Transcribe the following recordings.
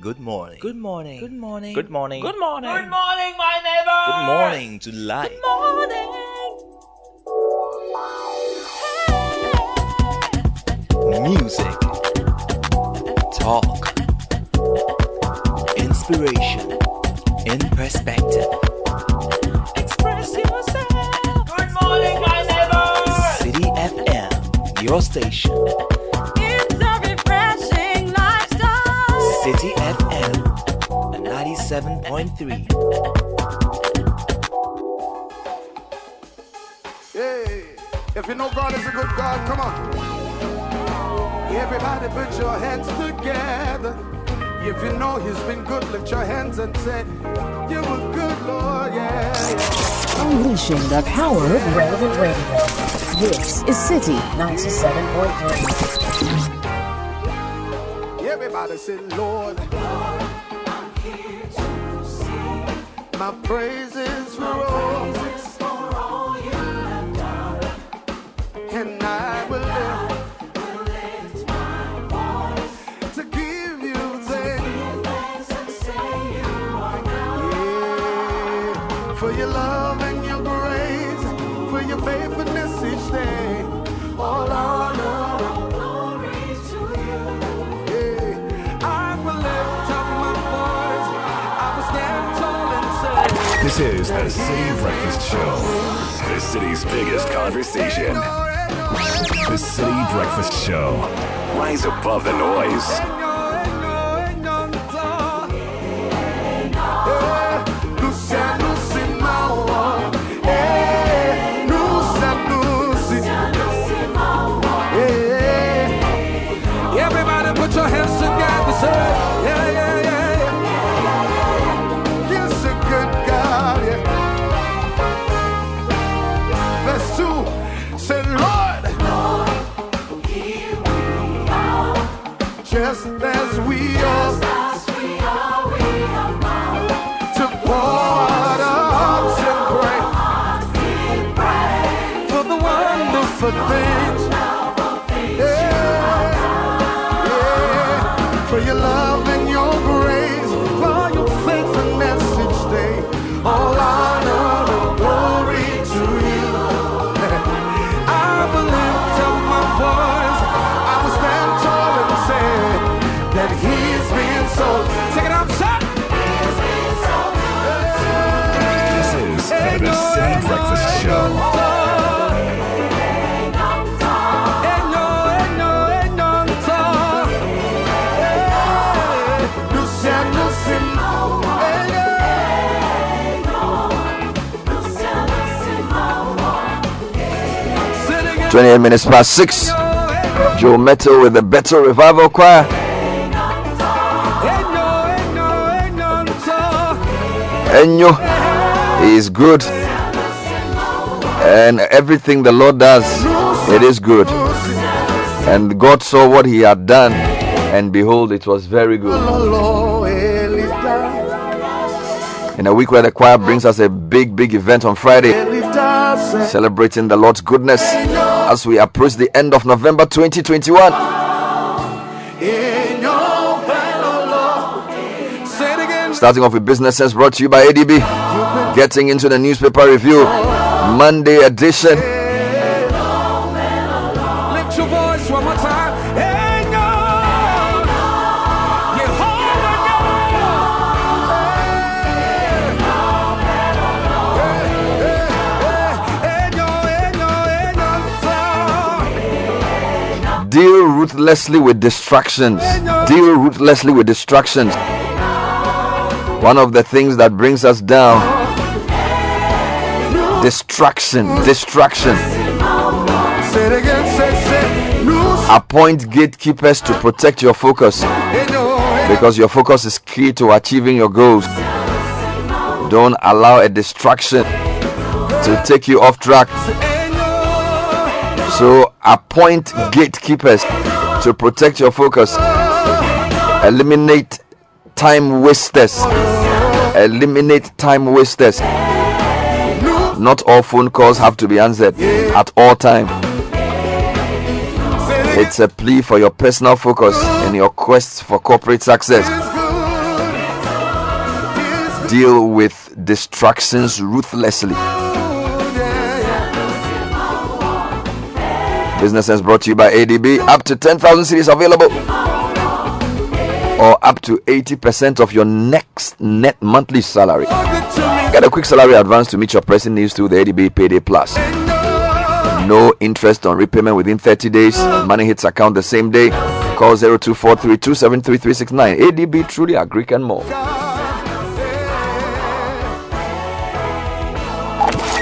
Good morning. Good morning. Good morning. Good morning. Good morning. Good morning, my neighbor. Good morning to life. Good morning. Music. Talk. Inspiration. In perspective. Express yourself. Good morning, my neighbor. City FM, your station. Lifestyle. City FM 97.3. Hey, if you know God is a good God, come on. Everybody put your hands together. If you know He's been good, lift your hands and say, You were good, Lord, yeah. yeah. Unleashing the power of relevant radio. This is City 97.3. Everybody say, Lord, my praises This is the City Breakfast Show, the city's biggest conversation. The City Breakfast Show. Rise above the noise. 28 minutes past 6. Joe Mettle with the Battle Revival Choir. Enyo is good. And everything the Lord does, it is good. And God saw what he had done, and behold, it was very good in a week where the choir brings us a big, big event on Friday, celebrating the Lord's goodness as we approach the end of November 2021. Starting off with business sense brought to you by ADB. Getting into the newspaper review, Monday edition. Deal ruthlessly with distractions. Deal ruthlessly with distractions. One of the things that brings us down. Distraction. Distraction. Appoint gatekeepers to protect your focus because your focus is key to achieving your goals. Don't allow a distraction to take you off track. So appoint gatekeepers to protect your focus. Eliminate time wasters. Eliminate time wasters. Not all phone calls have to be answered at all time. It's a plea for your personal focus and your quest for corporate success. deal with distractions ruthlessly. Business Sense brought to you by ADB. Up to 10,000 cities available. Or up to 80% of your next net monthly salary. Get a quick salary advance to meet your pressing needs through the ADB Payday Plus. No interest on repayment within 30 days. Money hits account the same day. Call 0243273369. ADB truly Greek and more.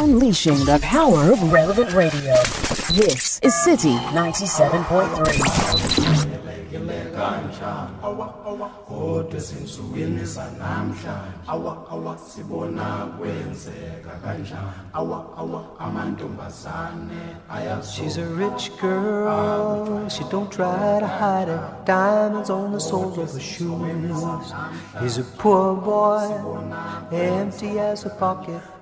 Unleashing the power of relevant radio. This is City 97.3. She's a rich girl, she don't try to hide it. Diamonds on the soles of her shoes. He's a poor boy, empty as a pocket,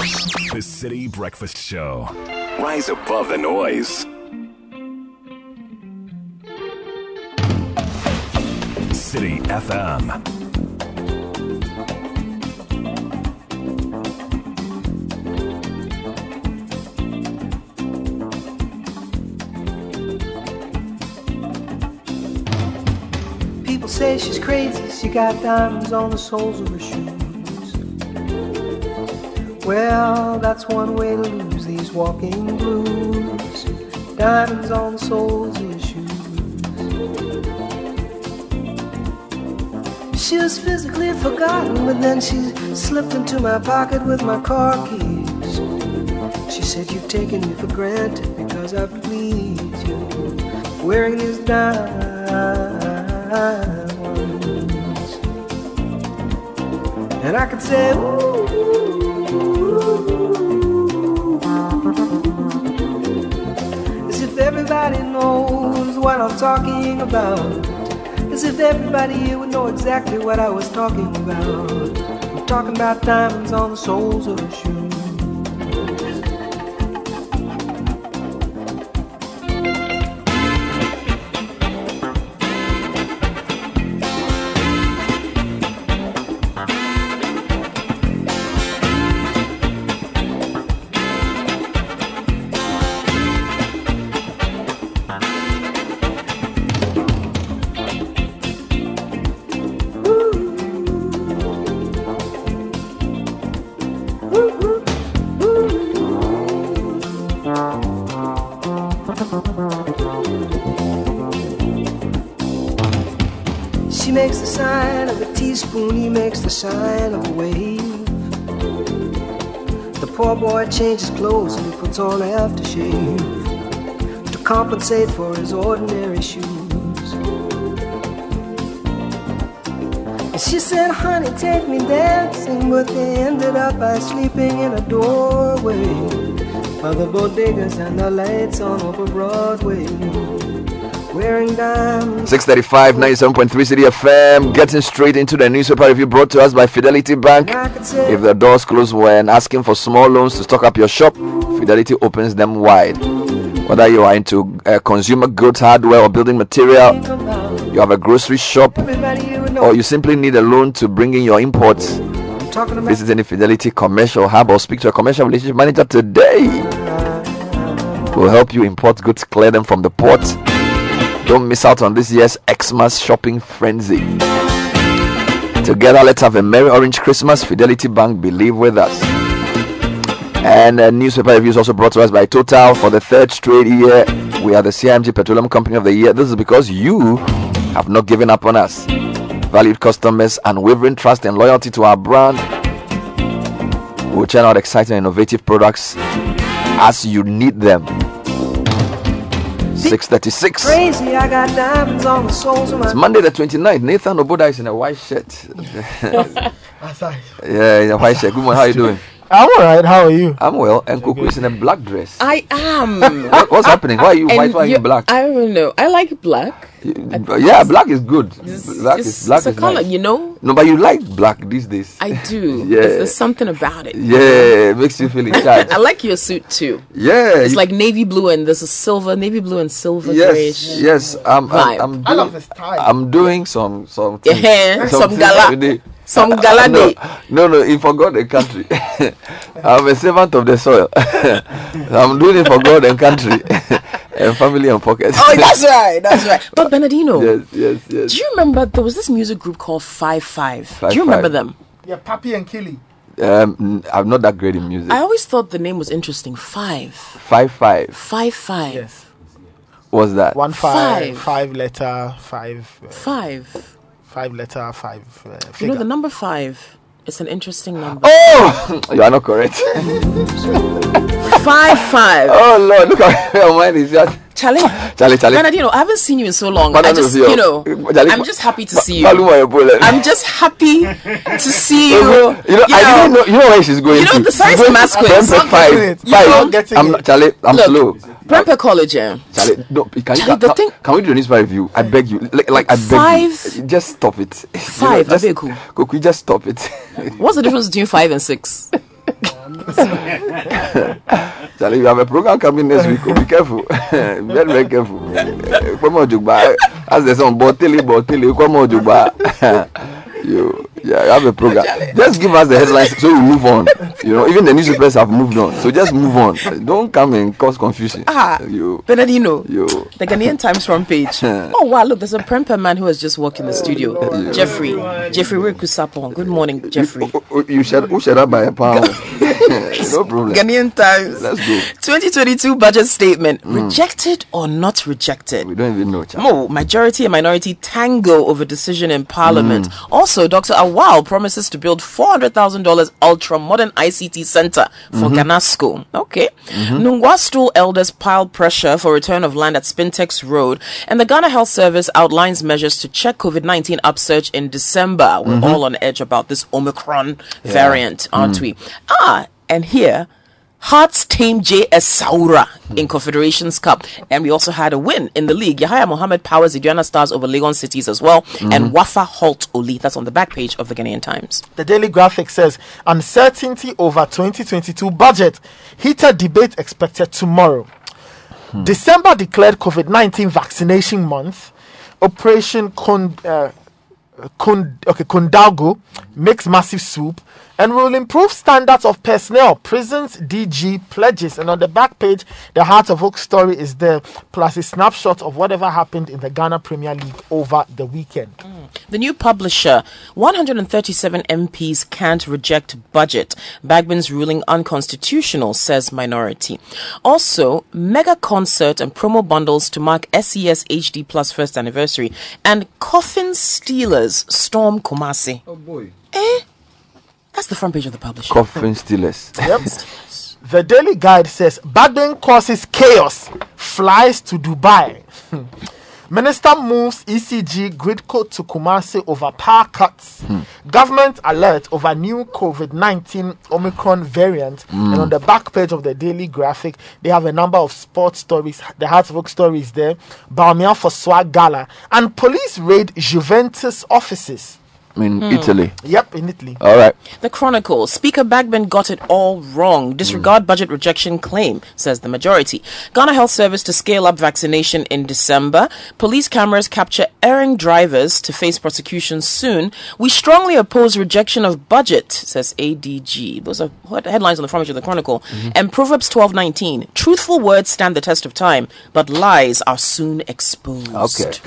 The City Breakfast Show. Rise above the noise. City FM. People say she's crazy, she got diamonds on the soles of her shoes. Well, that's one way to lose these walking blues. Diamonds on the shoes. She was physically forgotten, but then she slipped into my pocket with my car keys. She said, You've taken me for granted because I please you. Wearing these diamonds. And I could say, ooh, as if everybody knows what I'm talking about. As if everybody here would know exactly what I was talking about. I'm talking about diamonds on the soles of shoes. Teaspoon, he makes the sign of a wave. The poor boy changes clothes and he puts on aftershave to compensate for his ordinary shoes. And she said, honey, take me dancing, but they ended up by sleeping in a doorway. By the bodegas and the lights on over Broadway. Wearing diamonds. 635 97.3 City FM. Getting straight into the newspaper review brought to us by Fidelity Bank. I could say, If the doors close when asking for small loans to stock up your shop, Fidelity opens them wide. Whether you are into uh, consumer goods, hardware, or building material, you have a grocery shop, everybody you would know. or you simply need a loan to bring in your imports, I'm talking about visit any Fidelity commercial hub or speak to a commercial relationship manager today. We'll help you import goods, clear them from the port. Don't miss out on this year's Xmas shopping frenzy. Together, let's have a Merry Orange Christmas. Fidelity Bank, believe with us. And uh, newspaper reviews also brought to us by Total for the third straight year. We are the CMG Petroleum Company of the Year. This is because you have not given up on us. Valued customers, unwavering trust and loyalty to our brand. We'll churn out exciting, innovative products as you need them. 636. Crazy, I got diamonds on the soles of my It's Monday the 29th. Nathan Oboda is in a white shirt. yeah, in a white shirt. Good morning. How are you doing? I'm alright. How are you? I'm well. And Kuku is in a black dress. I am. What- What's happening? Why are you And white? Why are you you- black? I don't know. I like black. yeah, black is good. Black It's, is black it's a is color, nice. you know. No, but you like black these days. I do. Yeah. There's, there's something about it. Yeah, it makes you feel in charge. I like your suit too. yeah, It's you- like navy blue and there's a silver, navy blue and silver yes, grayish. yes. I'm. I'm, I'm I love doing, his tie. I'm doing some some Yeah, things- some things gala- today. Some Uh, gala no, no, no, he forgot the country. I'm a servant of the soil. I'm doing it for God and country and family and pocket. Oh, that's right. That's right. But Bernardino, yes, yes, yes. do you remember there was this music group called Five Five? Five do you remember Five. them? Yeah, Papi and Killy. Um, n- I'm not that great in music. I always thought the name was interesting. Five. Five five. Five Five. Yes. What's that? One five, Five. five letter, five, uh, Five. Five letter, five uh, You know, the number five is an interesting number. Oh, you are not correct. Five Five. oh Lord, look at your mind is just Charlie. Charlie, Charlie. Bernardino, I haven't seen you in so long. Pardon I just, you know, Charlie, I'm just happy to see you. You're. I'm just happy to see you. You know, I didn't know. You know where she's going. You know, to. the size mask to I'm Five. getting Five. I'm not, Charlie. I'm Look, slow. Prempeh College, eh? Charlie, no, can you Charlie, can, the can, thing- can we do the newspaper review? I beg you. Like, like I beg Five- you. Just stop it. You know, Five, just, Abeku. Could we just stop it? What's the difference between five and six? Charlie, you have a program coming next week. Be careful. very, very careful. Come on, Jugba. As the song, Botili, Botili, come on, Jugba. You, yeah, you have a program. Just give us the headlines so we move on. You know, even the newspapers have moved on. So just move on. Don't come and cause confusion. Ah, You, Bernardino. you. The Ghanaian Times front page. oh wow! Look, there's a Prempeh man who has just walked in the studio. Jeffrey, Jeffrey Rekusapon. Good morning, Jeffrey. Oh, oh, You shut, who shut up by a pound? no problem. Ghanaian Times. Let's go. 2022 budget statement: hmm. rejected or not rejected? We don't even know, Charlie. Mo, majority and minority tango over decision in parliament. Hmm. Also, Dr. Awal promises to build $400,000 ultra modern ICT center for mm-hmm. Ghanasco. Okay. Mm-hmm. Nungwa stool elders pile pressure for return of land at Spintex Road. And the Ghana Health Service outlines measures to check COVID 19 upsurge in December. We're mm-hmm. all on edge about this Omicron variant, aren't mm. we? Ah, and here, Hearts team JS Saoura hmm. in Confederations Cup. And we also had a win in the league. Yahya Mohammed powers Aduana Stars over Legon Cities as well. Hmm. And Wafa Halt Oli. That's on the back page of the Ghanaian Times. The Daily Graphic says uncertainty over 2022 budget. Heated debate expected tomorrow. Hmm. December declared COVID 19 vaccination month. Operation Con, uh, Con, okay, Koudanlgou makes massive swoop and will improve standards of personnel. Prisons DG pledges. And on the back page, the Heart of Oak story is there, plus a snapshot of whatever happened in the Ghana Premier League over the weekend. The new publisher 137 MPs can't reject budget. Bagbin's ruling unconstitutional, says minority. Also, mega concert and promo bundles to mark SES HD Plus first anniversary. And coffin stealers storm Kumasi. Oh boy. Eh? That's the front page of the publisher. Coffin stealers. Yep. The Daily Guide says Biden causes chaos, flies to Dubai. Minister moves ECG grid code to Kumasi over power cuts. Hmm. Government alert over new COVID 19 Omicron variant. And hmm. on the back page of the Daily Graphic, they have a number of sports stories. The Heart of Oak stories there. Balmia for Swag Gala. And police raid Juventus offices. In hmm. Italy. Yep, in Italy. All right. The Chronicle. Speaker Bagbin got it all wrong. Hmm. Disregard budget rejection claim, says the majority. Ghana Health Service to scale up vaccination in December. Police cameras capture erring drivers to face prosecution soon. We strongly oppose rejection of budget, says ADG. Those are what headlines on the front page of the Chronicle. Mm-hmm. And Proverbs 12:19. Truthful words stand the test of time, but lies are soon exposed. Okay.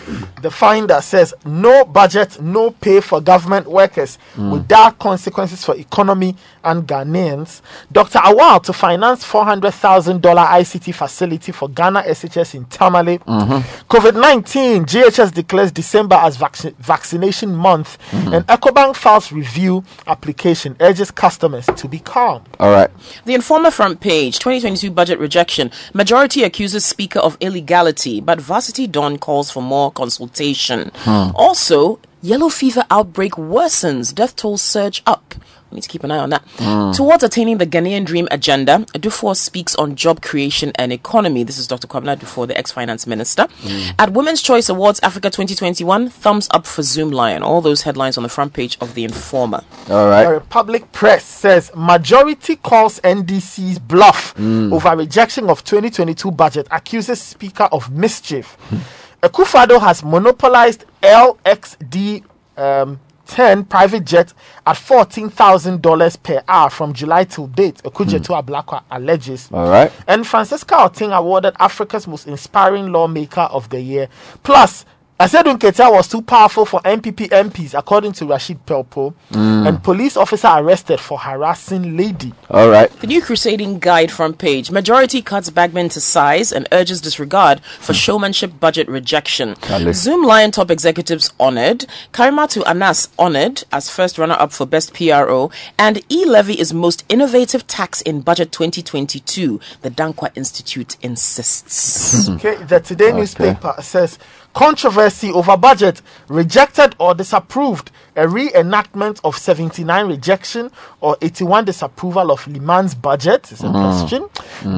The finder says no budget, no pay for government. Government workers with dire consequences for economy and Ghanaians. Dr. Awal to finance $400,000 ICT facility for Ghana SHS in Tamale. COVID 19, GHS declares December as vac- vaccination month. Mm-hmm. And EcoBank files review application, urges customers to be calm. All right. The Informer front page, 2022 budget rejection. Majority accuses Speaker of illegality, but Varsity Dawn calls for more consultation. Hmm. Also, yellow fever outbreak worsens, death toll surge up. We need to keep an eye on that. Mm. Towards attaining the Ghanaian Dream agenda, Duffuor speaks on job creation and economy. This is Dr. Kwabena Duffuor, the ex-finance minister. Mm. At Women's Choice Awards Africa 2021, thumbs up for Zoomlion. All those headlines on the front page of the Informer. All right. The. Republic Press says majority calls NDC's bluff mm. over rejection of 2022 budget, accuses Speaker of mischief. Akufo-Addo has monopolized LXD um, 10 private jet at $14,000 per hour from July till date, Okudzeto Ablakwa alleges. All right. And Francisca Oting awarded Africa's most inspiring lawmaker of the year. Plus, Asiedu Nketia was too powerful for MPP MPs, according to Rashid Pelpuo. Mm. And police officer arrested for harassing lady. All right. The new Crusading Guide front page. Majority cuts Bagbin to size and urges disregard for showmanship budget rejection. Kale. Zoomlion top executives honored. Karima to Anas honored as first runner up for best PRO. And e levy is most innovative tax in budget 2022. The Danquah Institute insists. Okay, the Today newspaper says controversy over budget rejected or disapproved a reenactment of 79 rejection or 81 disapproval of Limann's budget is a question.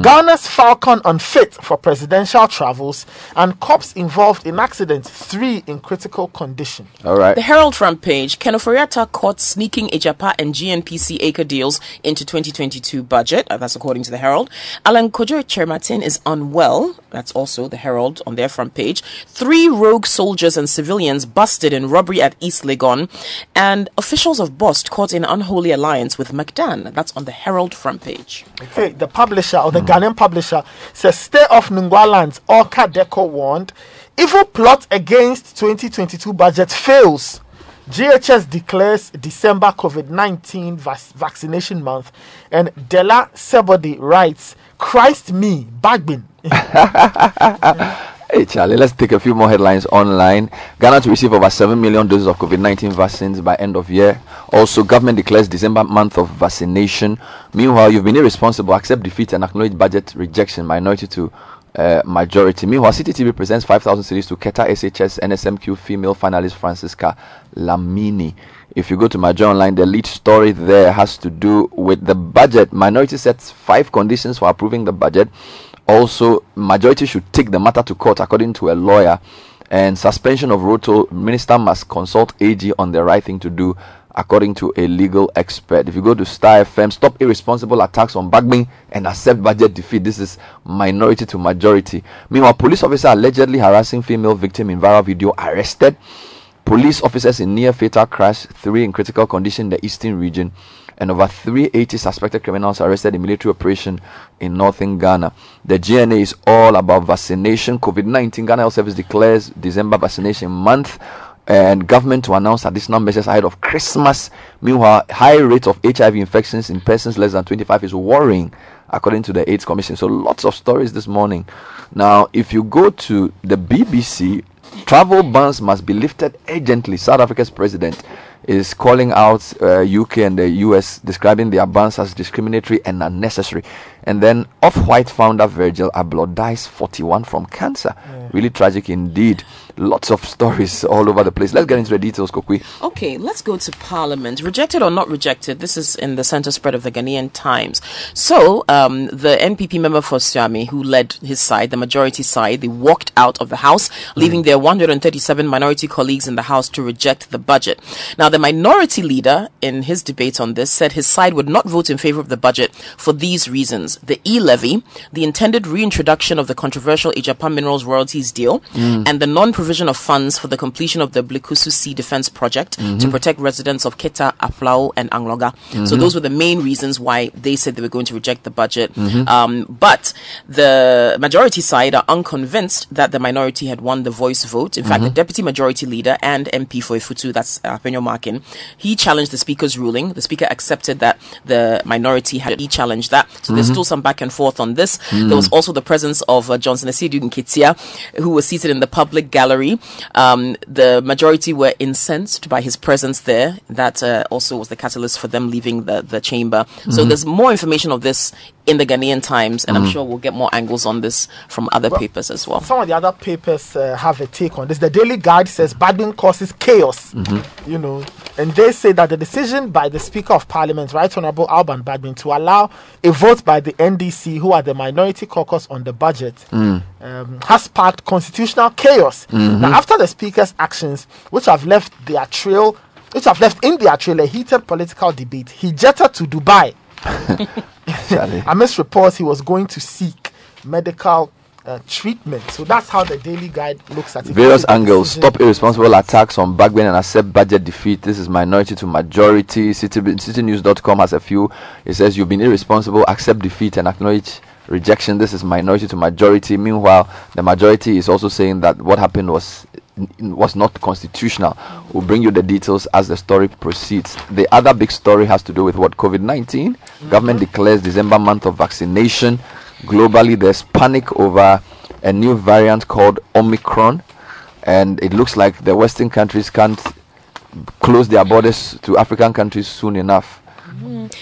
Ghana's Falcon unfit for presidential travels and cops involved in accident, three in critical condition. All right. The Herald front page, Ken Ofori-Atta caught sneaking Agyapa and GNPC acre deals into 2022 budget. Uh, that's according to the Herald. Alan Kojo Kyerematen is unwell. That's also the Herald on their front page. Three rogue soldiers and civilians busted in robbery at East Legon. And officials of Bost caught in unholy alliance with McDan. That's on the Herald front page. Okay, the publisher or the Ghanaian publisher says stay off Nungwa lands. Orca Deco warned. Evil plot against 2022 budget fails. GHS declares December COVID 19 vac- vaccination month. And Della Sebody writes, Christ me, Bagbin. Hey Charlie, let's take a few more headlines online. Ghana to receive over 7 million doses of COVID-19 vaccines by end of year. Also, government declares December month of vaccination. Meanwhile, you've been irresponsible, accept defeat and acknowledge budget rejection, minority to uh, majority. Meanwhile, CTTV presents 5,000 cities to Keta SHS NSMQ female finalist Francisca Lamini. If you go to MyJoyOnline, the lead story there has to do with the budget. Minority sets five conditions for approving the budget. Also, majority should take the matter to court according to a lawyer. And suspension of Roto, minister must consult AG on the right thing to do according to a legal expert. If you go to Star FM, stop irresponsible attacks on Bagbin and accept budget defeat. This is minority to majority. Meanwhile, police officer allegedly harassing female victim in viral video arrested. Police officers in near fatal crash, three in critical condition in the eastern region, and over 380 suspected criminals arrested in military operation in northern Ghana. The GNA is all about vaccination. COVID 19 Ghana Health Service declares December vaccination month. And government to announce additional measures ahead of Christmas. Meanwhile, high rate of HIV infections in persons less than 25 is worrying, according to the AIDS Commission. So lots of stories this morning. Now, if you go to the BBC, travel bans must be lifted urgently. South Africa's president is calling out uh, UK and the US, describing their bans as discriminatory and unnecessary. And then Off-White founder Virgil Abloh dies 41 from cancer. Really tragic indeed. Lots of stories all over the place. Let's get into the details, Kokwi. Okay, let's go to Parliament. Rejected or not rejected? This is in the center spread of the Ghanaian Times. So, um, the NPP member for Suame, who led his side, the majority side, they walked out of the House, leaving their 137 minority colleagues in the House to reject the budget. Now, the minority leader, in his debate on this, said his side would not vote in favor of the budget for these reasons the e levy, the intended reintroduction of the controversial Agyapa Minerals royalties deal, and the non provision of funds for the completion of the Blekusu Sea Defense Project Mm-hmm. to protect residents of Keta, Aflao, and Anloga. So those were the main reasons why they said they were going to reject the budget. Mm-hmm. Um, but the majority side are unconvinced that the minority had won the voice vote. In fact, Mm-hmm. the deputy majority leader and MP for Effutu, that's uh, Afenyo-Markin, he challenged the speaker's ruling. The speaker accepted that the minority had he challenged that. So Mm-hmm. there's still some back and forth on this. There was also the presence of uh, Johnson Asiedu Nketia, who was seated in the public gallery. Um, the majority were incensed by his presence there. That uh, also was the catalyst for them leaving the, the chamber. So there's more information of this in the Ghanaian Times, and I'm sure we'll get more angles on this from other papers as well. Some of the other papers uh, have a take on this. The Daily Guide says Bagbin causes chaos, you know, and they say that the decision by the Speaker of Parliament, Right Honourable Alban Bagbin, to allow a vote by the NDC, who are the minority caucus on the budget, um, has sparked constitutional chaos. Now, after the Speaker's actions, which have left their trail, which have left in their trail a heated political debate, he jetted to Dubai. Charlie. Amidst reports he was going to seek medical uh, treatment. So that's how the Daily Guide looks at it. Various angles. Stop irresponsible attacks on Bagbin and accept budget defeat. This is minority to majority. City, citynews.com has a few. It says you've been irresponsible, accept defeat and acknowledge rejection. This is minority to majority. Meanwhile, the majority is also saying that what happened was was not constitutional. We'll bring you the details as the story proceeds. The other big story has to do with what COVID 19. Mm-hmm. Government declares December month of vaccination. Globally, there's panic over a new variant called Omicron, and it looks like the Western countries can't close their borders to African countries soon enough.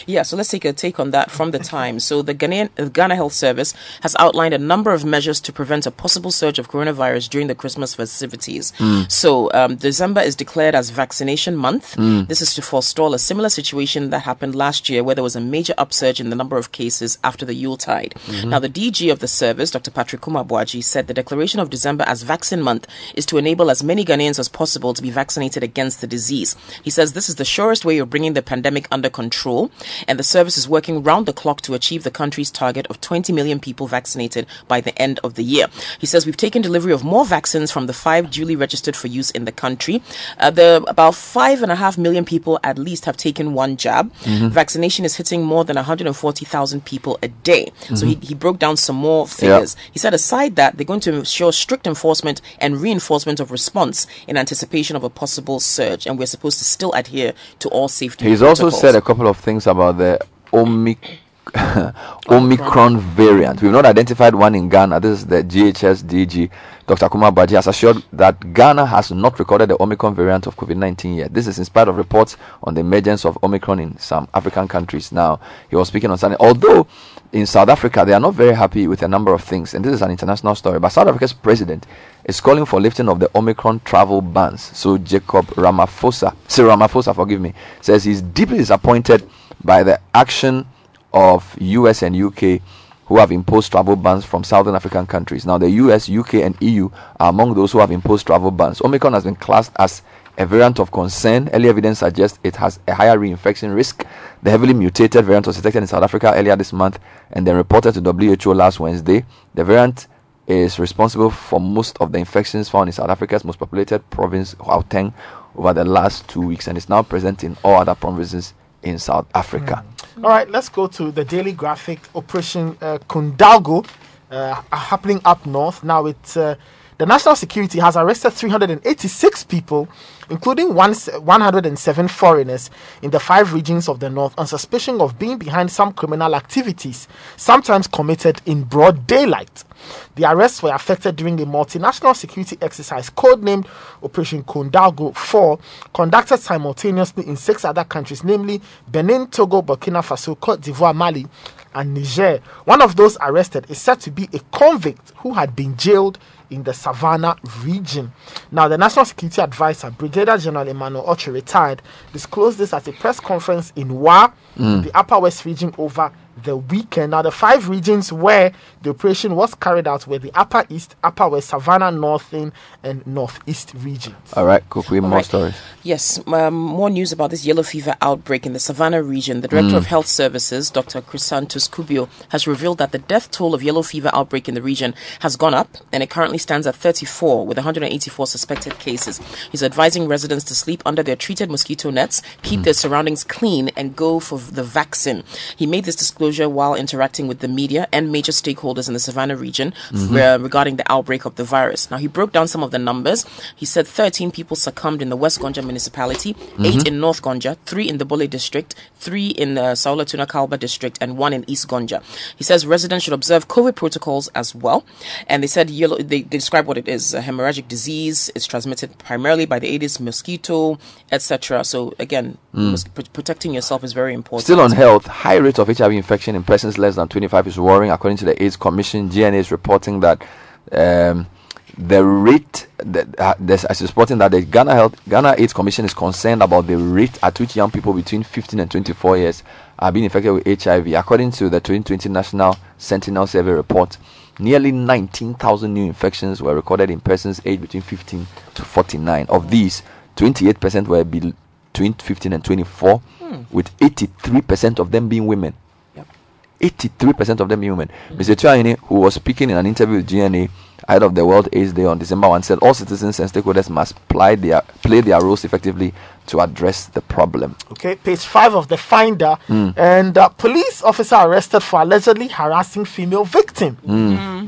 Yeah, so let's take a take on that from the Times. So the Ghanaian Ghana Health Service has outlined a number of measures to prevent a possible surge of coronavirus during the Christmas festivities. Hmm. So um, December is declared as vaccination month. Hmm. This is to forestall a similar situation that happened last year, where there was a major upsurge in the number of cases after the Yuletide. Mm-hmm. Now, the DG of the service, Dr. Patrick Kuma-Aboagye, said the declaration of December as vaccine month is to enable as many Ghanaians as possible to be vaccinated against the disease. He says this is the surest way of bringing the pandemic under control, and the service is working round the clock to achieve the country's target of 20 million people vaccinated by the end of the year. He says we've taken delivery of more vaccines from the five duly registered for use in the country. Uh, the about five and a half million people at least have taken one jab. Vaccination is hitting more than 140,000 people a day. So he, he broke down some more figures. He said aside that they're going to ensure strict enforcement and reinforcement of response in anticipation of a possible surge, and we're supposed to still adhere to all safety. He's also said a couple of things about the Omic- Omicron variant. We've not identified one in Ghana. This is the GHS DG. Dr. Kuma-Aboagye has assured that Ghana has not recorded the Omicron variant of COVID 19 yet. This is in spite of reports on the emergence of Omicron in some African countries. Now, he was speaking on Sunday. Although in South Africa, they are not very happy with a number of things, and this is an international story. But South Africa's president is calling for lifting of the Omicron travel bans. So Jacob Ramaphosa, Cyril Ramaphosa, forgive me, says he's deeply disappointed by the action of US and UK who have imposed travel bans from southern African countries. Now, the US, UK, and EU are among those who have imposed travel bans. Omicron has been classed as a variant of concern. Early evidence suggests it has a higher reinfection risk. The heavily mutated variant was detected in South Africa earlier this month and then reported to WHO last Wednesday. The variant is responsible for most of the infections found in South Africa's most populated province, Gauteng, over the last two weeks and is now present in all other provinces in South Africa. All right, let's go to the Daily Graphic. Operation uh, Koudanlgou uh, happening up north. Now, it's uh, the national security has arrested 386 people, including one, 107 foreigners, in the five regions of the north on suspicion of being behind some criminal activities, sometimes committed in broad daylight. The arrests were affected during a multinational security exercise codenamed Operation Koudanlgou 4, conducted simultaneously in six other countries, namely Benin, Togo, Burkina Faso, Cote d'Ivoire, Mali, and Niger. One of those arrested is said to be a convict who had been jailed in the Savannah region. Now, the National Security Advisor, Brigadier General Emmanuel Ochi, retired, disclosed this at a press conference in Wa, mm. the Upper West region, over the weekend. Now, the five regions where the operation was carried out were the Upper East, Upper West, Savannah, Northern, and Northeast regions. All right, Kukui, more right. stories. Yes, um, more news about this yellow fever outbreak in the Savannah region. The Director of Health Services, Dr. Chrysanthus Kubio, has revealed that the death toll of yellow fever outbreak in the region has gone up and it currently stands at 34 with 184 suspected cases. He's advising residents to sleep under their treated mosquito nets, keep their surroundings clean, and go for the vaccine. He made this disclosure while interacting with the media and major stakeholders in the Savannah region uh, regarding the outbreak of the virus. Now, he broke down some of the numbers. He said 13 people succumbed in the West Gonja municipality, 8 in North Gonja, 3 in the Bole district, 3 in the Sawla-Tuna-Kalba district, and 1 in East Gonja. He says residents should observe COVID protocols as well. And they said yellow, they, they describe what it is a hemorrhagic disease. It's transmitted primarily by the Aedes mosquito, etc. So, again, mos- pr- protecting yourself is very important. Still on health, high rate of HIV infection in persons less than 25 is worrying. According to the AIDS Commission, GNA is reporting that um, the rate that uh, is reporting that the Ghana Health Ghana AIDS Commission is concerned about the rate at which young people between 15 and 24 years are being infected with HIV. According to the 2020 National Sentinel Survey report, nearly 19,000 new infections were recorded in persons aged between 15 to 49. Of these, 28% were between 15 and 24, with 83% of them being women. 83% of them being women. Mr. Tuaini, who was speaking in an interview with GNA ahead of the World AIDS Day on December 1, said all citizens and stakeholders must play their, play their roles effectively to address the problem. Okay, page five of the Finder, and uh, police officer arrested for allegedly harassing female victim.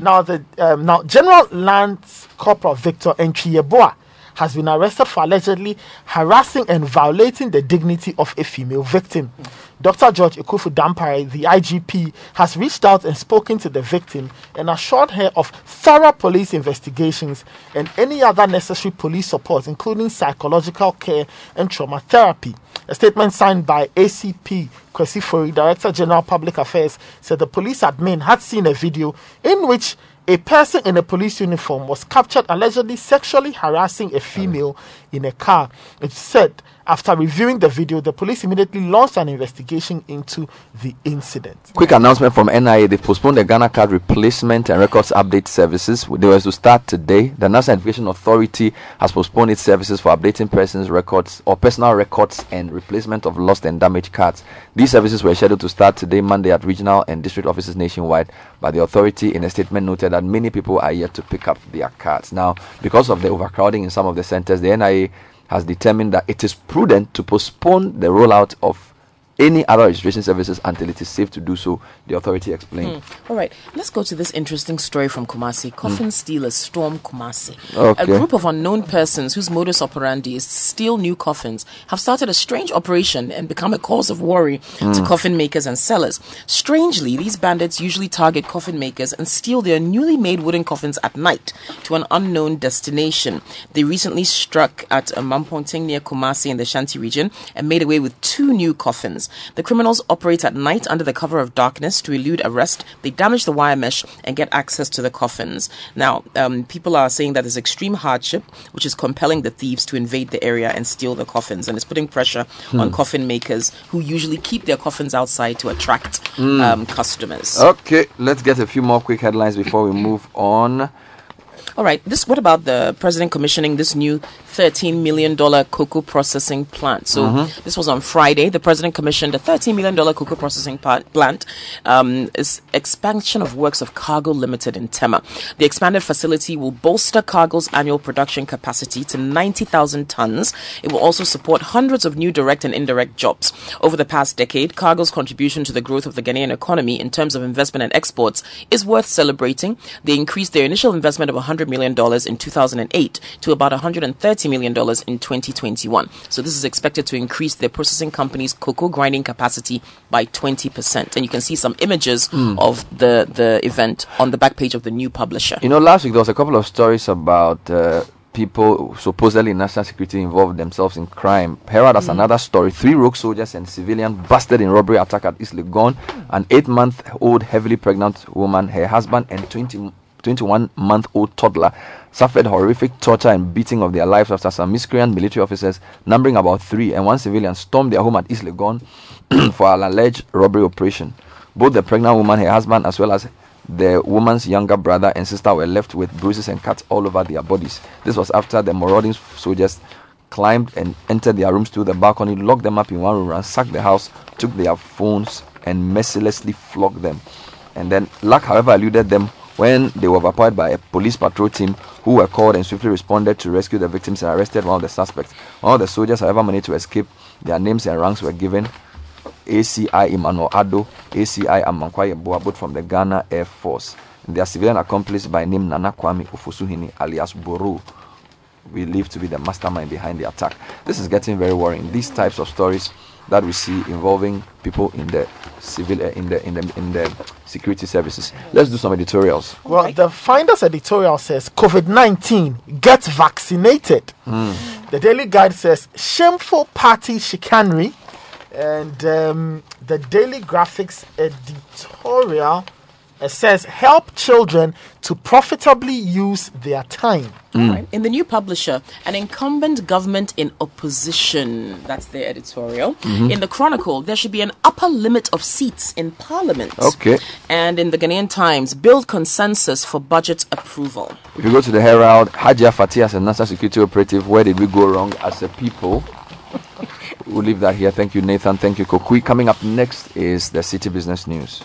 Now the um, now General Lance Corporal Victor Enchiyeboa has been arrested for allegedly harassing and violating the dignity of a female victim. Dr. George Akuffo Dampare, the IGP, has reached out and spoken to the victim and assured her of thorough police investigations and any other necessary police support, including psychological care and trauma therapy. A statement signed by ACP Kwesi Ofori, Director General Public Affairs, said the police admin had seen a video in which a person in a police uniform was captured allegedly sexually harassing a female in a car. It said after reviewing the video, the police immediately launched an investigation into the incident. Quick announcement from NIA. They've postponed the Ghana card replacement and records update services. They were to start today. The National Identification Authority has postponed its services for updating persons' records or personal records and replacement of lost and damaged cards. These services were scheduled to start today, Monday, at regional and district offices nationwide. But the authority, in a statement, noted that many people are yet to pick up their cards. Now, because of the overcrowding in some of the centers, the NIA has determined that it is prudent to postpone the rollout of any other registration services until it is safe to do so, the authority explained. Hmm. All right, let's go to this interesting story from Kumasi. Hmm. Coffin stealers storm Kumasi. Okay. A group of unknown persons whose modus operandi is to steal new coffins have started a strange operation and become a cause of worry to hmm. coffin makers and sellers. Strangely, these bandits usually target coffin makers and steal their newly made wooden coffins at night to an unknown destination. They recently struck at Mamponteng near Kumasi in the Shanti region and made away with two new coffins. The criminals operate at night under the cover of darkness to elude arrest. They damage the wire mesh and get access to the coffins. Now, um, people are saying that there's extreme hardship, which is compelling the thieves to invade the area and steal the coffins, and it's putting pressure on coffin makers who usually keep their coffins outside to attract um, customers. Okay, let's get a few more quick headlines before we move on. All right. This. What about the president commissioning this new thirteen million dollar cocoa processing plant? So this was on Friday. The president commissioned a thirteen million dollar cocoa processing plant. Um, is expansion of works of Cargill Limited in Tema. The expanded facility will bolster Cargill's annual production capacity to ninety thousand tons. It will also support hundreds of new direct and indirect jobs. Over the past decade, Cargill's contribution to the growth of the Ghanaian economy in terms of investment and exports is worth celebrating. They increased their initial investment of $100 million in 2008 to about $130 million in 2021. So this is expected to increase the processing company's cocoa grinding capacity by 20%. And you can see some images of the, the event on the back page of the new publisher. You know, last week there was a couple of stories about uh, people supposedly in national security involved themselves in crime. Herald has another story. Three rogue soldiers and civilian busted in robbery attack at East Legon. An eight-month-old heavily pregnant woman, her husband, and 20 21-month-old toddler suffered horrific torture and beating of their lives after some miscreant military officers, numbering about three, and one civilian stormed their home at East Legon for an alleged robbery operation. Both the pregnant woman, her husband, as well as the woman's younger brother and sister were left with bruises and cuts all over their bodies. This was after the marauding soldiers climbed and entered their rooms through the balcony, locked them up in one room, ransacked the house, took their phones, and mercilessly flogged them. And then luck, however, eluded them when they were overpowered by a police patrol team who were called and swiftly responded to rescue the victims and arrested one of the suspects. One of the soldiers, however, managed to escape. Their names and ranks were given. ACI Emmanuel Ado, ACI Amankwaye Boa, both from the Ghana Air Force. Their civilian accomplice by name Nana Kwame Ofosuhini, alias Boro, believed to be the mastermind behind the attack. This is getting very worrying. These types of stories that we see involving people in the civil uh, in the in the in the security services. Let's do some editorials. Well, the Finder's editorial says COVID 19, get vaccinated. The Daily Guide says shameful party chicanery. And um, the Daily Graphic's editorial uh, says help children to profitably use their time. Right. In the new publisher, an incumbent government in opposition. That's their editorial. Mm-hmm. In the Chronicle, there should be an upper limit of seats in Parliament. Okay. And in the Ghanaian Times, build consensus for budget approval. If you go to the Herald, Hajia Fatih as a national security operative, where did we go wrong as a people? We'll leave that here. Thank you, Nathan. Thank you, Kokui. Coming up next is the City Business News.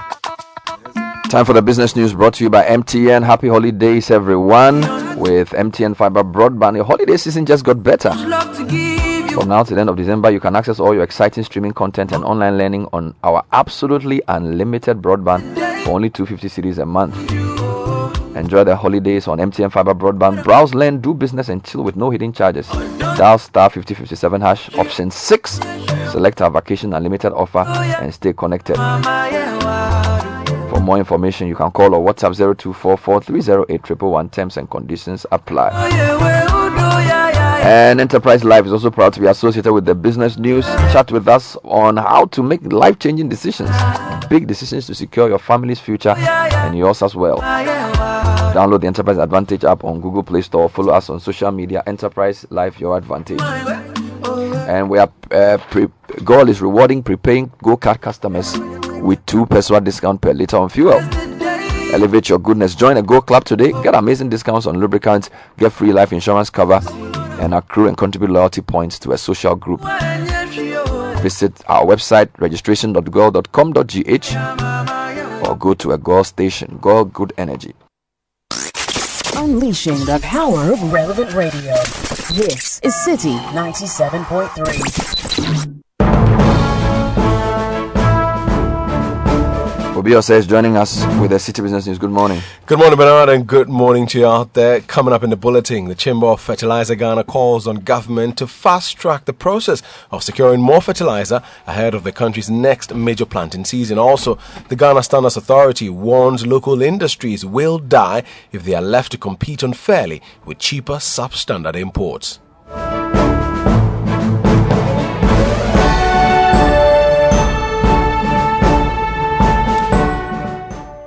Time for the business news brought to you by MTN. Happy holidays, everyone. With MTN Fiber Broadband, your holiday season just got better. From now to the end of December, you can access all your exciting streaming content and online learning on our absolutely unlimited broadband for only 250 cedis a month. Enjoy the holidays on MTN Fiber Broadband. Browse, learn, do business, and chill with no hidden charges. Dial star 5057 hash option 6. Select our vacation unlimited offer and stay connected. More information, you can call or WhatsApp 0244308111. Terms and conditions apply. And Enterprise Life is also proud to be associated with the business news. Chat with us on how to make life changing decisions, big decisions to secure your family's future and yours as well. Download the Enterprise Advantage app on Google Play Store. Follow us on social media. Enterprise Life Your Advantage. And we are uh, pre- GOIL is rewarding prepaying Go Card customers with two percent discount per liter on fuel. Elevate your goodness. Join a Go Club today. Get amazing discounts on lubricants. Get free life insurance cover and accrue and contribute loyalty points to a social group. Visit our website registration.goil.com.gh or go to a GOIL station. GOIL Good Energy. Unleashing the power of relevant radio. This is City 97.3. Obio says joining us with the City Business News. Good morning. Good morning, Bernard, and good morning to you out there. Coming up in the bulletin, the Chamber of Fertilizer Ghana calls on government to fast track the process of securing more fertilizer ahead of the country's next major planting season. Also, the Ghana Standards Authority warns local industries will die if they are left to compete unfairly with cheaper substandard imports.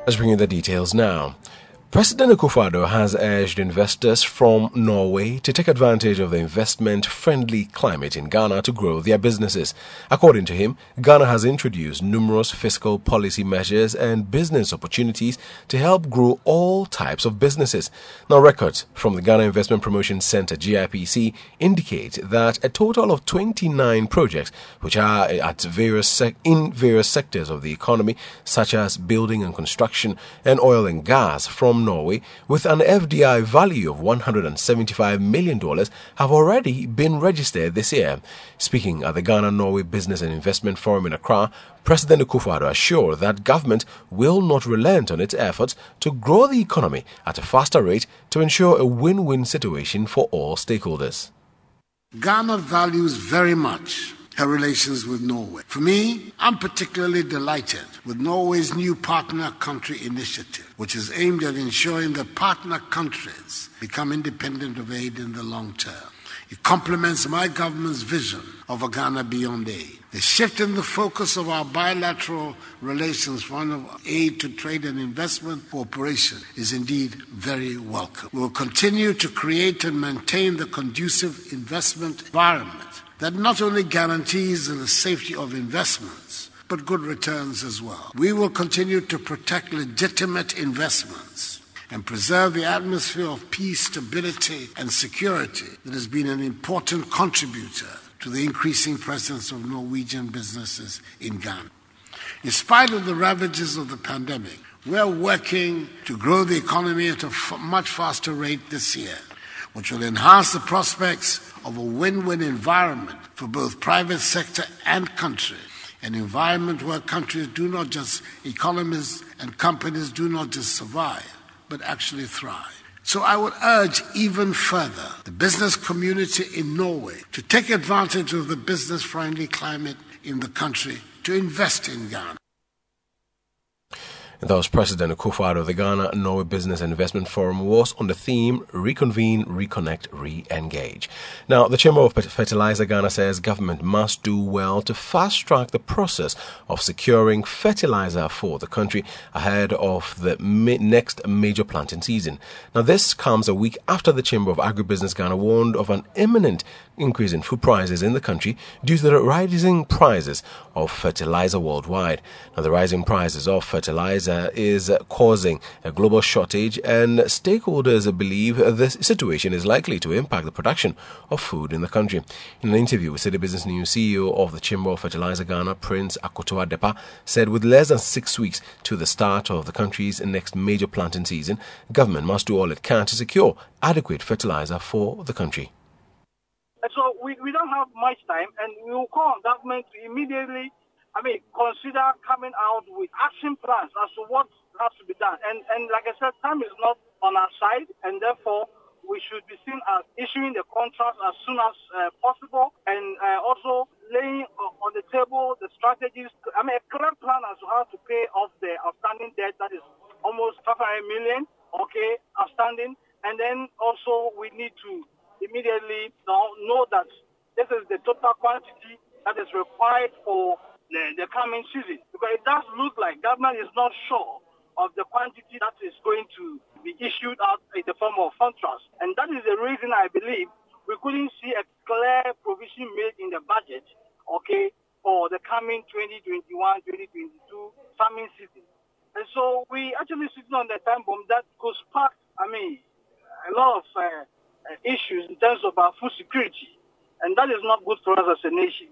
Let's bring you the details now. President Akufo-Addo has urged investors from Norway to take advantage of the investment-friendly climate in Ghana to grow their businesses. According to him, Ghana has introduced numerous fiscal policy measures and business opportunities to help grow all types of businesses. Now, records from the Ghana Investment Promotion Center (GIPC) indicate that a total of 29 projects, which are eh, at various sec- in various sectors of the economy, such as building and construction and oil and gas, from Norway, with an FDI value of $175 million, have already been registered this year. Speaking at the Ghana Norway Business and Investment Forum in Accra, President Akufo-Addo assured that government will not relent on its efforts to grow the economy at a faster rate to ensure a win-win situation for all stakeholders. Ghana values very much her relations with Norway. For me, I'm particularly delighted with Norway's new partner country initiative, which is aimed at ensuring that partner countries become independent of aid in the long term. It complements my government's vision of a Ghana beyond aid. The shift in the focus of our bilateral relations from aid to trade and investment cooperation is indeed very welcome. We will continue to create and maintain the conducive investment environment that not only guarantees the safety of investments, but good returns as well. We will continue to protect legitimate investments and preserve the atmosphere of peace, stability, and security that has been an important contributor to the increasing presence of Norwegian businesses in Ghana. In spite of the ravages of the pandemic, we are working to grow the economy at a much faster rate this year, which will enhance the prospects of a win-win environment for both private sector and country. An environment where countries do not just, economies and companies do not just survive, but actually thrive. So I would urge even further the business community in Norway to take advantage of the business friendly climate in the country to invest in Ghana. Was President Akufo-Addo of the Ghana Norway Business and Investment Forum was on the theme Reconvene, Reconnect, Re-Engage. Now, the Chamber of Fertilizer Ghana says government must do well to fast-track the process of securing fertilizer for the country ahead of the next major planting season. Now, this comes a week after the Chamber of Agribusiness Ghana warned of an imminent increase in food prices in the country due to the rising prices of fertilizer worldwide. Now, the rising prices of fertilizer is causing a global shortage, and stakeholders believe this situation is likely to impact the production of food in the country. In an interview with City Business News, CEO of the Chamber of Fertilizer Ghana, Prince Akoto Depa, said with less than six weeks to the start of the country's next major planting season, government must do all it can to secure adequate fertilizer for the country. And so we, we don't have much time, and we will call on government to immediately, I mean, consider coming out with action plans as to what has to be done. And and like I said, time is not on our side, and therefore we should be seen as issuing the contract as soon as uh, possible, and uh, also laying on the table the strategies. I mean, a clear plan as to how to pay off the outstanding debt that is almost 500 million, okay, outstanding, and then also we need to immediately now know that this is the total quantity that is required for the, the coming season. Because it does look like government is not sure of the quantity that is going to be issued out in the form of contracts. And that is the reason I believe we couldn't see a clear provision made in the budget, okay, for the coming 2021-2022 farming season. And so we actually sitting on the time bomb that could spark, I mean, a lot of uh, issues in terms of our food security. And that is not good for us as a nation.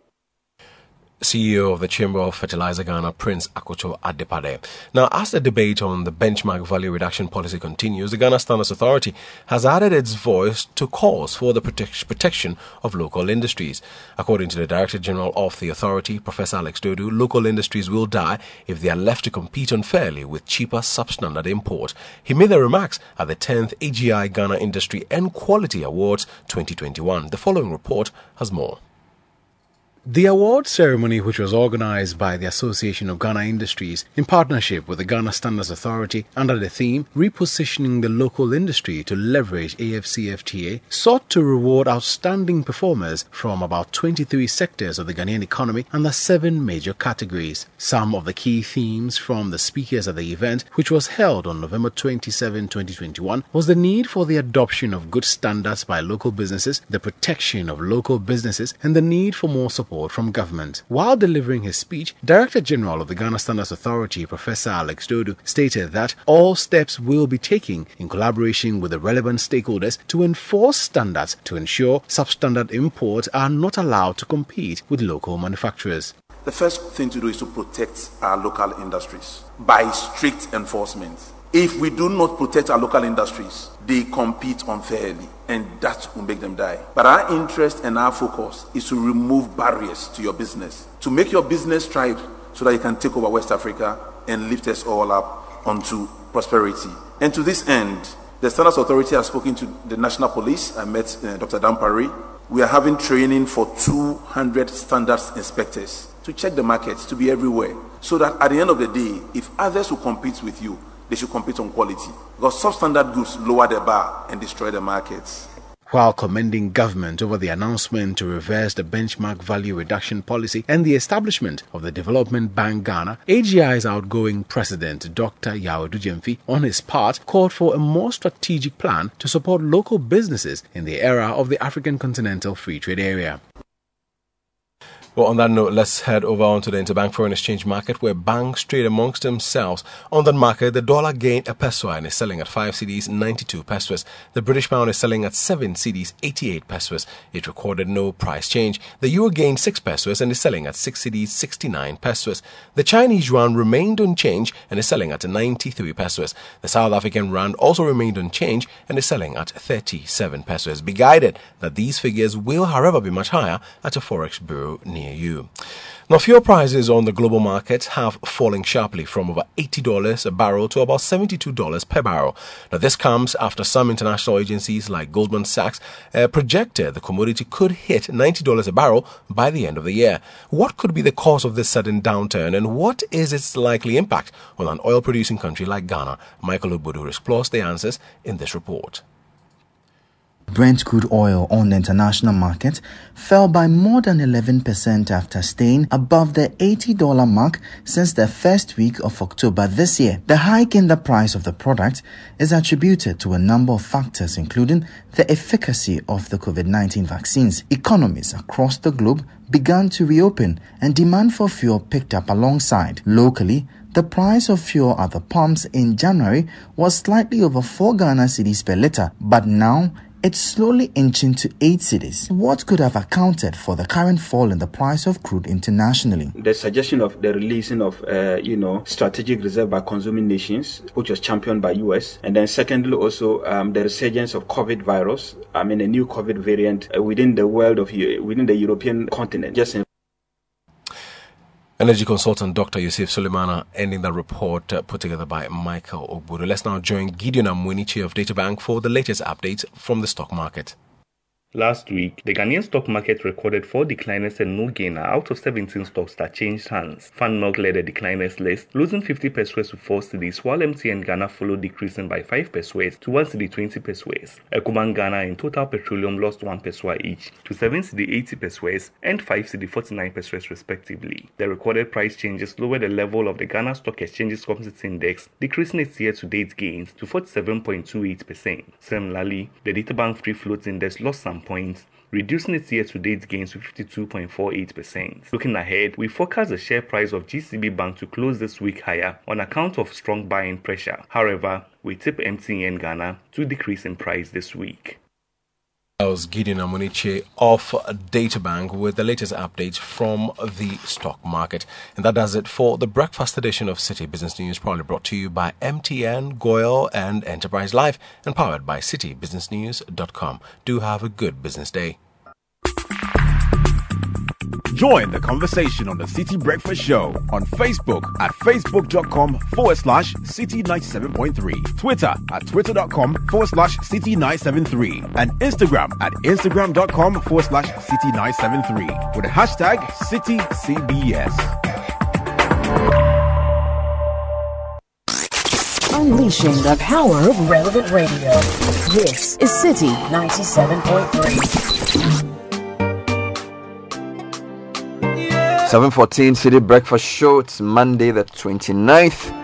CEO of the Chamber of Fertilizer Ghana, Prince Akoto Adepade. Now, as the debate on the benchmark value reduction policy continues, the Ghana Standards Authority has added its voice to calls for the protect- protection of local industries. According to the Director General of the authority, Professor Alex Dodoo, local industries will die if they are left to compete unfairly with cheaper substandard import. He made the remarks at the 10th AGI Ghana Industry and Quality Awards 2021. The following report has more. The award ceremony, which was organized by the Association of Ghana Industries in partnership with the Ghana Standards Authority under the theme Repositioning the Local Industry to Leverage AFCFTA, sought to reward outstanding performers from about 23 sectors of the Ghanaian economy under seven major categories. Some of the key themes from the speakers at the event, which was held on November 27, 2021, was the need for the adoption of good standards by local businesses, the protection of local businesses, and the need for more support from government. While delivering his speech, Director General of the Ghana Standards Authority, Professor Alex Dodoo, stated that all steps will be taken in collaboration with the relevant stakeholders to enforce standards to ensure substandard imports are not allowed to compete with local manufacturers. The first thing to do is to protect our local industries by strict enforcement. If we do not protect our local industries, they compete unfairly and that will make them die. But our interest and our focus is to remove barriers to your business, to make your business thrive so that you can take over West Africa and lift us all up onto prosperity. And to this end, the Standards Authority has spoken to the National Police. I met uh, Dr. Dampare. we are having training for 200 standards inspectors to check the markets, to be everywhere. So that at the end of the day, if others will compete with you, they should compete on quality. Because substandard goods lower the bar and destroy the markets. While commending government over the announcement to reverse the benchmark value reduction policy and the establishment of the Development Bank Ghana, AGI's outgoing president, Dr. Yaw Adu-Gyamfi, on his part, called for a more strategic plan to support local businesses in the era of the African Continental Free Trade Area. Well, on that note, let's head over onto the interbank foreign exchange market where banks trade amongst themselves. On that market, the dollar gained a peso and is selling at 5 CDs 92 pesos. The British pound is selling at 7 CDs 88 pesos. It recorded no price change. The euro gained 6 pesos and is selling at 6 CDs 69 pesos. The Chinese yuan remained unchanged and is selling at 93 pesos. The South African rand also remained unchanged and is selling at 37 pesos. Be guided that these figures will, however, be much higher at a forex bureau near you. Now, fuel prices on the global market have fallen sharply from over $80 a barrel to about $72 per barrel. Now, this comes after some international agencies like Goldman Sachs uh, projected the commodity could hit $90 a barrel by the end of the year. What could be the cause of this sudden downturn and what is its likely impact on an oil producing country like Ghana? Michael Obudu explores the answers in this report. Brent crude oil on the international market fell by more than 11% after staying above the $80 mark since the first week of October this year. The hike in the price of the product is attributed to a number of factors, including the efficacy of the COVID 19 vaccines. Economies across the globe began to reopen and demand for fuel picked up alongside. Locally, the price of fuel at the pumps in January was slightly over 4 Ghana cedis per litre, but now it's slowly inching to 8 cedis. What could have accounted for the current fall in the price of crude internationally? The suggestion of the releasing of, uh, you know, strategic reserve by consuming nations, which was championed by US, and then secondly also um, the resurgence of COVID virus. I mean, a new COVID variant uh, within the world of within the European continent. Just in Energy consultant Dr. Yusuf Sulemana ending the report uh, put together by Michael Ogburu. Let's now join Gideon Amwinichi of Databank for the latest updates from the stock market. Last week, the Ghanaian stock market recorded four decliners and no gainer out of 17 stocks that changed hands. FANMOG led the decliners list, losing 50 pesos to 4 cedis, while MTN Ghana followed decreasing by 5 pesos to 1 cedi 20 pesos. Ecobank Ghana and Total Petroleum lost 1 peso each to 7 cedi 80 pesos and 5 cedi 49 pesos respectively. The recorded price changes lowered the level of the Ghana Stock Exchange's Composite Index, decreasing its year-to-date gains to 47.28%. Similarly, the Databank Free Float Index lost some points, reducing its year-to-date gains to 52.48%. Looking ahead, we forecast the share price of GCB Bank to close this week higher on account of strong buying pressure. However, we tip MTN Ghana to decrease in price this week. Was Gideon Amuniche of Databank with the latest updates from the stock market. And that does it for the breakfast edition of City Business News, proudly brought to you by MTN, GOIL, and Enterprise Life, and powered by citybusinessnews.com. Do have a good business day. Join the conversation on the City Breakfast Show on Facebook at facebook.com forward slash city 97.3, Twitter at twitter.com forward slash city 973, and Instagram at instagram.com forward slash city 973 with the hashtag CityCBS. Unleashing the power of relevant radio. This is City 97.3. 714 City Breakfast Show. It's Monday the 29th.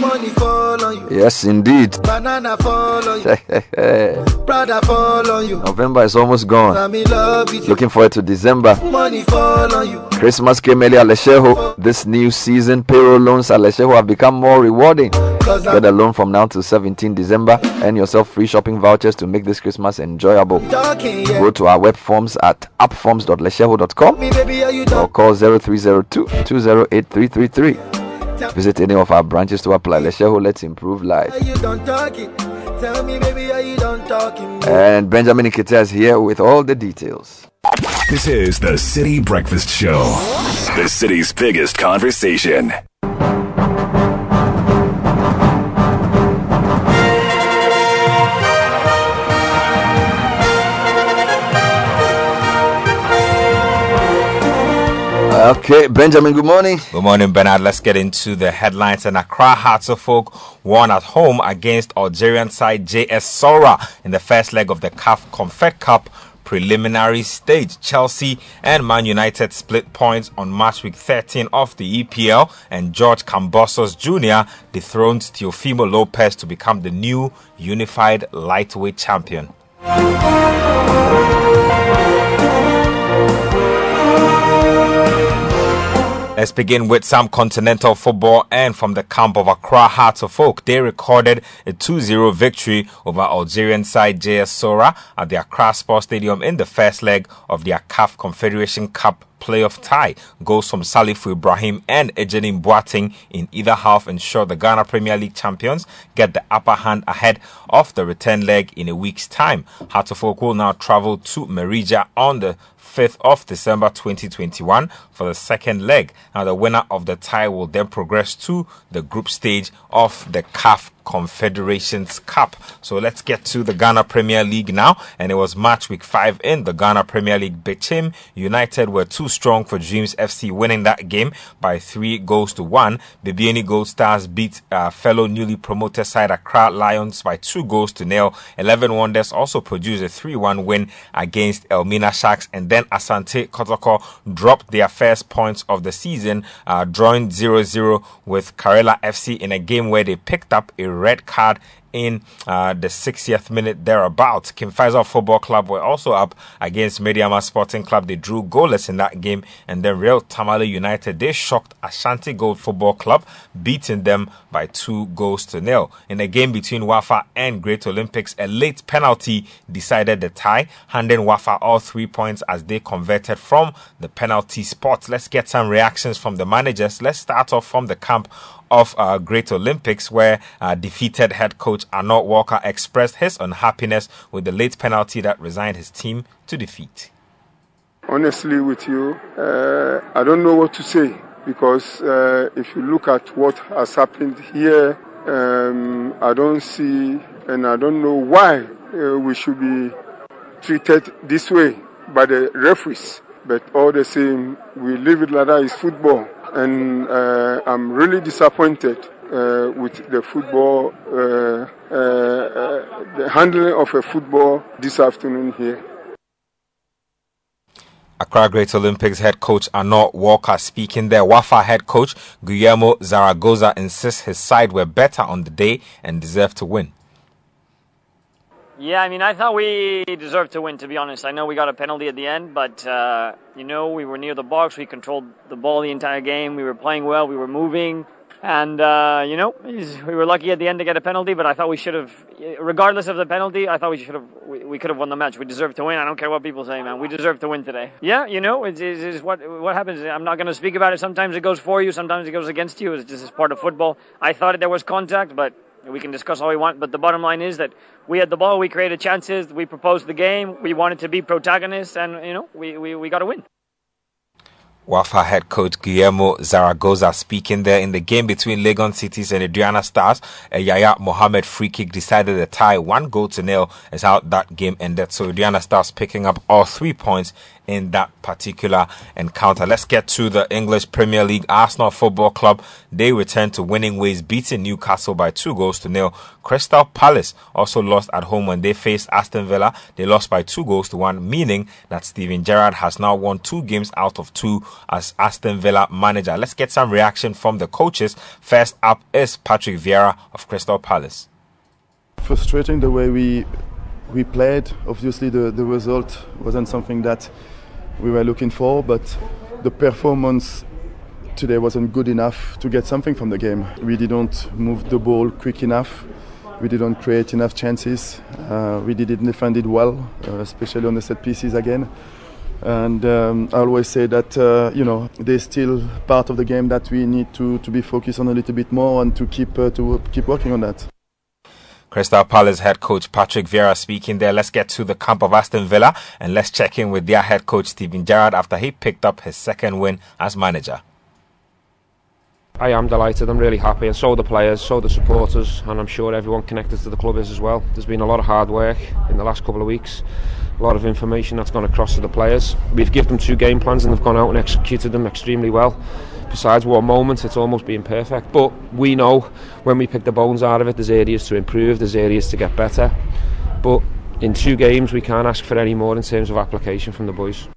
Money fall on you. Yes, indeed. Banana fall on you. Brother fall on you. November is almost gone. I'm in love with you. Looking forward to December. Money fall on you. Christmas came early at Letshego. This new season, payroll loans at Letshego have become more rewarding. Get a loan from now to 17 December. Earn yourself free shopping vouchers to make this Christmas enjoyable. Talking, yeah. Go to our web forms at appforms.letshego.com Me, baby, are you or call 0302 208 333. Visit any of our branches to apply. Letshego, let's improve life. Are you done talking? Tell me, baby, are you done talking? And Benjamin Ikete is here with all the details. This is the City Breakfast Show, the city's biggest conversation. Okay, Benjamin, good morning. Good morning, Bernard. Let's get into the headlines. And Accra Hearts of Oak won at home against Algerian side JS Saoura in the first leg of the CAF Confed Cup preliminary stage. Chelsea and Man United split points on match week 13 of the EPL, and George Kambosos Jr. dethroned Teofimo Lopez to become the new unified lightweight champion. Let's begin with some continental football and from the camp of Accra Hearts of Oak. They recorded a 2-0 victory over Algerian side JS Saoura at the Accra Sports Stadium in the first leg of the CAF Confederation Cup playoff tie. Goals from Salifu Ibrahim and Ejenim Boateng in either half ensure the Ghana Premier League champions get the upper hand ahead of the return leg in a week's time. Hearts of Oak will now travel to Meridja on the 5th of December 2021 for the second leg. Now, the winner of the tie will then progress to the group stage of the CAF Confederations Cup. So let's get to the Ghana Premier League now. And it was match week five in the Ghana Premier League. Bechem United were too strong for Dreams FC, winning that game by three goals to one. Bibiani Gold Stars beat uh, fellow newly promoted side Accra Lions by two goals to nil. Eleven Wonders also produced a 3-1 win against Elmina Sharks, and then Asante Kotoko dropped their first points of the season, uh, drawing 0-0 with Karela FC in a game where they picked up a red card in uh, the 60th minute thereabouts. King Faisal Football Club were also up against Medeama Sporting Club. They drew goalless in that game. And then Real Tamale United, they shocked Ashanti Gold Football Club, beating them by two goals to nil. In a game between Wafa and Great Olympics, a late penalty decided the tie, handing Wafa all three points as they converted from the penalty spot. Let's get some reactions from the managers. Let's start off from the camp of uh, Great Olympics, where uh, defeated head coach Arnold Walker expressed his unhappiness with the late penalty that resigned his team to defeat. Honestly, with you, uh, I don't know what to say because uh, if you look at what has happened here, um, I don't see and I don't know why uh, we should be treated this way by the referees. But all the same, we leave it like that. It's football and uh, I'm really disappointed uh, with the football, uh, the handling of a football this afternoon here. Accra Great Olympics head coach Arnold Walker speaking there. Wafa head coach Guillermo Zaragoza insists his side were better on the day and deserved to win. Yeah, I mean, I thought we deserved to win, to be honest. I know we got a penalty at the end, but, uh, you know, we were near the box. We controlled the ball the entire game. We were playing well. We were moving. And, uh, you know, we were lucky at the end to get a penalty, but I thought we should have, regardless of the penalty, I thought we should have, we, we could have won the match. We deserve to win. I don't care what people say, man. We deserve to win today. Yeah, you know, it's, it's, it's what, what happens. I'm not going to speak about it. Sometimes it goes for you. Sometimes it goes against you. It's just part of football. I thought there was contact, but we can discuss all we want, but the bottom line is that we had the ball, we created chances, we proposed the game, we wanted to be protagonists, and you know, we, we, we got to win. Wafa head coach Guillermo Zaragoza speaking there in the game between Legon Cities and Aduana Stars. A Yaya Mohammed free kick decided the tie. One goal to nil is how that game ended. So Aduana Stars picking up all three points in that particular encounter. Let's get to the English Premier League. Arsenal Football Club, they returned to winning ways, beating Newcastle by two goals to nil. Crystal Palace also lost at home when they faced Aston Villa. They lost by two goals to one, meaning that Steven Gerrard has now won two games out of two as Aston Villa manager. Let's get some reaction from the coaches. First up is Patrick Vieira of Crystal Palace. Frustrating the way we we played. Obviously, the, the result wasn't something that we were looking for, but the performance today wasn't good enough to get something from the game. We didn't move the ball quick enough. We didn't create enough chances. Uh, we didn't defend it well, uh, especially on the set pieces again. And um, I always say that uh, you know there's still part of the game that we need to, to be focused on a little bit more and to keep uh, to keep working on that. Crystal Palace head coach Patrick Vieira speaking there. Let's get to the camp of Aston Villa and let's check in with their head coach Steven Gerrard after he picked up his second win as manager. I am delighted. I'm really happy, and so are the players, so are the supporters, and I'm sure everyone connected to the club is as well. There's been a lot of hard work in the last couple of weeks, a lot of information that's gone across to the players. We've given them two game plans, and they've gone out and executed them extremely well. Besides one moment, it's almost been perfect. But we know when we pick the bones out of it, there's areas to improve, there's areas to get better. But in two games, we can't ask for any more in terms of application from the boys.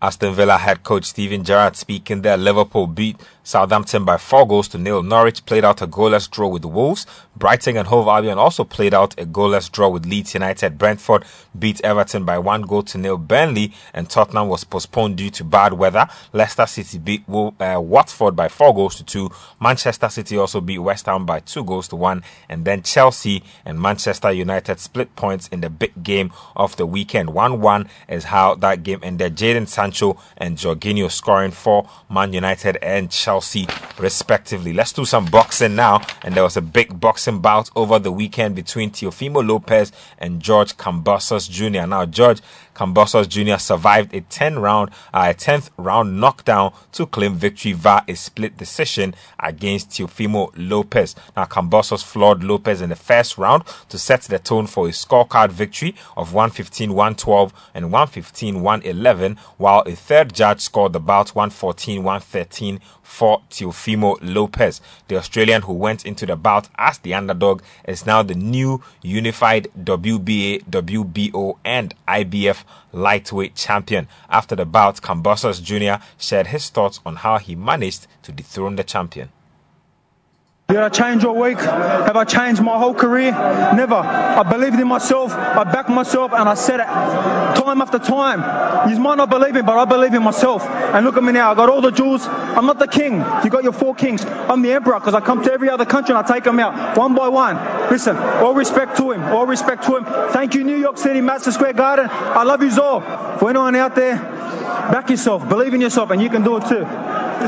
Aston Villa head coach Steven Gerrard speaking there. Liverpool beat Southampton by four goals to nil. Norwich played out a goalless draw with the Wolves. Brighton and Hove Albion also played out a goalless draw with Leeds United. Brentford beat Everton by one goal to nil. Burnley and Tottenham was postponed due to bad weather. Leicester City beat uh, Watford by four goals to two. Manchester City also beat West Ham by two goals to one. And then Chelsea and Manchester United split points in the big game of the weekend. 1-1 is how that game ended. Jadon Sancho and Jorginho scoring for Man United and Chelsea. Chelsea, respectively. Let's do some boxing now. And there was a big boxing bout over the weekend between Teofimo Lopez and George Kambosos Jr. Now, George Kambosos Jr. survived a 10 round, uh, a 10th round knockdown to claim victory via a split decision against Teofimo Lopez. Now, Kambosos floored Lopez in the first round to set the tone for a scorecard victory of 115-112 and 115-111, while a third judge scored the bout 114-113 for Teofimo Lopez. The Australian who went into the bout as the underdog is now the new unified WBA, WBO, and IBF lightweight champion. After the bout, Kambosos Jr. shared his thoughts on how he managed to dethrone the champion. Did I change your week? Have I changed my whole career? Never. I believed in myself. I backed myself, and I said it time after time. You might not believe it, but I believe in myself. And look at me now. I got all the jewels. I'm not the king. You got your four kings. I'm the emperor because I come to every other country and I take them out one by one. Listen, all respect to him. All respect to him. Thank you, New York City, Madison Square Garden. I love you all. For anyone out there, back yourself. Believe in yourself, and you can do it too.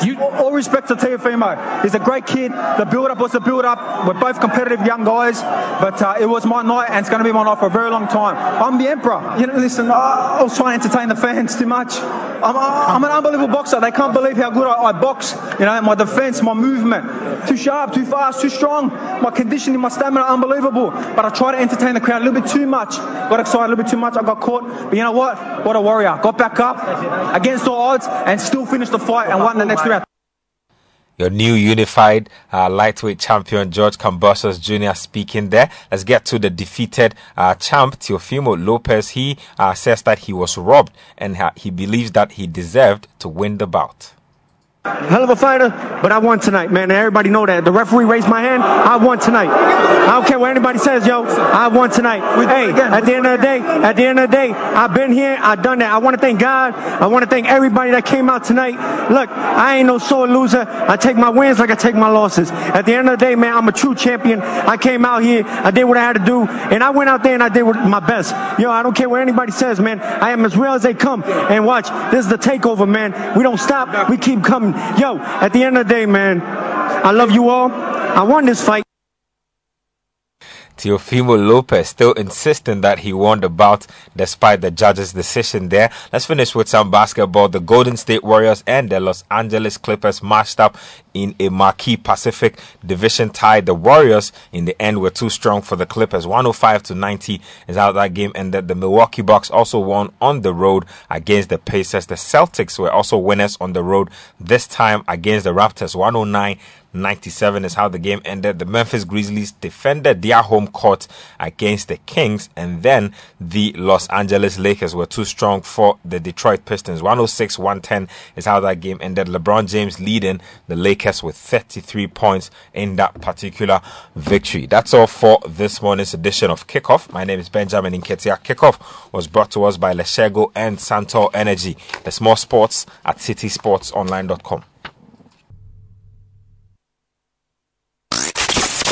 You, all respect to Teofimo. He's a great kid. The build-up was the build-up. We're both competitive young guys, but uh, it was my night, and it's going to be my night for a very long time. I'm the emperor. You know, listen, I, I was trying to entertain the fans too much. I'm, I'm an unbelievable boxer. They can't believe how good I, I box. You know, my defense, my movement, too sharp, too fast, too strong. My conditioning, my stamina, are unbelievable. But I try to entertain the crowd a little bit too much. Got excited a little bit too much. I got caught. But you know what? What a warrior. Got back up against all odds and still finished the fight and won the next round. Your new unified uh, lightweight champion George Kambosos Jr. speaking there. Let's get to the defeated uh, champ Teofimo Lopez. He uh, says that he was robbed and ha- he believes that he deserved to win the bout. Hell of a fighter, but I won tonight, man. Everybody know that. The referee raised my hand. I won tonight. I don't care what anybody says, yo. I won tonight. Hey, at the end of the day, at the end of the day, I've been here. I've done that. I want to thank God. I want to thank everybody that came out tonight. Look, I ain't no sore loser. I take my wins like I take my losses. At the end of the day, man, I'm a true champion. I came out here. I did what I had to do, and I went out there and I did my best. Yo, I don't care what anybody says, man. I am as real as they come. And watch, this is the takeover, man. We don't stop. We keep coming. Yo, at the end of the day, man, I love you all. I won this fight. Teofimo Lopez still insisting that he won the bout despite the judge's decision there. Let's finish with some basketball. The Golden State Warriors and the Los Angeles Clippers matched up in a marquee Pacific Division tie. The Warriors in the end were too strong for the Clippers. 105 to 90 is how that game ended. The Milwaukee Bucks also won on the road against the Pacers. The Celtics were also winners on the road this time against the Raptors. 109 97 is how the game ended. The Memphis Grizzlies defended their home court against the Kings, and then the Los Angeles Lakers were too strong for the Detroit Pistons. 106 110 is how that game ended. LeBron James leading the Lakers with 33 points in that particular victory. That's all for this morning's edition of Kickoff. My name is Benjamin Inketia. Kickoff was brought to us by Letshego and Santor Energy. There's more sports at citysportsonline.com.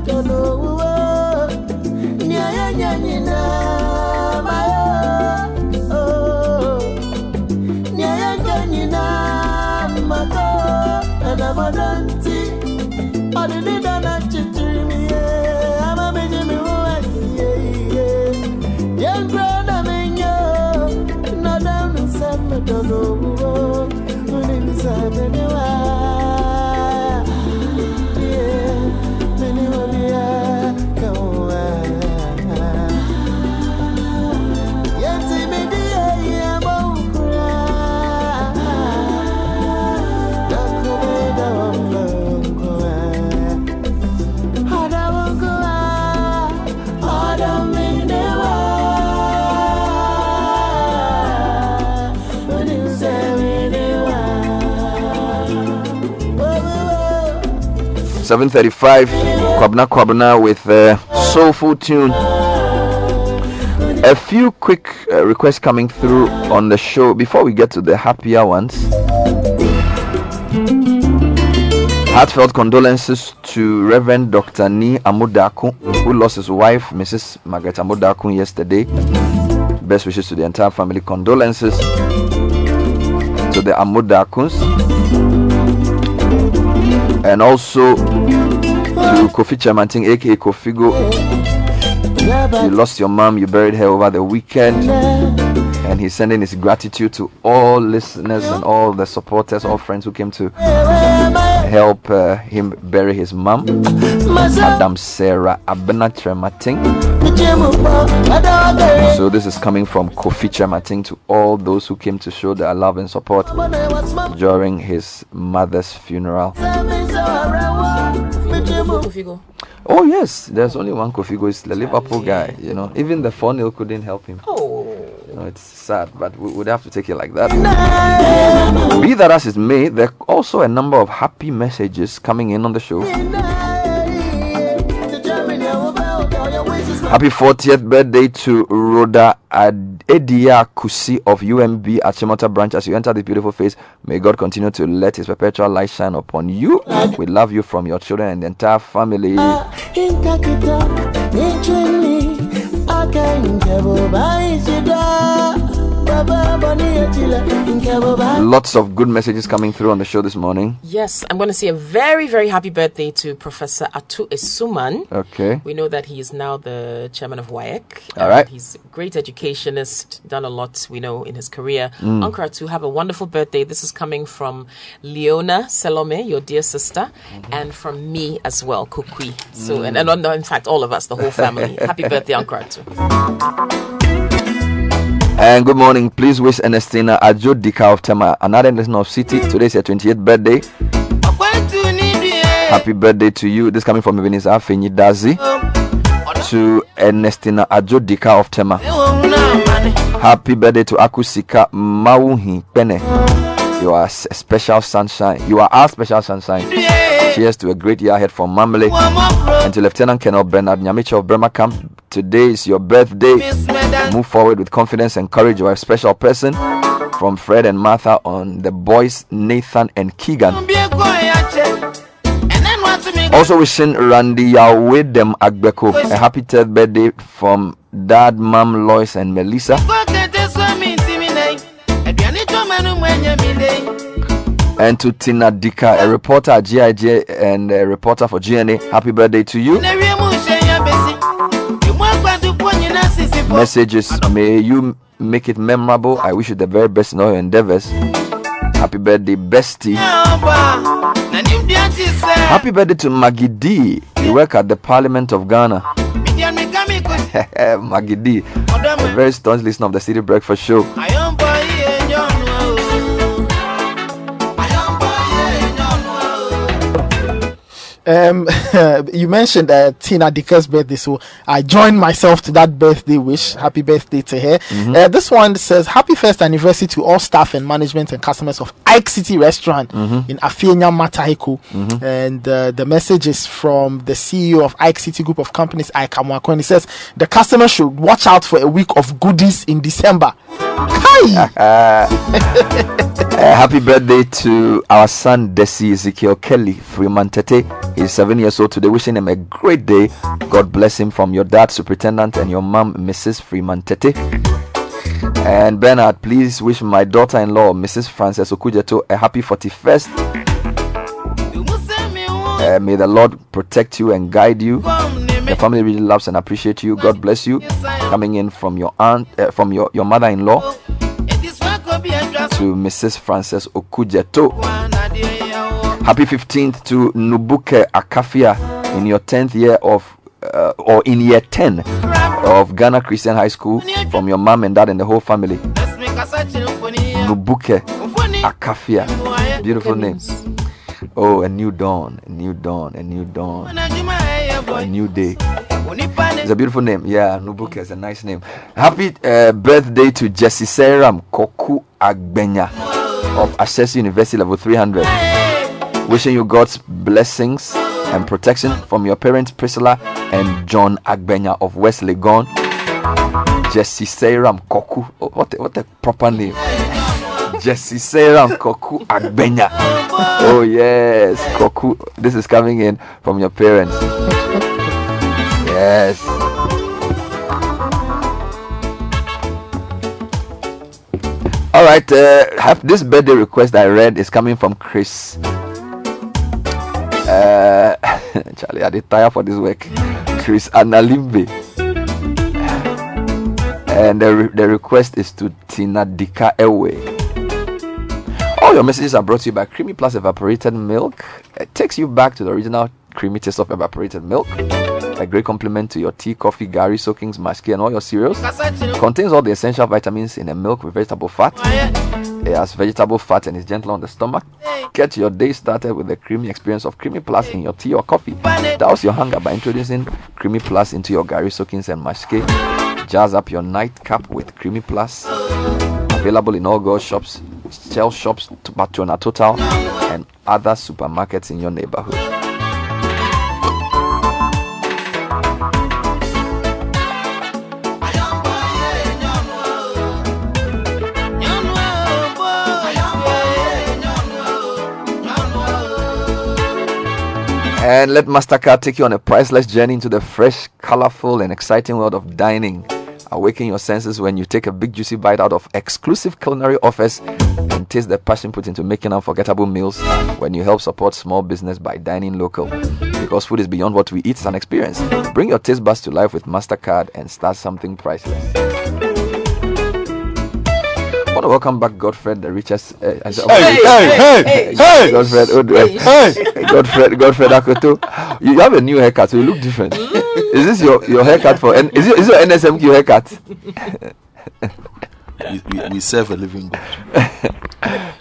don't know. 7.35 kwabna kwabna with a soulful tune. A few quick uh, requests coming through on the show. Before we get to the happier ones heartfelt condolences to reverend dr ni amudaku who lost his wife mrs margaret amudaku yesterday. Best wishes to the entire family. Condolences to the amudakuns and also to Kofi Chamanting, aka Kofigo. You lost your mom, you buried her over the weekend. And he's sending his gratitude to all listeners and all the supporters, all friends who came to help uh, him bury his mom, Madam Sarah Abena Tremating. So this is coming from Kofi Tremating to all those who came to show their love and support during his mother's funeral. Oh yes, there's only one Kofigo. It's the Liverpool guy. You know, even the four 0 couldn't help him. Oh, you know, it's sad, but we would have to take it like that. Be that as it may, there are also a number of happy messages coming in on the show. Happy 40th birthday to Rhoda Ad- Edia Kusi of UMB Achimota branch. As you enter this beautiful face, may God continue to let His perpetual light shine upon you. We love you from your children and the entire family. Lots of good messages coming through on the show this morning. Yes, I'm going to say a very, very happy birthday to Professor Atu Esuman. Okay. We know that he is now the chairman of WAEC. All right. He's a great educationist, done a lot, we know, in his career. Mm. Uncle Atu, have a wonderful birthday. This is coming from Leona Salome, your dear sister, and from me as well, Kokui. So, and, and in fact, all of us, the whole family. happy birthday, Uncle Atu. And good morning. Please wish Ernestina Ajo Dika of Tema, another listener of City. Today is your 28th birthday. Happy birthday to you. This coming from Ebenezer Afenyi Dazi. To Ernestina Ajo Dika of Tema. Happy birthday to Akusika Mauhi Pene. You are a special sunshine. You are our special sunshine. Cheers to a great year ahead for Mamle. And to Lieutenant Colonel Bernard Nyamiche of Burma Camp. Today is your birthday. Move forward with confidence and courage. You are a special person. From Fred and Martha on the boys Nathan and Keegan. Also wishing Randy Yawedem Agbeko a happy third birthday from Dad, Mom, Lois, and Melissa. And to Tina Dika, a reporter at GIJ and a reporter for GNA. Happy birthday to you. Messages, may you make it memorable. I wish you the very best in all your endeavors. Happy birthday, bestie. Happy birthday to Maggie D. You work at the Parliament of Ghana. Maggie D, a very staunch listener of the City Breakfast Show. Um, you mentioned uh, Tina Dika's birthday, so I joined myself to that birthday wish. Happy birthday to her. Mhm. Uh, this one says, Happy first anniversary to all staff and management and customers of Ike City Restaurant Mhm. in Afienya Mataheko. Mhm. And uh, the message is from the CEO of Ike City Group of Companies, Ike Amwako. And he says, The customer should watch out for a week of goodies in December. Hi! Uh, happy birthday to our son Desi Ezekiel Kelly Freeman Tete. He's seven years old today. Wishing him a great day. God bless him from your dad, Superintendent, and your mom, Mrs. Freeman Tete. And Bernard, please wish my daughter-in-law, Mrs. Frances Okudzeto, a happy 41st. Uh, may the Lord protect you and guide you. The family really loves and appreciates you. God bless you. Coming in from your aunt, uh, from your, your mother-in-law to Mrs. Frances Okudzeto. Happy 15th to Nubuke Akafia in your 10th year of uh, or in year 10 of Ghana Christian High School from your mom and dad and the whole family. Nubuke Akafia. Beautiful name. Oh, a new dawn, a new dawn, a new dawn, a new day. It's a beautiful name. Yeah, Nubuke is a nice name. Happy uh, birthday to Jesse Seram Koku Agbenya of Ashesi University Level 300. Wishing you God's blessings and protection from your parents Priscilla and John Agbenya of West Legon. Jesse Seram Koku. Oh, what, a, what a proper name. Jesse Seram Koku Agbenya. Oh, yes. Koku. This is coming in from your parents. Yes. All right. Uh, have this birthday request I read is coming from Chris. Uh, Charlie, I did tire for this work. Chris Analimbe. And the, re- the request is to Tina Dika Ewe. All your messages are brought to you by Creamy Plus Evaporated Milk. It takes you back to the original creamy taste of evaporated milk. A great complement to your tea, coffee, gari, soakings, maske, and all your cereals. Contains all the essential vitamins in a milk with vegetable fat. It has vegetable fat and is gentle on the stomach. Get your day started with the creamy experience of Creamy Plus in your tea or coffee. Douse your hunger by introducing Creamy Plus into your gari, soakings, and maske. Jazz up your nightcap with Creamy Plus. Available in all GOIL shops, shell shops, Batona Total, and other supermarkets in your neighborhood. And let MasterCard take you on a priceless journey into the fresh, colorful, and exciting world of dining. Awaken your senses when you take a big juicy bite out of exclusive culinary offers and taste the passion put into making unforgettable meals when you help support small business by dining local. Because food is beyond what we eat, it's an experience. Bring your taste buds to life with MasterCard and start something priceless. I want to welcome back Godfred, the richest. Uh, I said- Hey, hey, hey, hey. Godfred, Odwe. Hey. Godfred, Godfred Akoto. You have a new haircut, so you look different. Is this your, your haircut for? N- is it is your NSMQ haircut? we, we, we serve a living God.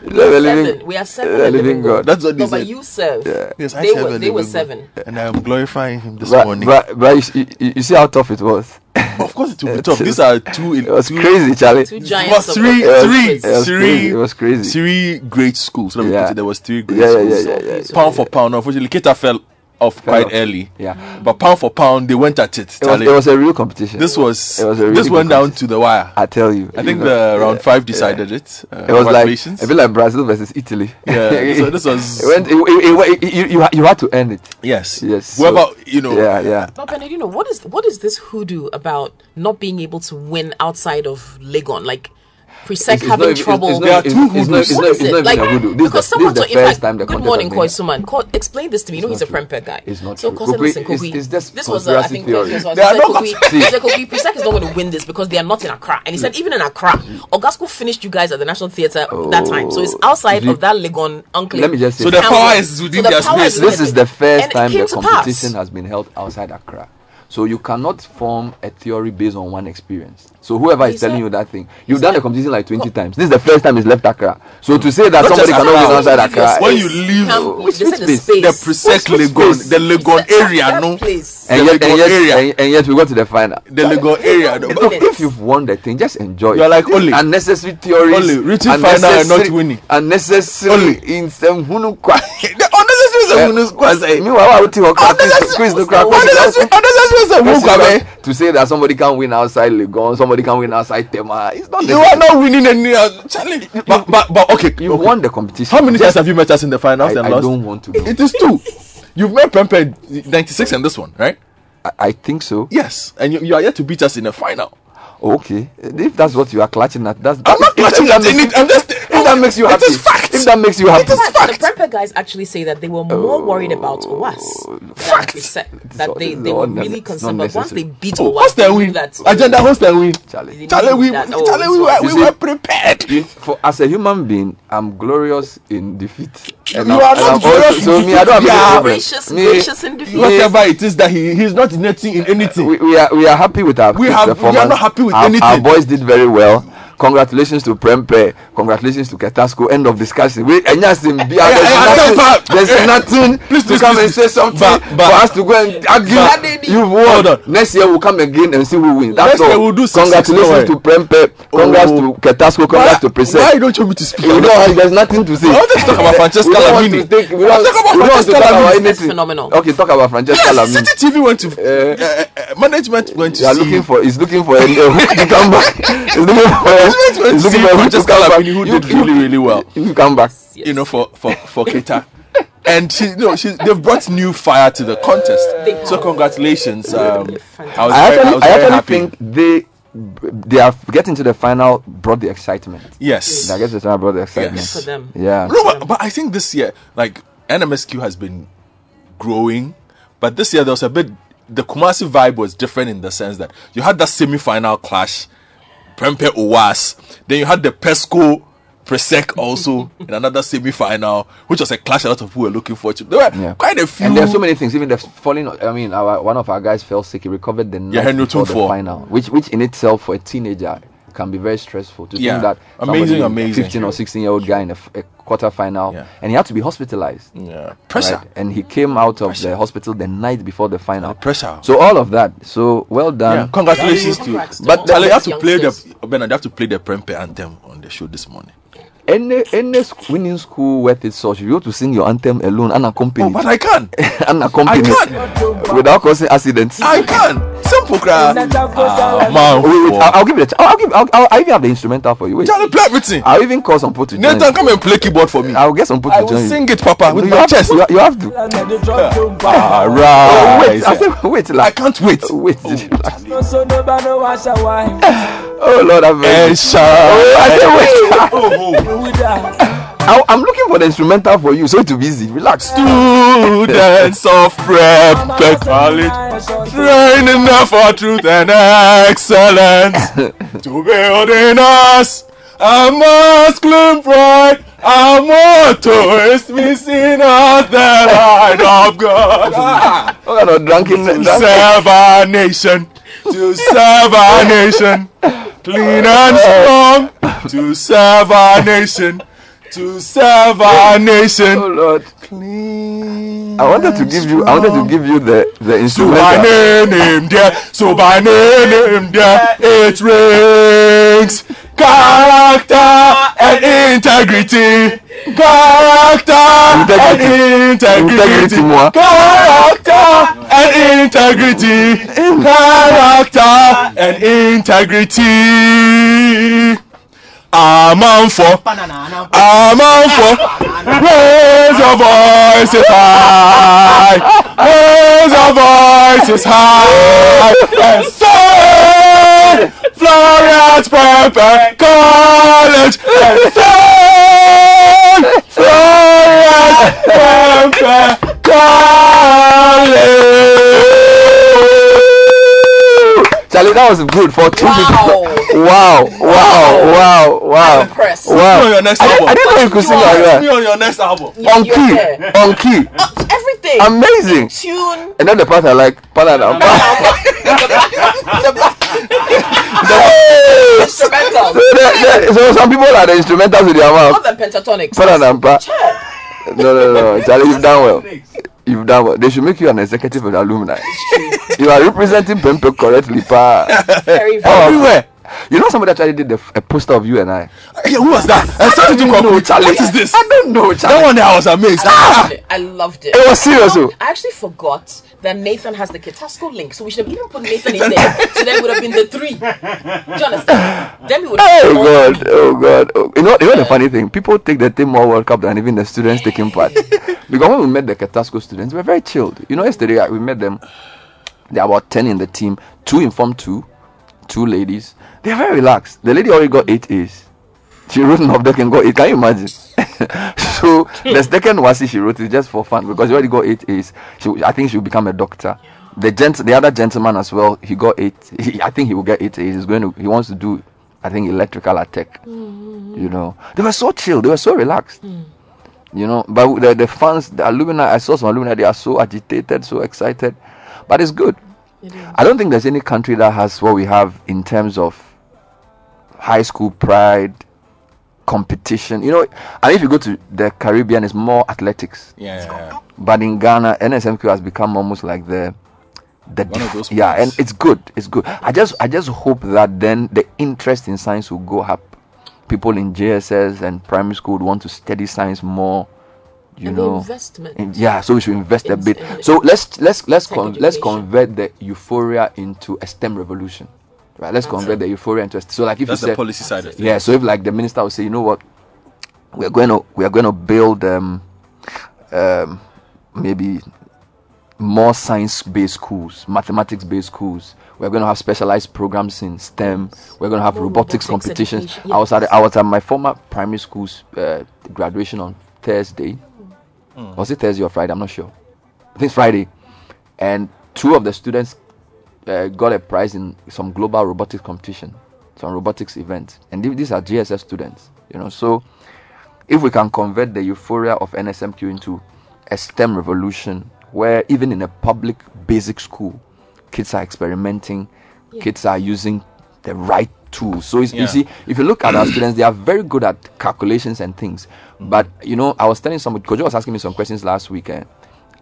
Is that a living- Seven. We are seven. a a living God. That's what no, they but said. you serve. Yes, I they serve were. a They were living seven. God. And I am glorifying Him this But, morning. but, but you, you, you see how tough it was. Of course, it be tough. These are two. It was two, crazy, Charlie. Two It giants was of three, the- It was- three, it was three, crazy. It was crazy. three great schools. Let me Yeah. put it. There was three great Yeah, yeah, schools. yeah, yeah, yeah. Pound for pound. Unfortunately, Keta fell off Fell quite off. early. Yeah. But pound for pound, they went at it. It was, it was a real competition. this was. It was a really this went down to the wire. I tell you. I think You the round yeah, five yeah. decided it. Uh, It was like congratulations. a bit like Brazil versus Italy. Yeah, so this was- It went, it, it, it, you, you, you had to earn it. Yes. Yes. Whoever so- you know. Yeah, yeah. But Bernard, you know what is what is this hoodoo about not being able to win outside of Legon? Like Presec It's- it's having not even- trouble. it's not- it's- it's not- it's What not- is it? not like, a. This because someone told, the in fact, good morning, has been- Koisuman. Explain this to me. You know he's a Prempeh guy. It's not so true. Kosa, Kokwe listen, is- Kokwe, is just this was, uh, I think, theory. yes, was- There he are no Kokwe- conspiracy. he said Kokwe, Presec is not going to win this because they are not in Accra. And he said even in Accra, Ogasco finished you guys at the National Theatre that time. So it's outside of that Legon enclave. Let me just say So the Can't power win. is within So the their space. This is the first time the competition has been held outside Accra. So you cannot form a theory based on one experience. So whoever He is telling said- you that thing, you've done the competition like 20 times. This is the first time it's left Accra. So to say that Not somebody cannot win outside Accra, When you leave Can't- which said space? the space. the Which- which Legon, the Legon area, that no. place. and the yet, and, yet, area. and, and yet we got to the final. The Legon area. Look, if you've won the thing, just enjoy You're it. like Oli. unnecessary theories, Oli, reaching final and not winning. unnecessary in some hunu kwa. unnecessary. Meanwhile, I would think, quiz no crack. Unnecessary unnecessary hunu kwa bɛ. To say that somebody can win outside Legon, somebody can win outside Tema, it's not. You are not winning any uh, challenge. But, but but okay. You okay. won the competition. How many times have you met us in the finals I, and I lost? don't want to. Know. It is two. You've met Prempeh 96 and this one, right? I, I think so. Yes, and you, you are yet to beat us in the final. Okay, if that's what you are clutching at, that's. I'm not clutching at makes- any. I'm just. If that makes you happy, if that makes you happy, In fact, the Prempeh guys actually say that they were more worried about oh, us than Presec. That they, they were really concerned. But once they beat Oh, Owas, they win. that Agenda host and win. Charlie. Charlie, we, that, oh, Charlie, we were, we were prepared. You- for as a human being, I'm glorious in defeat. You I'm- are not glorious also- in So me, I don't have defeat. any Yeah. Gracious- Me- gracious in defeat. Whatever it is that he he's not netting in uh, anything. we, we are we are happy with our We good have- we are not happy with our, anything. Our boys did very well. Congratulations to Prempeh. Congratulations to Ketasco. End of discussion. We, and yes, in Bia, there's, nothing, there's nothing please, to please, come please, and say something but- but- for us to go and argue. but- You've won. Next year we'll come again and see who wins. That's Next all. year we'll do six, six, Congratulations to don't Prempeh. Congrats Oh. to Ketasco. Congrats to Presec. Why don't you want me to speak? We on don't have, there's nothing to say. I want to talk about Francesca we don't want Lamini. take, we want to talk about we don't want to Francesca talk about Lamini. anything. phenomenal. Okay, talk about Francesca Yes, Lamini. Citi TV went to uh, uh, management went to You are see looking for. He's looking for a, a hook to come back. He's looking for. management went He's to looking see for a hook come back. Who You- did really really well. You come back. You know for for for Keta. And she, you know, she, they've brought new fire to the contest. So congratulations. Um, I was I very, actually, I was I very actually happy. think they they are getting to the final brought the excitement. Yes. I guess the final brought the excitement. Yes. For them. Yeah. No, but, but I think this year, like NSMQ has been growing, but this year there was a bit. The Kumasi vibe was different in the sense that you had that semi-final clash, Prempeh Owas. Then you had the Pesco Presec also in another semi-final, which was a clash a lot of people were looking forward to. There were Yeah. quite a few. And there's so many things. Even the falling. I mean, our, one of our guys fell sick. He recovered the night Yeah, before the final, which which in itself for a teenager can be very stressful. To Yeah. think that Amazing, amazing. 15 or 16 year old guy in a quarter final, Yeah. and he had to be hospitalized. Yeah. Pressure. right? And he came out of the hospital the night before the final. pressure. So all of that. So well done. Yeah, congratulations to. you. But all you have to play the youngsters. Bernard, you have to play the Prempeh anthem on the show this morning. Any any sc- winning school worth its salt, you have to sing your anthem alone, unaccompanied. Oh, but I can. unaccompanied. I can. Without causing accidents. I can. Simple cry. Ah, man. Wait, wait, I'll, I'll give it. A ch- I'll give. I'll, I'll, I even have the instrumental for you. Wait. Charlie, play everything. I'll even call some people to join. Nathan, come and play keyboard for me. I'll get some people I will sing it, Papa, with you my have chest. To, you, you have to. Ah, Oh, wait, I said, wait, like, I can't wait. wait. oh Lord, I'm Oh, I said, wait. Oh, I, I'm looking for the instrumental for you, so to be easy. Relax. Students of Prep College, training for truth and excellence, to build in us a masculine pride. Our motto is missing us the light of God. Ah. What kind of drunken? to drunken- serve our nation, to serve our nation, clean and strong, to serve our nation, to serve our nation. Oh Lord. Clean. I wanted to give you. I wanted to give you the the So by name there, so by name there, it rings character and integrity. Character Integrity. and integrity. Integrity, moi. Character and integrity. Character and integrity. On for. Raise your voices high. Raise your voices high. And say, Florence Pepper College. And say, Florence Pepper College. Charlie, that was good for two Wow. people. Wow, wow, wow, wow. I'm impressed. Put me Wow. on your next I, album. I didn't know you could sing like Put that. me on your next album. You- On you're key, there. on key. Uh, everything. Amazing. Tune. And then the part I like, Panama. Instrumental. so, there- there- so some people are the instrumentals with their More mouth. than pentatonics. Panama. Check. No, no, no, Charlie, you've done well. You've done well. They should make you an executive of the alumni. you are representing Prempeh correctly, pa. Very, Oh, everywhere. You know somebody actually did the, a poster of you and I. Yeah, who was that? I started to don't know. What is this? I don't know, Charlie. That one day I was amazed. Ah! I loved it. It was serious, oh. I actually forgot that Nathan has the Ketasco link, so we should have even put Nathan in there. so then it would have been the three. Do you understand? Then we would have Oh god, oh god. Oh, you know, you know the funny thing? People take the team more World Cup than even the students taking part. because when we met the Ketasco students, we were very chilled. You know, yesterday uh, we met them. There are about ten in the team. Two informed two, two ladies. They're very relaxed. The lady already got eight A's. She wrote an object and got eight. Can you imagine? so the second was she wrote it just for fun because she already got eight A's. She, I think she will become a doctor. The gent, the other gentleman as well, he got eight. He, I think he will get eight A's. He's going to. He wants to do, I think, electrical at tech. Mm-hmm. You know, they were so chill. They were so relaxed. Mm. You know, but the the fans, the alumni, I saw some alumni. They are so agitated, so excited, but it's good. I don't think there's any country that has what we have in terms of high school pride, competition. You know, and if you go to the Caribbean, it's more athletics. Yeah, yeah, yeah. But in Ghana, NSMQ has become almost like the the One of def- those yeah, and it's good. It's good. I just I just hope that then the interest in science will go up. People in JSS and primary school would want to study science more. You And the know, investment. And yeah. So we should invest a bit. in- so let's let's let's con- let's convert the euphoria into a STEM revolution. Right. Let's convert the euphoria into a so like if That's you the said, policy side of things. yeah. So if like the minister would say, you know what, we are going to we are going to build um um maybe more science-based schools, mathematics-based schools. We're going to have specialized programs in STEM. We're going to have robotics, robotics competitions. education, I was at I was at my former primary school's uh, graduation on Thursday. Hmm. Was it Thursday or Friday? I'm not sure. I think it's Friday. And two of the students uh, got a prize in some global robotics competition, some robotics event. And th- these are GSS students, you know. So if we can convert the euphoria of NSMQ into a STEM revolution where even in a public basic school, kids are experimenting, kids are using the right tools. So it's, Yeah. you see, if you look at our students, they are very good at calculations and things. But you know, I was telling somebody, Kojo was asking me some questions last weekend.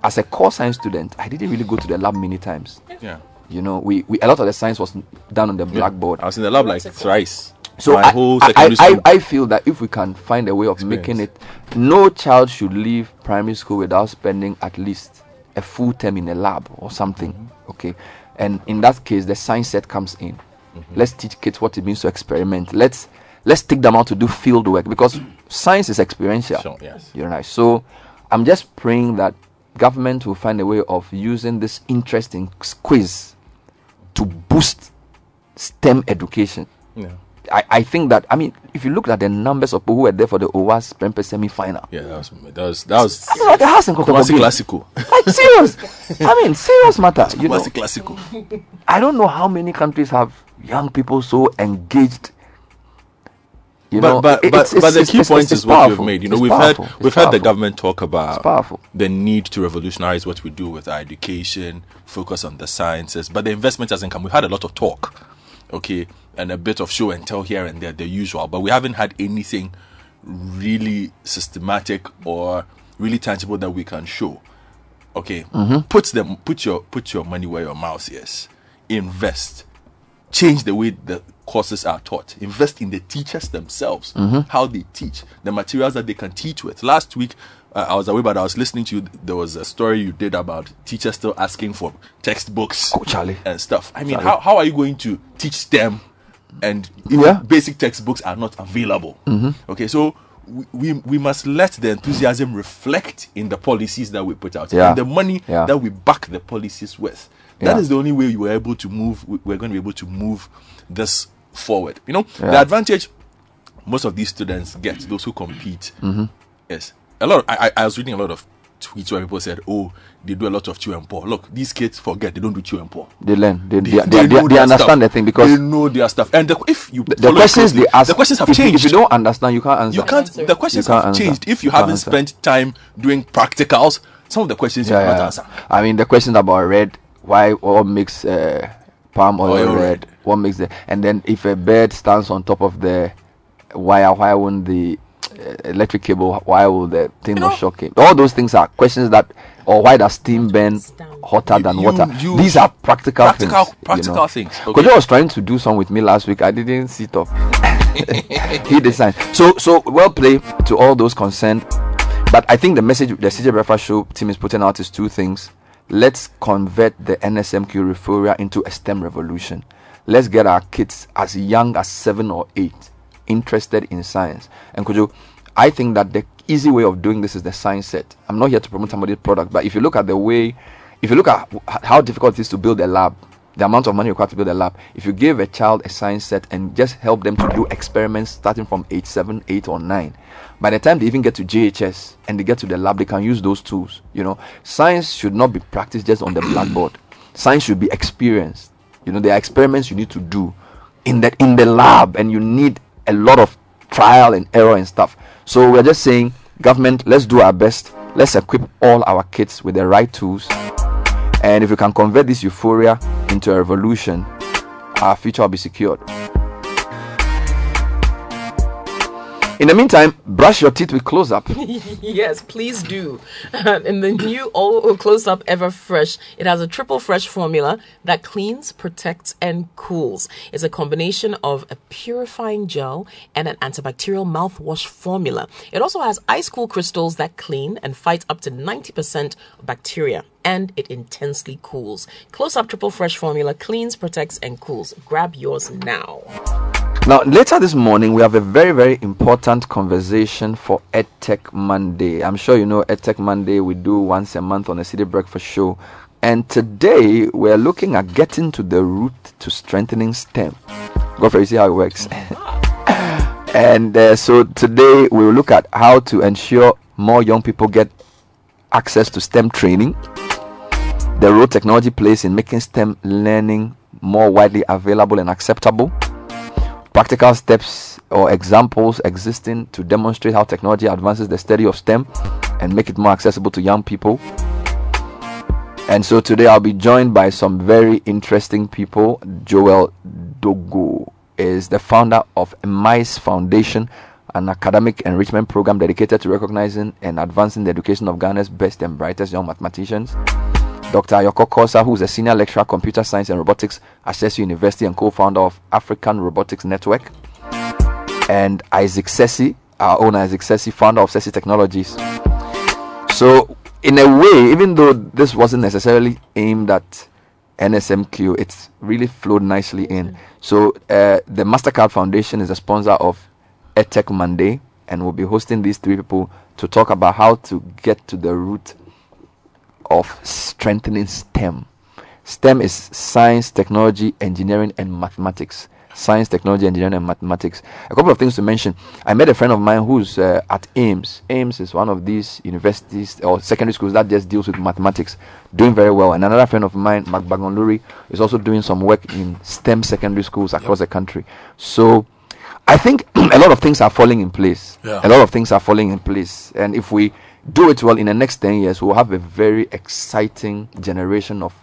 As a core science student, I didn't really go to the lab many times. Yeah. You know, we, we a lot of the science was done on the blackboard. I was in the lab like thrice. So my I, whole I, secondary I, school. I feel that if we can find a way of making it, no child should leave primary school without spending at least a full term in a lab or something. Mm-hmm. Okay, and in that case, the science set comes in. Mm-hmm. Let's teach kids what it means to experiment. Let's let's take them out to do field work because science is experiential. Sure, yes. You're right. So I'm just praying that government will find a way of using this interesting quiz to boost STEM education. Yeah. I, I think that I mean if you look at the numbers of people who were there for the OWAS Prempe semi final. Yeah, that was that was that was That's like a house in Kumasi. Classico. Like serious. I mean serious matter. You know, Classico. I don't know how many countries have young people so engaged. You but know, but but, it's- but the key it's- point is what powerful. you've made. You know, we've powerful. heard we've heard the government talk about the need to revolutionize what we do with our education, focus on the sciences, but the investment hasn't come. We've had a lot of talk, okay, and a bit of show and tell here and there, the usual, but we haven't had anything really systematic or really tangible that we can show. Okay, Mhm. put them put your put your money where your mouth is. Invest change the way the courses are taught. Invest in the teachers themselves, Mhm. how they teach, the materials that they can teach with. Last week, uh, I was away, but I was listening to you. There was a story you did about teachers still asking for textbooks and stuff. I mean, Charlie. how, how are you going to teach them and Yeah. basic textbooks are not available? Mhm. Okay, so we, we, we must let the enthusiasm reflect in the policies that we put out Yeah. and the money Yeah. that we back the policies with. That is the only way you were able to move. We're going to be able to move this forward. You know, the advantage most of these students get, those who compete, Mhm. yes. A lot. Of, I, I I was reading a lot of tweets where people said, "Oh, they do a lot of chew and pour." Look, these kids forget they don't do chew and pour. They learn. They, they, They- they, they they, they understand stuff. the thing because They know their stuff. And the, if you the, the questions closely, they ask, the questions have if you- changed. If you don't understand, you can't answer. You can't. The questions can't have answer. changed. If you can't haven't answer. spent time doing practicals, some of the questions you yeah, cannot yeah. answer. I mean, the questions about red, why, what makes uh, palm oil, Oil red, what makes the, and then if a bird stands on top of the wire, why won't the uh, electric cable, why will the thing not shock him? All those things are questions that or why does steam burn hotter than You- water? you- These are practical, Practical- things. practical you know. things, Kojo okay. was trying to do some with me last week. I didn't sit up. he designed. So so well played to all those concerned. But I think the message the Citi Breakfast Show team is putting out is two things. Let's convert the NSMQ euphoria into a STEM revolution. Let's get our kids as young as seven or eight interested in science. And Kojo, I think that the easy way of doing this is the science set. I'm not here to promote somebody's product, but if you look at the way, if you look at how difficult it is to build a lab, the amount of money required to build a lab, if you give a child a science set and just help them to do experiments starting from age 7, 8, or 9, by the time they even get to JHS and they get to the lab, they can use those tools. You know, science should not be practiced just on the blackboard. Science should be experienced. You know, there are experiments you need to do in that in the lab, and you need a lot of trial and error and stuff. So we're just saying, government, let's do our best. Let's equip all our kids with the right tools. And if we can convert this euphoria into a revolution, our future will be secured. In the meantime, brush your teeth with close up. yes, please do. In the new All Close Up Ever Fresh, it has a triple fresh formula that cleans, protects, and cools. It's a combination of a purifying gel and an antibacterial mouthwash formula. It also has ice cool crystals that clean and fight up to 90% of bacteria. And it intensely cools. Close Up Triple Fresh formula cleans, protects, and cools. Grab yours now. Now, later this morning, we have a very, very important conversation for EdTech Monday. I'm sure you know EdTech Monday we do once a month on the Citi Breakfast Show. And today, we're looking at getting to the root to strengthening STEM. Go for it, see how it works. and uh, so today, we will look at how to ensure more young people get access to STEM training, the role technology plays in making STEM learning more widely available and acceptable practical steps or examples existing to demonstrate how technology advances the study of STEM and make it more accessible to young people. And so today I'll be joined by some very interesting people. Joel Dogo is the founder of MISE Foundation, an academic enrichment program dedicated to recognizing and advancing the education of Ghana's best and brightest young mathematicians. Dr. Ayorkor Korsah, who is a senior lecturer computer science and robotics at Ashesi University and co-founder of African Robotics Network. And Isaac Sesi, our own Isaac Sesi, founder of Sesi Technologies. So, in a way, even though this wasn't necessarily aimed at NSMQ, it's really flowed nicely in. So, uh, the MasterCard Foundation is a sponsor of EdTech Monday, and we'll be hosting these three people to talk about how to get to the root of strengthening STEM. STEM is science, technology, engineering, and mathematics. Science, technology, engineering, and mathematics. A couple of things to mention. I met a friend of mine who's uh, at Ames. Ames is one of these universities or secondary schools that just deals with mathematics, doing very well. And another friend of mine, Mark Bagonluri, is also doing some work in STEM secondary schools across the country. So I think a lot of things are falling in place. Yeah. A lot of things are falling in place. And if we do it well in the next 10 years, we'll have a very exciting generation of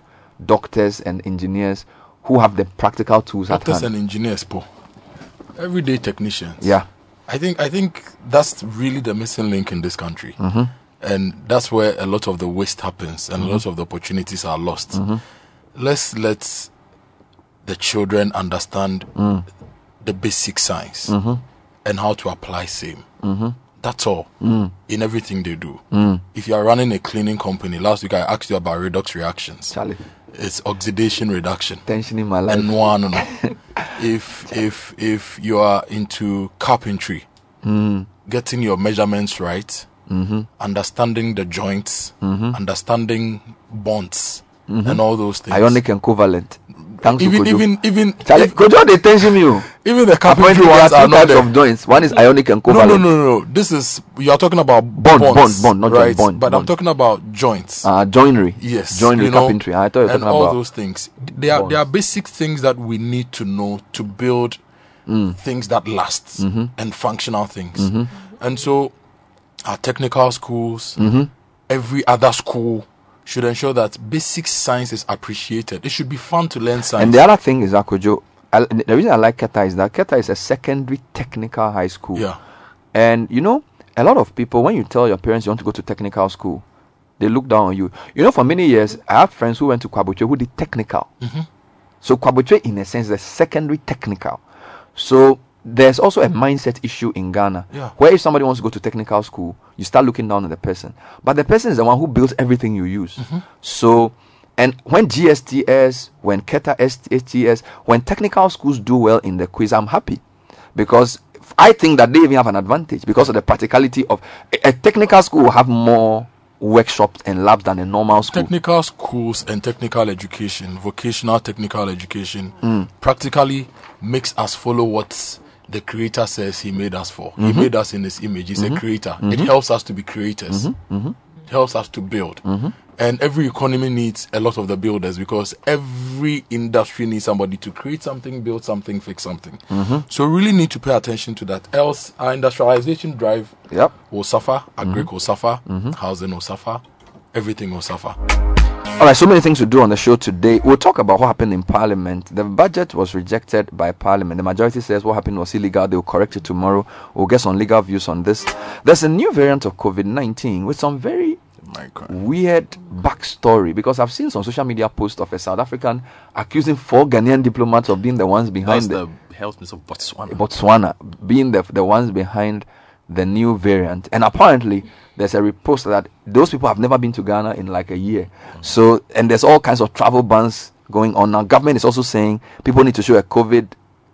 doctors and engineers who have the practical tools Doctors at hand. and engineers, po. Everyday technicians. Yeah. I think I think that's really the missing link in this country. Mhm. And that's where a lot of the waste happens and Mhm. a lot of the opportunities are lost. Mhm. Let's let the children understand Mm. the basic science Mhm. and how to apply same. That's all Mm. in everything they do. Mm. If you are running a cleaning company, last week I asked you about redox reactions. Charlie. It's oxidation reduction. Tension in my life. And one, no, no. if if if you are into carpentry, Mm. getting your measurements right, Mhm. understanding the joints, Mhm. understanding bonds, Mhm. and all those things. Ionic and covalent. Thanks to even Kojo. even even Charlie, Kojo, they tension you. even the carpentry ones are not types there. of joints. One is ionic and covalent. no, no, no, no. This is you are talking about Bond, bonds, bond, bond, not right? joint, bond, but I'm talking about joints. Uh, joinery. Yes, Joinery, you know, carpentry. I thought you were and talking all about those things. They are they are basic things that we need to know to build Mm. things that last Mhm. and functional things. Mhm. And so, our technical schools, Mhm. every other school should ensure that basic science is appreciated. It should be fun to learn science. And the other thing is that Kojo, I, the reason I like Keta is that Keta is a secondary technical high school. Yeah. And you know, a lot of people, when you tell your parents you want to go to technical school, they look down on you. You know, for many years, I have friends who went to Kwabuche who did technical. Mhm. So Kwabuche, in a sense, is a secondary technical. So there's also a mindset issue in Ghana, Yeah. where if somebody wants to go to technical school, you start looking down on the person. But the person is the one who builds everything you use. So, and when GSTS, when Keta STS, when technical schools do well in the quiz, I'm happy because I think that they even have an advantage because of the practicality of a, a technical school will have more workshops and labs than a normal school. Technical schools and technical education, vocational technical education, Mm. practically makes us follow what the creator says he made us for. He Mhm. made us in his image. He's Mhm. a creator. It Mhm. helps us to be creators. It helps us to build. Mhm. And every economy needs a lot of the builders because every industry needs somebody to create something, build something, fix something. So we really need to pay attention to that. Else, our industrialization drive Yep. will suffer. Agric will suffer. Housing will suffer. Everything will suffer. All right, so many things to do on the show today. We'll talk about what happened in Parliament. The budget was rejected by Parliament. The majority says what happened was illegal. They will correct it tomorrow. We'll get some legal views on this. There's a new variant of COVID 19 with some very weird backstory because I've seen some social media posts of a South African accusing four Ghanaian diplomats of being the ones behind the, the health minister of Botswana. Botswana being the the ones behind the new variant. And apparently, there's a report that those people have never been to Ghana in like a year. So, and there's all kinds of travel bans going on now. Government is also saying people need to show a COVID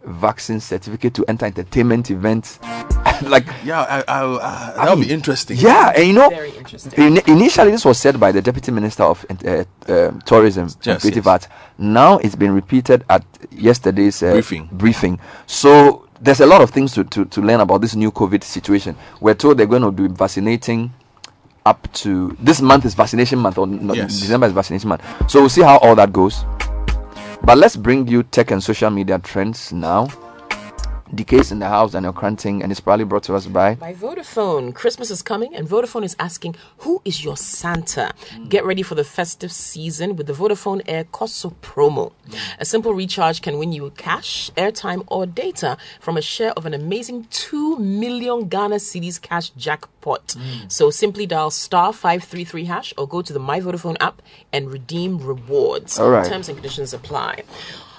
vaccine certificate to enter entertainment events. like, Yeah, I, I, I, that'll be interesting. yeah, and you know, Very interesting. in, initially this was said by the deputy minister of uh, um, tourism and Yes, creative yes. arts. Now it's been repeated at yesterday's uh, Briefing. Briefing. So there's a lot of things to, to, to learn about this new COVID situation. We're told they're going to be vaccinating up to this month is vaccination month or no, Yes. December is vaccination month. So we'll see how all that goes. But let's bring you tech and social media trends now. DK's in the house, and you're Cranting, and it's probably brought to us by By Vodafone, Christmas is coming, and Vodafone is asking, Who is your Santa? Get ready for the festive season with the Vodafone Air Costo promo. A simple recharge can win you cash, airtime, or data from a share of an amazing 2 million Ghana cedis cash jackpot. So simply dial star 533 hash or go to the My Vodafone app and redeem rewards. All right. Terms and conditions apply.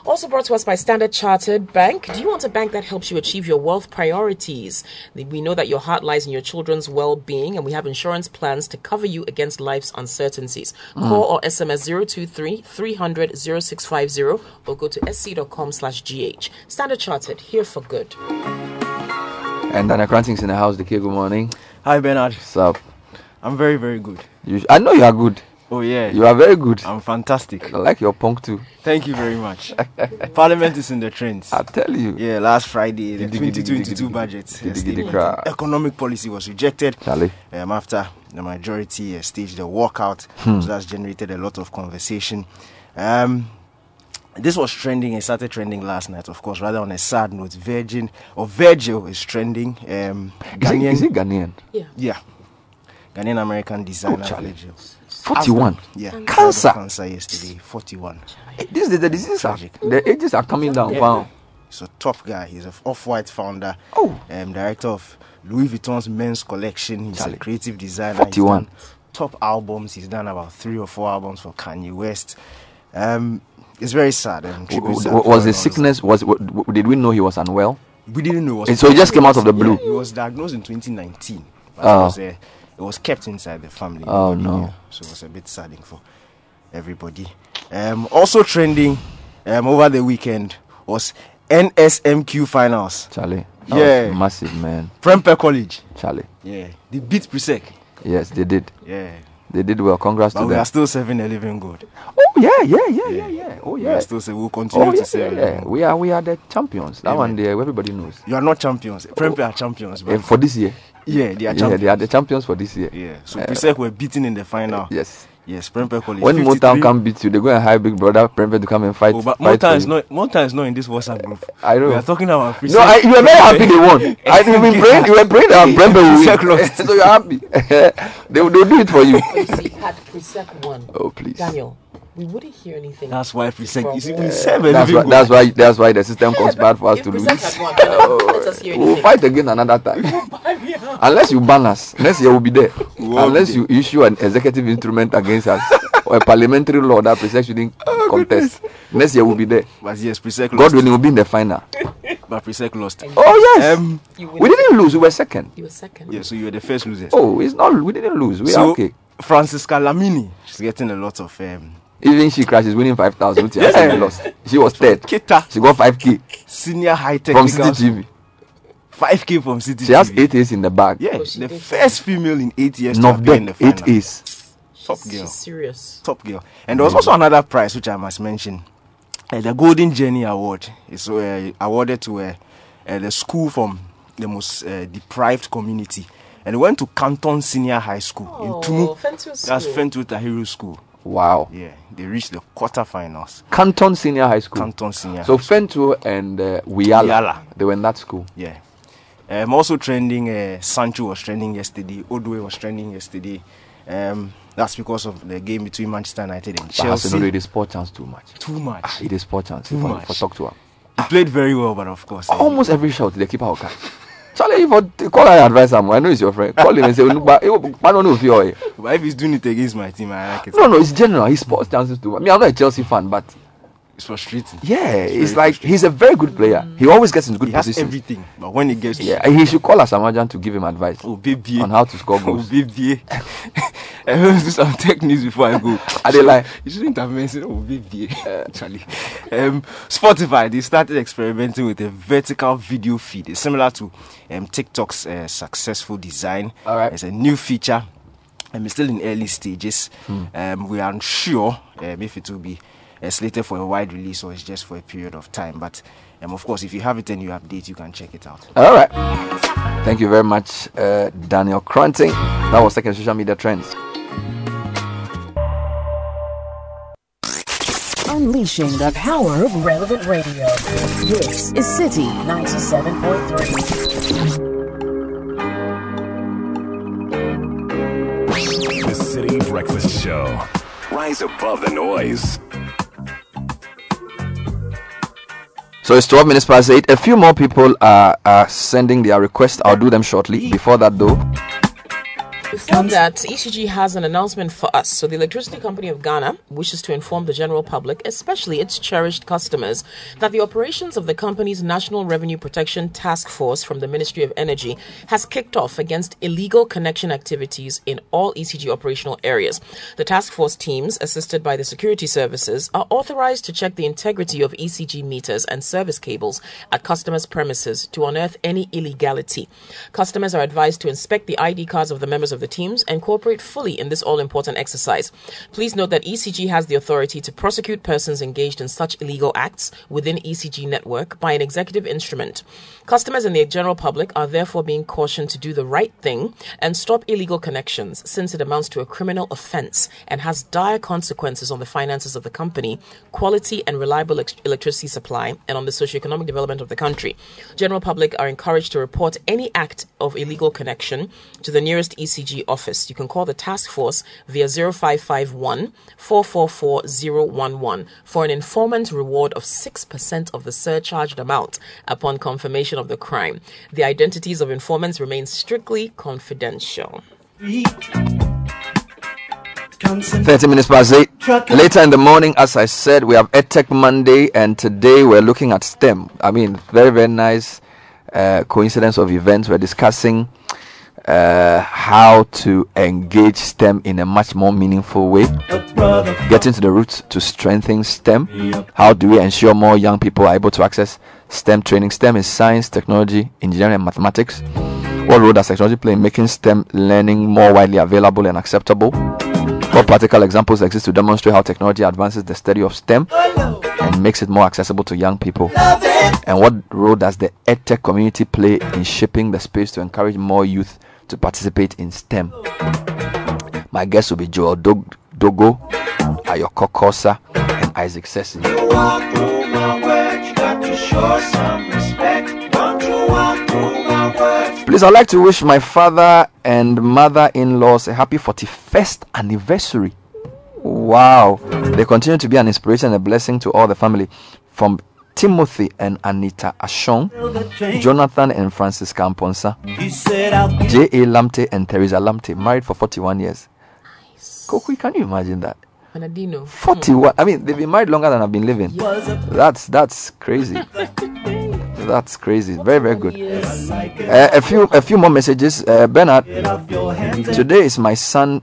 Also brought to us by Standard Chartered Bank. Do you want a bank that helps you achieve your wealth priorities? We know that your heart lies in your children's well being, and we have insurance plans to cover you against life's uncertainties. Mm. Call or SMS 023 300 0650 or go to sc.com slash gh. Standard Chartered, here for good. and Daniel Cranting's in the house. DK, good morning. Hi Bernard. What's up? I'm very very good. You, I know you are good. Oh yeah. You are very good. I'm fantastic. I like your punk too. Thank you very much. Parliament is in the trends. I tell you. Yeah, last Friday the Diggy, diggy, diggy, 2022 diggy, budget diggy, diggy, cra. economic policy was rejected. Charlie. Um, after the majority uh, staged a walkout, Hmm. so that's generated a lot of conversation. Um, this was trending. It started trending last night, of course. Rather on a sad note, Virgin or Virgil is trending. Um, Is it, Ghanaian, is it Ghanaian? Yeah. yeah, Ghanaian American designer Charlie. Virgil. 41. Yeah, Cancer. Cancer yesterday. 41. Eh, This is the disease. Tragic. the ages are coming down. Yeah. Wow. He's a tough guy. He's an off-white founder. Oh. Um, director of Louis Vuitton's men's collection. He's Charlie. a creative designer. 41. Top albums. He's done about three or four albums for Kanye West. Um, it's very sad. Um, W- w- was the sickness? Was w- w- did we know he was unwell? We didn't know. It was And so he just came out of the blue. Yeah, he was diagnosed in 2019. But Oh. it, was, uh, it was kept inside the family. Oh, no. So it was a bit saddening for everybody. Um, also trending um, over the weekend was NSMQ finals. Charlie. Yeah. massive man. Prempeh College. Charlie. Yeah. They beat Presec. Yes, they did. Yeah. They did well. Congrats But to we them. are still serving a living God. Oh yeah, yeah, yeah, yeah, yeah. Oh We yeah. are still we'll continue Oh to yeah, serve. yeah, yeah. We are we are the champions. That Amen. one there, everybody knows. You are not champions. Prempeh are champions. Eh, But for this year. Yeah, they are Yeah, they are the champions for this year. Yeah. So Uh, Presec were beaten in the final. Yes. Yes, Prempeh College. When 53 Motown can beat you, they go and hire Big Brother Prempeh to come and fight. Oh, but fight for is not Monta is not in this WhatsApp group. I know. We are talking about free No, I, you were very happy they won. I, you were praying, you were praying that Prempeh will Presec win. lost. so you're happy. they will they'll do it for you. You had Presec one. Oh, please. Daniel, we wouldn't hear anything. That's why Presec. You see, from- we serve That's why, that's why that's why the system conspired for us If to lose. Had won, then let us hear We'll fight again another time. Unless you ban us, next year we'll be there. Unless you issue an executive instrument against us or a parliamentary law that Presec shouldn't contest, next year we'll be there. But yes, Presec God willing, we'll be in the final. But Presec lost. Oh yes, Um, we didn't lose. We were second. You were second. yeah, so you were the first losers. Oh, it's not. We didn't lose. We so, are okay. Francisca Lamini, she's getting a lot of um, Even she crashes winning five thousand. Yeah. Yeah. lost. She was third. Keta. She got five k senior high tech. from technical. CCTV. 5k from Citi She has eight A's in the bag. Yeah, Oh, the did. first female in eight years to have been in the final. eight A's. Top girl. She's serious. Top girl. And there was also another prize which I must mention. Uh, the Golden Journey Award is uh, awarded to uh, uh, the school from the most uh, deprived community. And it went to Kanton Senior High School Oh, in Tumu. That's Fentu Tahiru School. Wow. Yeah, they reached the quarterfinals. Kanton Senior High School. Kanton Senior. So Fentu and uh, Wiala, Wiala. they were in that school. Yeah. Um, also trending, uh, Sancho was trending yesterday. Odoi was trending yesterday. Um, that's because of the game between Manchester United and But Chelsea. Arsenal, it is sport chance too much. Too much. Ah, it is sport chance. Too for, much. For talk to her. He played very well, but of course. Almost every shot they keep out. Charlie, if I call her advice, I know he's your friend. Call him and say, "Look, but- I don't know if you're. But if he's doing it against my team, I like it. No, no, it's general. His sports chances too. I mean, I'm not a Chelsea fan, but It's frustrating. yeah, It's it's, like he's a very good player. He always gets in good He has positions. everything, but when he gets to Yeah, he should call Asamoah Gyan to give him advice oh baby, on how to score oh goals. baby, I will do some techniques before I go. Are they like- You shouldn't have mentioned oh baby, actually. Um, Spotify they started experimenting with a vertical video feed. It's similar to um, TikTok's uh, successful design. All right. It's a new feature. and it's still in early stages. Hmm. Um, we are unsure um, if it will be uh, slated for a wide release or it's just for a period of time. But um, of course, if you have it and you update, you can check it out. All right. Thank you very much, uh, Daniel Cranting. That was second social media trends. Unleashing the power of relevant radio. This is Citi 97.3. The Citi Breakfast Show. Rise above the noise. So it's 12 minutes past 8. A few more people are, are sending their requests. I'll do them shortly. Before that, though, Before that, ECG has an announcement for us. So, the Electricity Company of Ghana wishes to inform the general public, especially its cherished customers, that the operations of the company's National Revenue Protection Task Force from the Ministry of Energy has kicked off against illegal connection activities in all ECG operational areas. The task force teams, assisted by the security services, are authorized to check the integrity of ECG meters and service cables at customers' premises to unearth any illegality. Customers are advised to inspect the ID cards of the members of the teams and cooperate fully in this all important exercise. Please note that ECG has the authority to prosecute persons engaged in such illegal acts within ECG network by an executive instrument. Customers and the general public are therefore being cautioned to do the right thing and stop illegal connections since it amounts to a criminal offense and has dire consequences on the finances of the company, quality and reliable electricity supply, and on the socioeconomic development of the country. General public are encouraged to report any act of illegal connection to the nearest ECG office. You can call the task force via 0551 444 011 for an informant reward of 6% of the surcharged amount upon confirmation of the crime. The identities of informants remain strictly confidential. 30 minutes past 8. Later in the morning, as I said, we have EdTech Monday, and today we're looking at STEM. I mean, very, very nice uh, coincidence of events. We're discussing uh, how to engage STEM in a much more meaningful way, getting to the roots to strengthen STEM. How do we ensure more young people are able to access STEM training? STEM is science, technology, engineering, and mathematics. What role does technology play in making STEM learning more widely available and acceptable? What practical examples exist to demonstrate how technology advances the study of STEM and makes it more accessible to young people? And what role does the EdTech community play in shaping the space to encourage more youth to participate in STEM? My guests will be Joel Dog- Dogo, Ayorkor Korsah, and Isaac Sesi. Please, I'd like to wish my father and mother in laws a happy 41st anniversary. Wow. Wow. They continue to be an inspiration and a blessing to all the family. From Timothy and Anita Ashon, Jonathan and Francis Camponsa, J.A. Lamte and Teresa Lamte, married for 41 years. Kokui, can you imagine that? Bernardino. 41. I mean, they've been married longer than I've been living. That's that's crazy. That's crazy. Very very good. Uh, a few a few more messages. Uh, Bernard, today is my son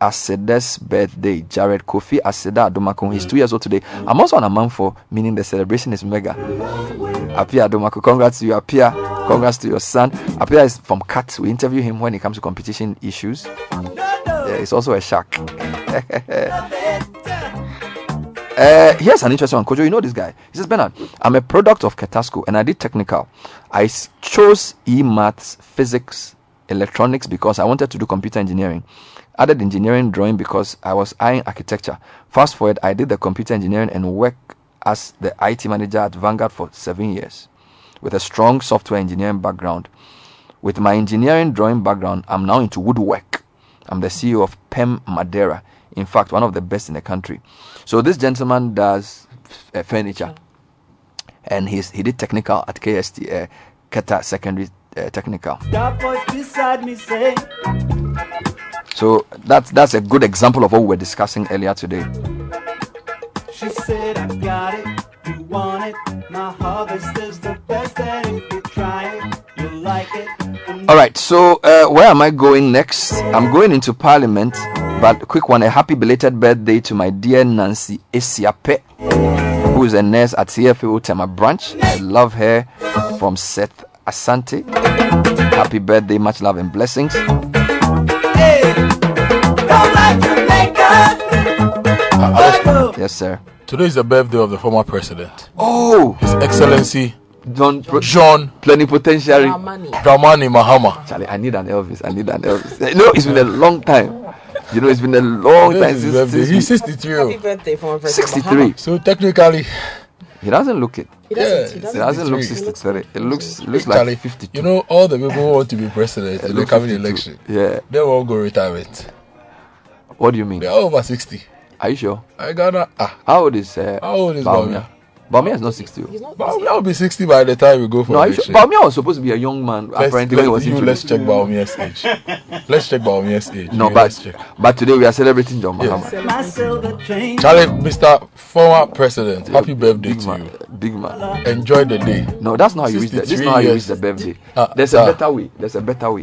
Aseda's birthday. Jared Kofi Aseda Adomako. He's two years old today. I'm also on a month for meaning the celebration is mega. Appiah Adomako, congrats to you. Appiah, congrats to your son. Appiah is from CUTS. We interview him when it comes to competition issues. Yeah, he's also a shark. Uh, here's an interesting one. Kojo, you know this guy. He says, Bernard, I'm a product of Ketasco and I did technical. I chose e maths, physics, electronics because I wanted to do computer engineering. Added engineering drawing because I was eyeing architecture. Fast forward, I did the computer engineering and worked as the IT manager at Vanguard for seven years with a strong software engineering background. With my engineering drawing background, I'm now into woodwork. I'm the CEO of PEM Madeira. In fact, one of the best in the country. So this gentleman does uh, furniture, and he's he did technical at KST, uh, Keta Secondary uh, Technical. That voice beside me say, So that's that's a good example of what we were discussing earlier today. she said, I got it, you want it. My harvest is the best, and if you try it, you'll like it. All right, so uh, where am I going next? I'm going into Parliament, but quick one: a happy belated birthday to my dear Nancy Esiape, who is a nurse at CFO Tema branch. I love her from Seth Asante. Happy birthday, much love and blessings. Yes, sir. Today is the birthday of the former president. Oh, His Excellency John John Plenipotentiary Dramani Mahama. Charlie, I need an Elvis. I need an Elvis. You know, it's been a long time. You know, it's been a long time since, birthday. since He's 63. oh. Happy birthday, former President 63. Mahama. So technically, He doesn't look it. He doesn't. Yeah, he doesn't. doesn't look 63. 63. It looks looks Charlie, like 52. you know, all the people who want to be president in the looks coming 52. election, Yeah. they will all go retirement. What do you mean? They're over 60. Are you sure? I gotta. Ah, How old is uh, How old is Bawumia? Bawumia is not 60. He's not. Bawumia will be 60 by the time we go for No, are you sure? election. Bawumia was supposed to be a young man. Let's, apparently, when he was let's, you, let's check Bawumia's age. let's check Bawumia's age. No, You, but check. but today we are celebrating John Yeah. Mahama. My silver chain. Charlie, Mr. Former President, happy birthday Big to man, you. big man. Enjoy the day. No, that's not how you wish. The, this is not how you wish years. the birthday. Ah, There's a ah. better way. There's a better way.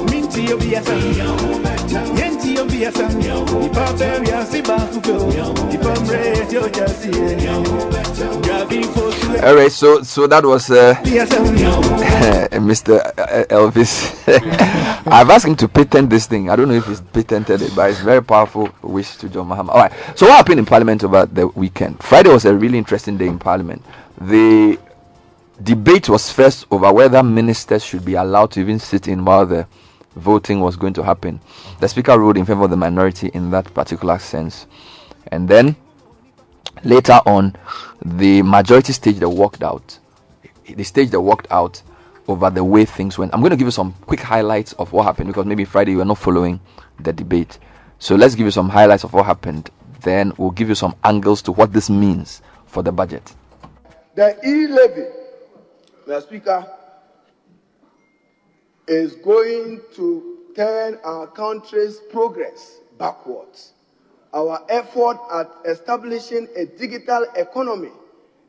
Minti yo. Yenti yo biasa. Ibam beria si bakugo. Ibam radio just here. Driving for sweat. All right, so so that was uh, Mr. Elvis. I've asked him to patent this thing. I don't know if he's patented it, but it's very powerful wish to John Mahama. All right. So what happened in Parliament over the weekend? Friday was a really interesting day in Parliament. The debate was first over whether ministers should be allowed to even sit in while the voting was going to happen. The speaker ruled in favor of the minority in that particular sense, and then later on, the majority stage they worked out. The stage they worked out over the way things went. I'm going to give you some quick highlights of what happened because maybe Friday you were not following the debate. So let's give you some highlights of what happened. Then we'll give you some angles to what this means for the budget. The e levy, the Speaker, is going to turn our country's progress backwards. Our effort at establishing a digital economy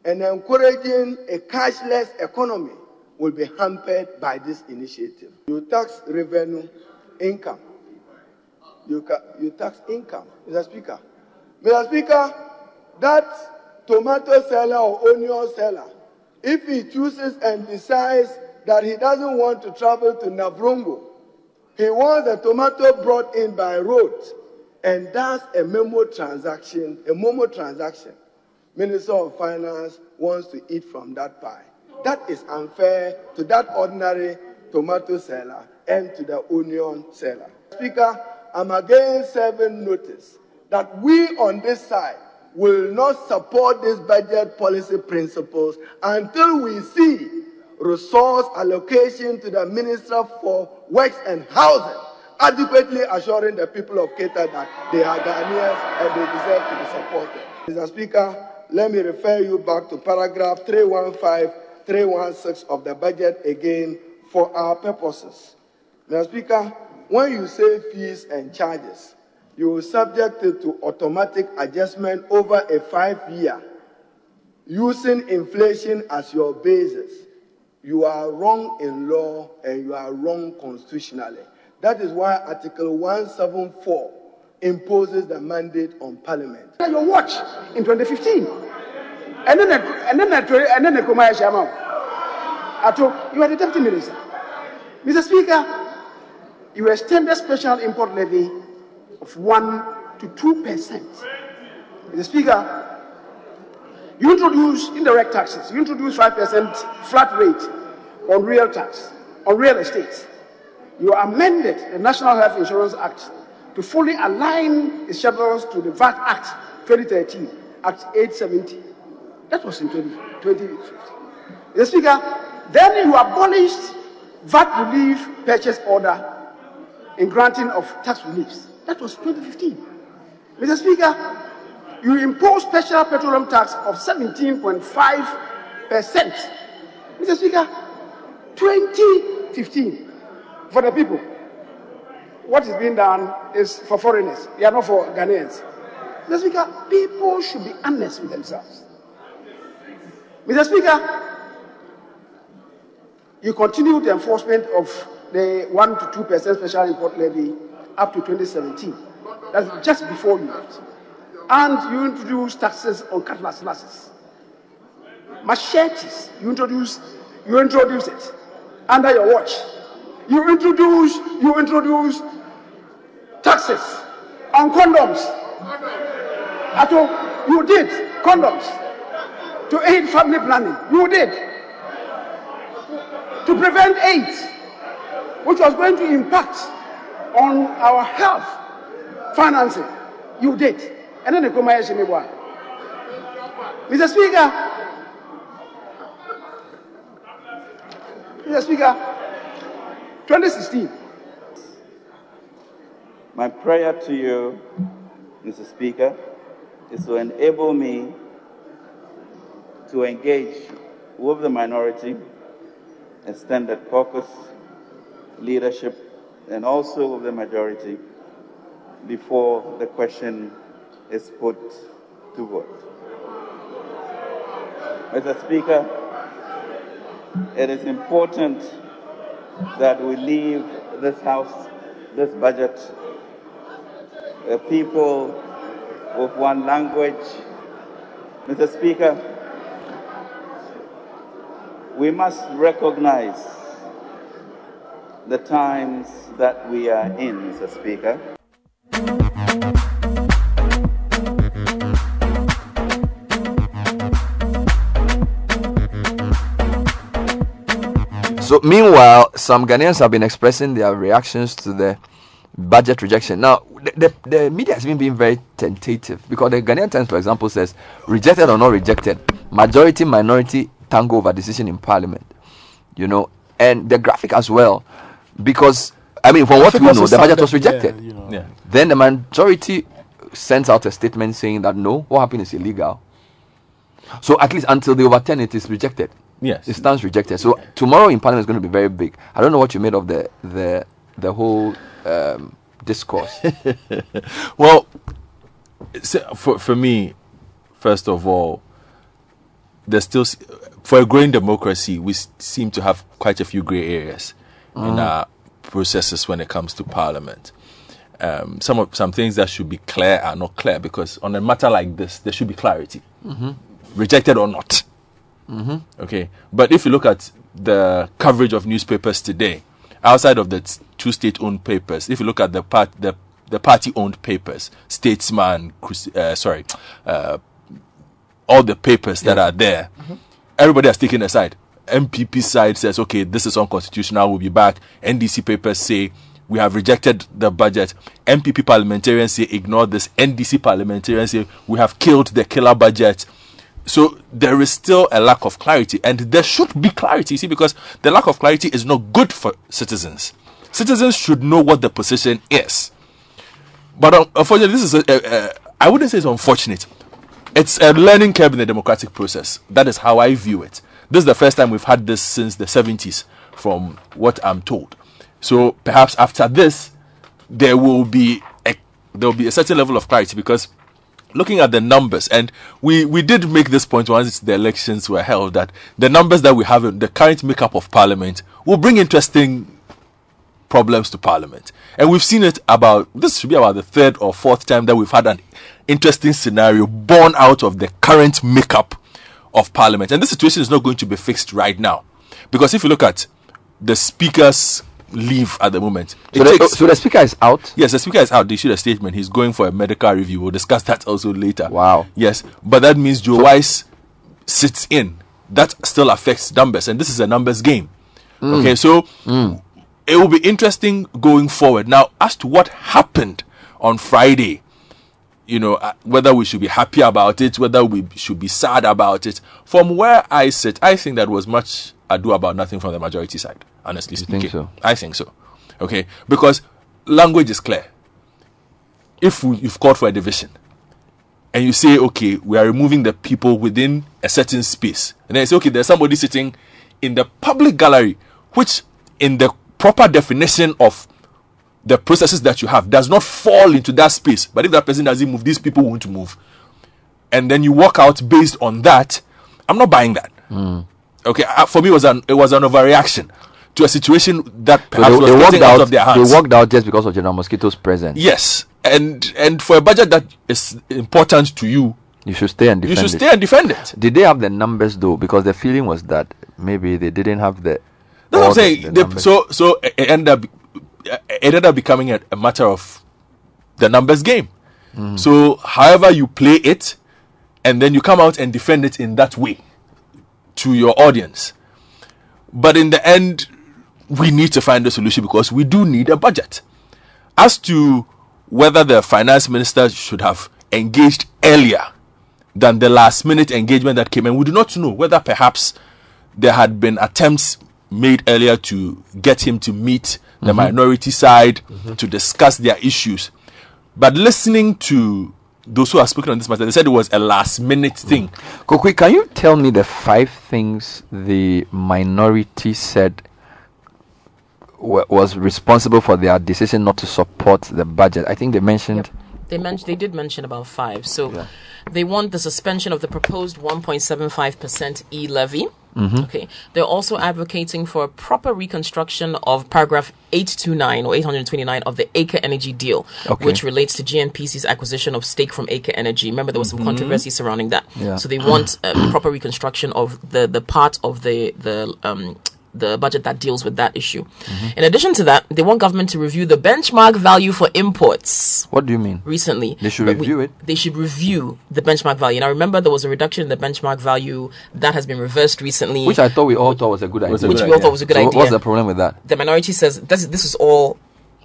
and encouraging a cashless economy will be hampered by this initiative. You tax revenue, income. You, you tax income, Mr. Speaker. Mr. Speaker, that tomato seller or onion seller, if he chooses and decides that he doesn't want to travel to Navrongo, he wants the tomato brought in by road and that's a memo transaction, a Momo transaction. Minister of Finance wants to eat from that pie. That is unfair to that ordinary tomato seller and to the onion seller. Speaker, I'm again serving notice that we on this side will not support these budget policy principles until we see resource allocation to the Minister for Works and Housing adequately assuring the people of Keta that they are Ghanaians and they deserve to be supported. Mr. Speaker, let me refer you back to paragraph 315, 316 of the budget again for our purposes. Mr. Speaker, when you say fees and charges, you will subject to automatic adjustment over a five year using inflation as your basis. You are wrong in law and you are wrong constitutionally. That is why Article 174 imposes the mandate on Parliament. Your watch in 2015. And then, and then, and then. Ato, you are the deputy minister. Mr. Speaker, you extended special import levy of 1 to 2 percent. Mr. Speaker, you introduce indirect taxes. You introduce 5 percent flat rate on real tax, on real estate. You amended the National Health Insurance Act to fully align its schedules to the VAT Act 2013, Act 870. That was in 20, 2015. Mr. Speaker, then you abolished VAT relief purchase order in granting of tax reliefs. That was 2015. Mr. Speaker, you impose special petroleum tax of 17.5 percent. Mr. Speaker, 2015 for the people. What is being done is for foreigners. They are not for Ghanaians. Mr. Speaker, people should be honest with themselves. Mr. Speaker, you continue the enforcement of the 1 to 2 percent special import levy up to 2017. That's just before you left. And you introduce taxes on cutlass lasses. Machetes, you introduce, you introduce it under your watch. You introduce, you introduce taxes on condoms. At all, you did condoms to aid family planning. You did to prevent AIDS, which was going to impact on our health financing. You did. And then the Kumaya Shimiwa. Mr. Speaker, Mr. Speaker, 2016. My prayer to you, Mr. Speaker, is to enable me to engage with the minority, extended caucus, leadership, and also with the majority before the question is put to vote. Mr. Speaker, it is important that we leave this House, this budget, a people with one language. Mr. Speaker, we must recognize the times that we are in, Mr. Speaker. So, meanwhile, some Ghanaians have been expressing their reactions to the budget rejection. Now, the, the, the, media has been being very tentative because the Ghanaian Times, for example, says rejected or not rejected, majority minority tango over decision in parliament. You know, and the graphic as well, because I mean, from what we know, the budget was rejected. yeah, you know. Yeah. Then the majority sends out a statement saying that no, what happened is illegal. So at least until they overturn it, it's rejected. Yes. it stands rejected. So tomorrow in Parliament is going to be very big. I don't know what you made of the the the whole um, discourse. well, for for me, first of all, there's still for a growing democracy, we seem to have quite a few grey areas in Mhm. our processes when it comes to Parliament. Um, some of some things that should be clear are not clear because on a matter like this, there should be clarity, Mhm. rejected or not. Mhm. Okay, but if you look at the coverage of newspapers today, outside of the t- two state-owned papers, if you look at the part the the party-owned papers, Statesman, uh, sorry, uh, all the papers that are there, everybody has taken a side. NPP side says, okay, this is unconstitutional. We'll be back. NDC papers say we have rejected the budget. NPP parliamentarians say ignore this. NDC parliamentarians say we have killed the killer budget. So there is still a lack of clarity, and there should be clarity. See, because the lack of clarity is not good for citizens. Citizens should know what the position is. But um, unfortunately, this is a, a, a, I wouldn't say it's unfortunate. It's a learning curve in the democratic process. That is how I view it. This is the first time we've had this since the 70s, from what I'm told. So perhaps after this, there will be a, there will be a certain level of clarity because looking at the numbers, and we, we did make this point once the elections were held that the numbers that we have in the current makeup of parliament will bring interesting problems to parliament. And we've seen it about this should be about the third or fourth time that we've had an interesting scenario born out of the current makeup of parliament. And this situation is not going to be fixed right now. Because if you look at the speaker's leave at the moment, So the- so the speaker is out. Yes, the speaker is out. They issued a statement. He's going for a medical review. We'll discuss that also later. Wow. Yes, but that means Joe Wise sits in. That still affects numbers, and this is a numbers game. Mm. Okay, so it will be interesting going forward. Now, as to what happened on Friday, you know, uh, whether we should be happy about it, whether we should be sad about it. From where I sit, I think that was much ado about nothing from the majority side, honestly You speaking. think so? I think so. Okay, because language is clear. If we, you've called for a division, and you say, okay, we are removing the people within a certain space, and then you say, okay, there's somebody sitting in the public gallery, which, in the proper definition of the processes that you have, does not fall into that space. But if that person doesn't move, these people won't move. And then you walk out based on that. I'm not buying that. Okay, uh, for me, it was an it was an overreaction to a situation that So perhaps they, was they getting out, out. of their hands. They walked out just because of General Mosquito's presence. Yes, and and for a budget that is important to you, You should stay and You defend should it. stay and defend it. Did they have the numbers though? Because the feeling was that maybe they didn't have the. That's what I'm saying. the The- numbers. so so it ended up ended up becoming a, a matter of the numbers game. Mm. So however you play it, and then you come out and defend it in that way to your audience. But in the end, we need to find a solution because we do need a budget. As to whether the finance minister should have engaged earlier than the last minute engagement that came in, we do not know whether perhaps there had been attempts made earlier to get him to meet the Mhm. minority side to discuss their issues. But listening to those who have spoken on this matter, they said it was a last minute thing. Kokui, can you tell me the five things the minority said wa- was responsible for their decision not to support the budget? I think they mentioned. They mentioned they did mention about five. So they want the suspension of the proposed 1.75% e levy. Mhm. Okay. They're also advocating for a proper reconstruction of paragraph 829 or 829 of the Aker Energy deal, Okay. which relates to GNPC's acquisition of stake from Aker Energy. Remember, there was some Mhm. controversy surrounding that. Yeah. So they want a proper reconstruction of the the part of the the um the budget that deals with that issue. In addition to that, they want government to review the benchmark value for imports What do you mean? recently. They should But we- review it. They should review the benchmark value. Now, remember, there was a reduction in the benchmark value that has been reversed recently. Which I thought we all thought was a good idea. Which we all thought was a good So idea. What's the problem with that? the minority says this, this is all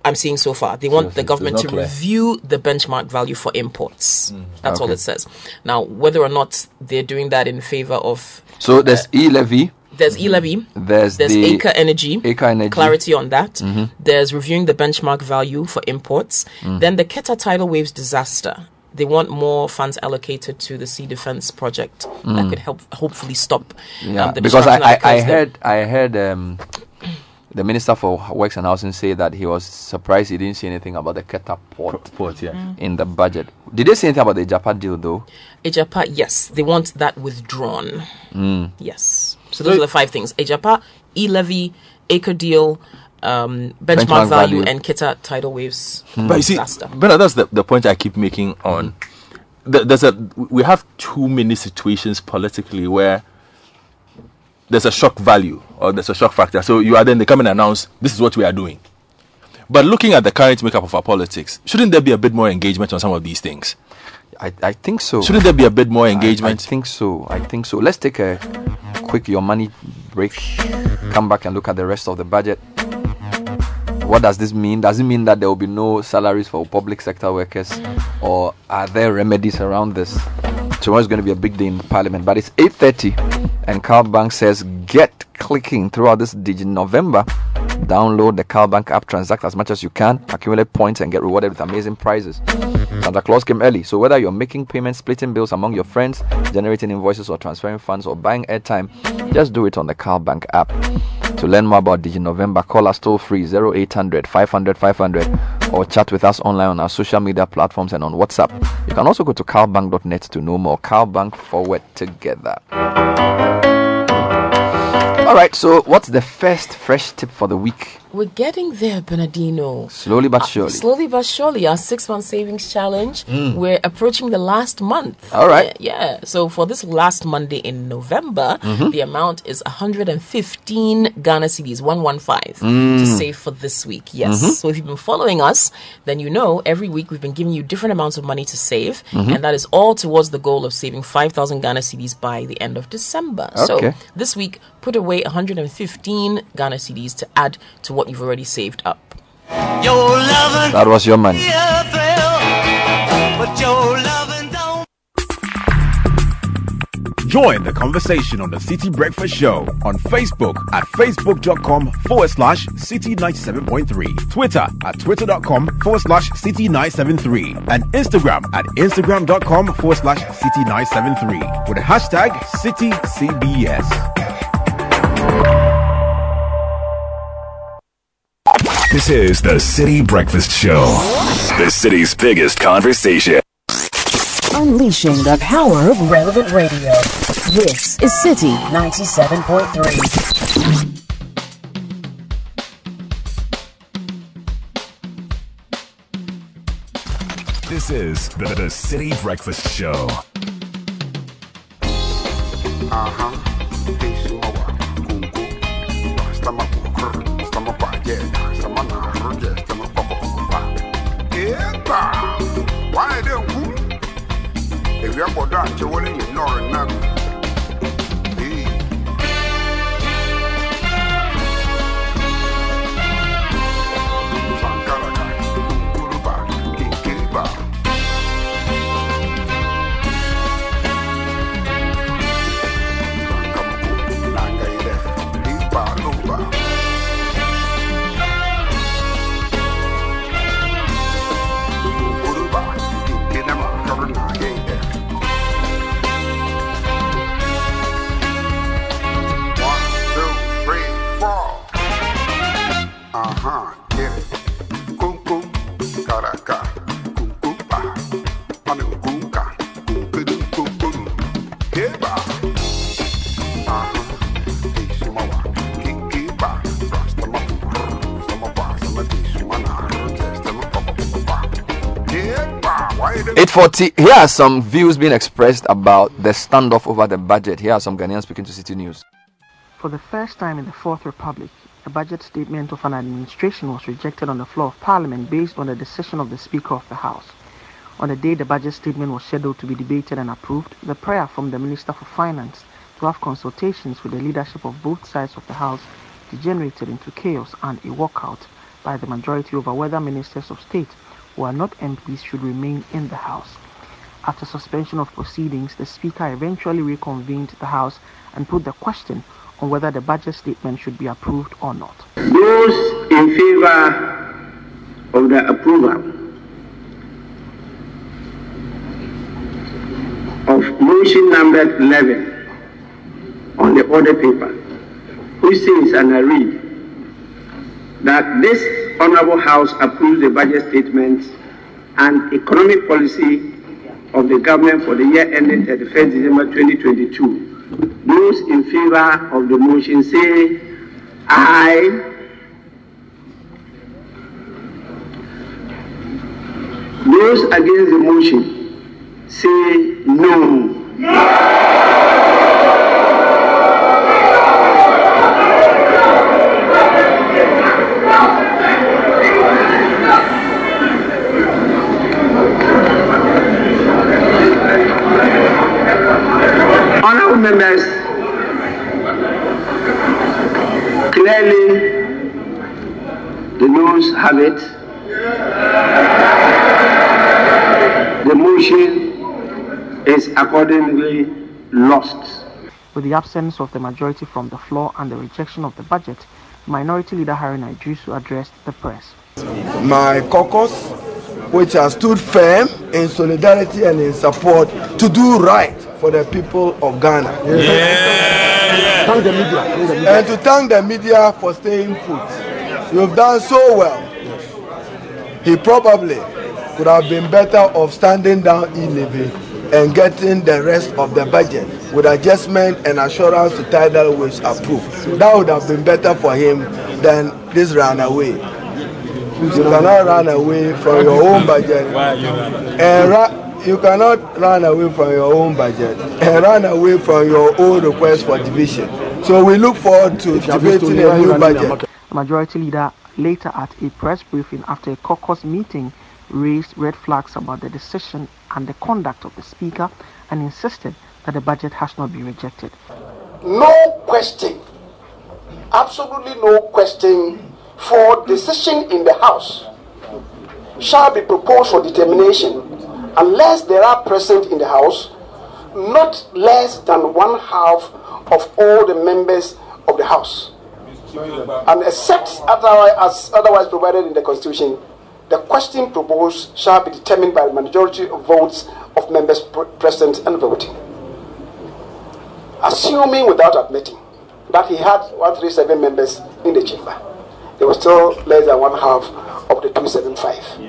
I'm seeing so far. They want So the government to clear. review the benchmark value for imports. That's all it says. Now, whether or not they're doing that in favor of So there's uh, e levy. There's e-levy. There's, There's the Aker Energy. Aker Energy. Clarity on that. Mhm. There's reviewing the benchmark value for imports. Mm. Then the Keta tidal waves disaster. They want more funds allocated to the sea defense project that Mm. could help hopefully stop Yeah, um, the because I, I, I heard I heard um, the minister for works and housing say that he was surprised he didn't see anything about the Keta port, port yeah. Mm. in the budget. Did they say anything about the Agyapa deal though? Agyapa, yes, they want that withdrawn. Mm. Yes. So those are the five things: Agyapa, e-levy, Aker deal, um, benchmark, Benchmark value, value. and Keta tidal waves But you see, disaster. Bernard, that's the, the point I keep making on. th- There's a we have too many situations politically where there's a shock value or there's a shock factor. So you are then they come and announce this is what we are doing. But looking at the current makeup of our politics, shouldn't there be a bit more engagement on some of these things? I, I think so. Shouldn't there be a bit more engagement? I, I think so. I think so. Let's take a quick your money break. Come back and look at the rest of the budget. What does this mean? Does it mean that there will be no salaries for public sector workers, or are there remedies around this? Tomorrow is going to be a big day in Parliament, but it's 8:30, and CalBank says get clicking throughout this Digi November. Download the CalBank app, transact as much as you can, accumulate points, and get rewarded with amazing prizes. Santa Claus came early, so whether you're making payments, splitting bills among your friends, generating invoices, or transferring funds, or buying airtime, just do it on the CalBank app. To learn more about Digi November, call us toll free 0800 500 500 or chat with us online on our social media platforms and on WhatsApp. You can also go to calbank.net to know more. CalBank forward together. All right, so what's the first fresh tip for the week? We're getting there, Bernardino. Slowly but surely. Slowly but surely, our six month savings challenge, Mm. we're approaching the last month. All right. Yeah, yeah. So for this last Monday in November, Mhm. the amount is 115 Ghana cedis, 115, to Mm. save for this week. Yes. Mhm. So if you've been following us, then you know every week we've been giving you different amounts of money to save, Mhm. and that is all towards the goal of saving 5,000 Ghana cedis by the end of December. Okay. So this week, put away 115 Ghana cedis to add to what you've already saved up. That was your money. Join the conversation on the Citi Breakfast Show on Facebook at facebook.com forward slash citi97.3, Twitter at twitter.com forward slash citi973, and Instagram at instagram.com forward slash citi973 with the hashtag CitiCBS. This is the Citi Breakfast Show, the city's biggest conversation. Unleashing the power of relevant radio. This is Citi 97.3. This is the, the Citi Breakfast Show. Epa! If you have done, you wouldn't ignore it now. 840. Here are some views being expressed about the standoff over the budget. Here are some Ghanaians speaking to Citi News. For the first time in the Fourth Republic, a budget statement of an administration was rejected on the floor of Parliament based on the decision of the Speaker of the House. On the day the budget statement was scheduled to be debated and approved, the prayer from the Minister for Finance to have consultations with the leadership of both sides of the House degenerated into chaos and a walkout by the majority over whether ministers of state who are not MPs should remain in the House. After suspension of proceedings, the Speaker eventually reconvened the House and put the question on whether the budget statement should be approved or not. Those in favor of the approval of motion number 11 on the order paper, which says, and I read, that this Honorable House approves the budget statements and economic policy of the government for the year ending 31st December 2022. Those in favor of the motion say aye. Those against the motion say no. Honorable accordingly lost. With the absence of the majority from the floor and the rejection of the budget, Minority Leader Haruna Iddrisu addressed the press. my caucus, which has stood firm in solidarity and in support to do right for the people of Ghana. Thank the media. Thank the media. And to thank the media for staying put. You've done so well. He probably could have been better off standing down e-levy and getting the rest of the budget with adjustment and assurance to tidal waves approved. That would have been better for him than this runaway. You cannot run away from your own budget. And ra- you cannot run away from your own budget and run away from your own request for division. So we look forward to debating a new budget. Majority leader later at a press briefing after a caucus meeting raised red flags about the decision and the conduct of the speaker and insisted that the budget has not been rejected. no question, absolutely no question for decision in the House shall be proposed for determination unless there are present in the House not less than one half of all the members of the House. And except otherwise, as otherwise provided in the Constitution, the question proposed shall be determined by the majority of votes of members pre- present and voting assuming without admitting that he had 137 members in the chamber, there was still less than one half of the 275.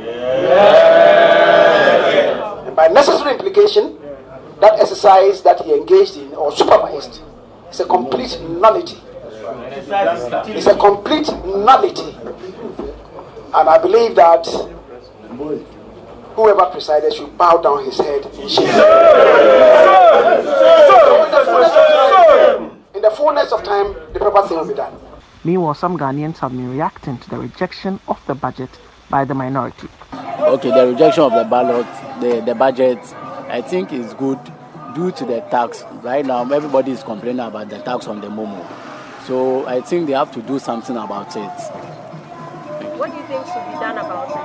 And by necessary implication, that exercise that he engaged in or supervised is a complete nullity. It's a complete nullity. And I believe that whoever presided should bow down his head in shame. In the fullness of time, the proper thing will be done. Meanwhile, some Ghanaians have been reacting to the rejection of the budget by the minority. Okay, the rejection of the ballot, the, the budget, I think is good due to the tax. Right now, everybody is complaining about the tax on the Momo. So I think they have to do something about it. What do you think should be done about it?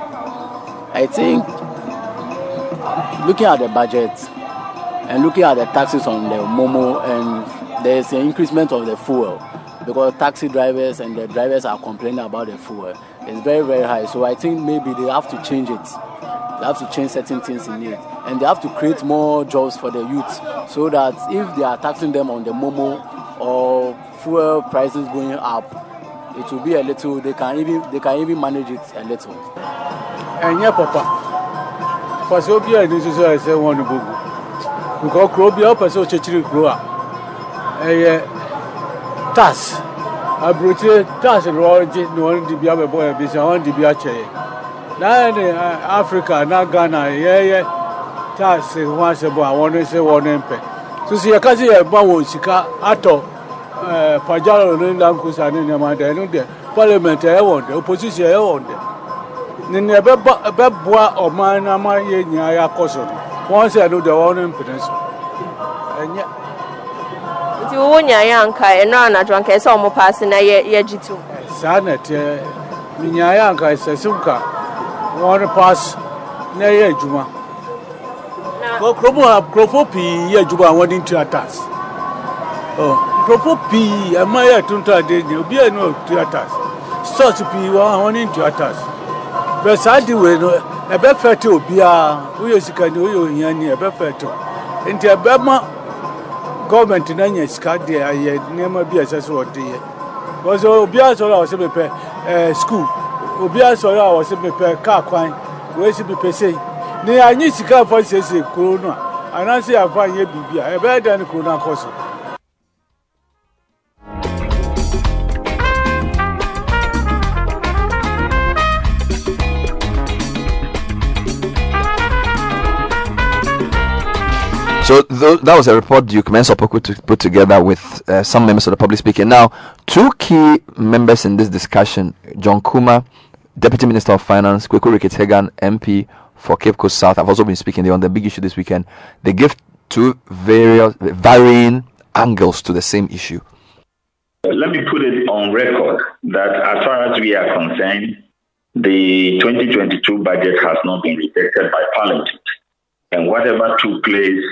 I think looking at the budget and looking at the taxes on the Momo and there's an increasement of the fuel because taxi drivers and the drivers are complaining about the fuel. It's very, very high. So I think maybe they have to change it. They have to change certain things in it. And they have to create more jobs for the youth so that if they are taxing them on the Momo or fuel prices going up, it will be a little they can even they can even manage it a little. ɛnyɛ papa. Fɔsɛ obi a ɛni soso a ɛsɛ wɔn no bogu nkɔ kuro bi a ɔpɛ sɛ ɔkyekyere kuro a ɛyɛ tas aburokyire tas na ɔgye na wɔn de bi abɛbɔ ɛbi sɛ wɔn de bi akyɛ yɛ na ne africa na ghana yɛyɛ tas ho asɛbɔ a wɔn sɛ wɔn mpɛ soso yɛ kasi yɛ ba wɔn sika atɔ ɛɛ pajaro ne lankusa ne nneɛma dɛ ɛno deɛ parliament ɛyɛ wɔn dɛ opposition ɛyɛ wɔn dɛ nene ɛbɛba ɛbɛboa ɔman no ama yɛ nyinaa yɛakɔ so no wɔn sɛ ɛno deɛ wɔn no mpene so. Ɛnyɛ nti wo nyaeɛ anka ɛno anadwo anka ɛsɛ ɔmo paase na yɛ- yɛgye tom saa na ɛteɛ menyaeɛ anka ɛsɛsim ka wɔn pass na ɛyɛ adwuma kurofo pii yɛ adwuma a wɔde ntua tax. Oh, nkurɔfoɔ pii ɛma yɛ tonto ade nyɛ obi a ne ɔtua tax stores pii wɔ hɔ ntua tax bɛ saa de wei no ɛbɛfɛ te obiara woyɛ sikani woyɛ ohiani ɛbɛfɛ te nti ɛbɛma gɔọmenti no anya sika de ayɛ nneɛma bi a ɛsɛ sɛ wɔde yɛ wɔsɛ obiara sɔrɔ a wɔsɛ mepɛ ɛɛ skul obiara sɔrɔ a wɔsɛ mepɛ kaa kwan. Wɔsi mepɛ sei. Ne anyi sika afa siesie kuro no a anaasɛ afa anyɛ biribi a ɛbɛyɛ ne So th- that was a report Duke Mensa Opoku to put together with uh, some members of the public speaking. Now, two key members in this discussion, John Kumah, Deputy Minister of Finance, Kweku Ricketts-Hagan, MP for Cape Coast South, have also been speaking there on the big issue this weekend. They give two various varying angles to the same issue. Let me put it on record that as far as we are concerned, the 2022 budget has not been rejected by Parliament. And whatever took place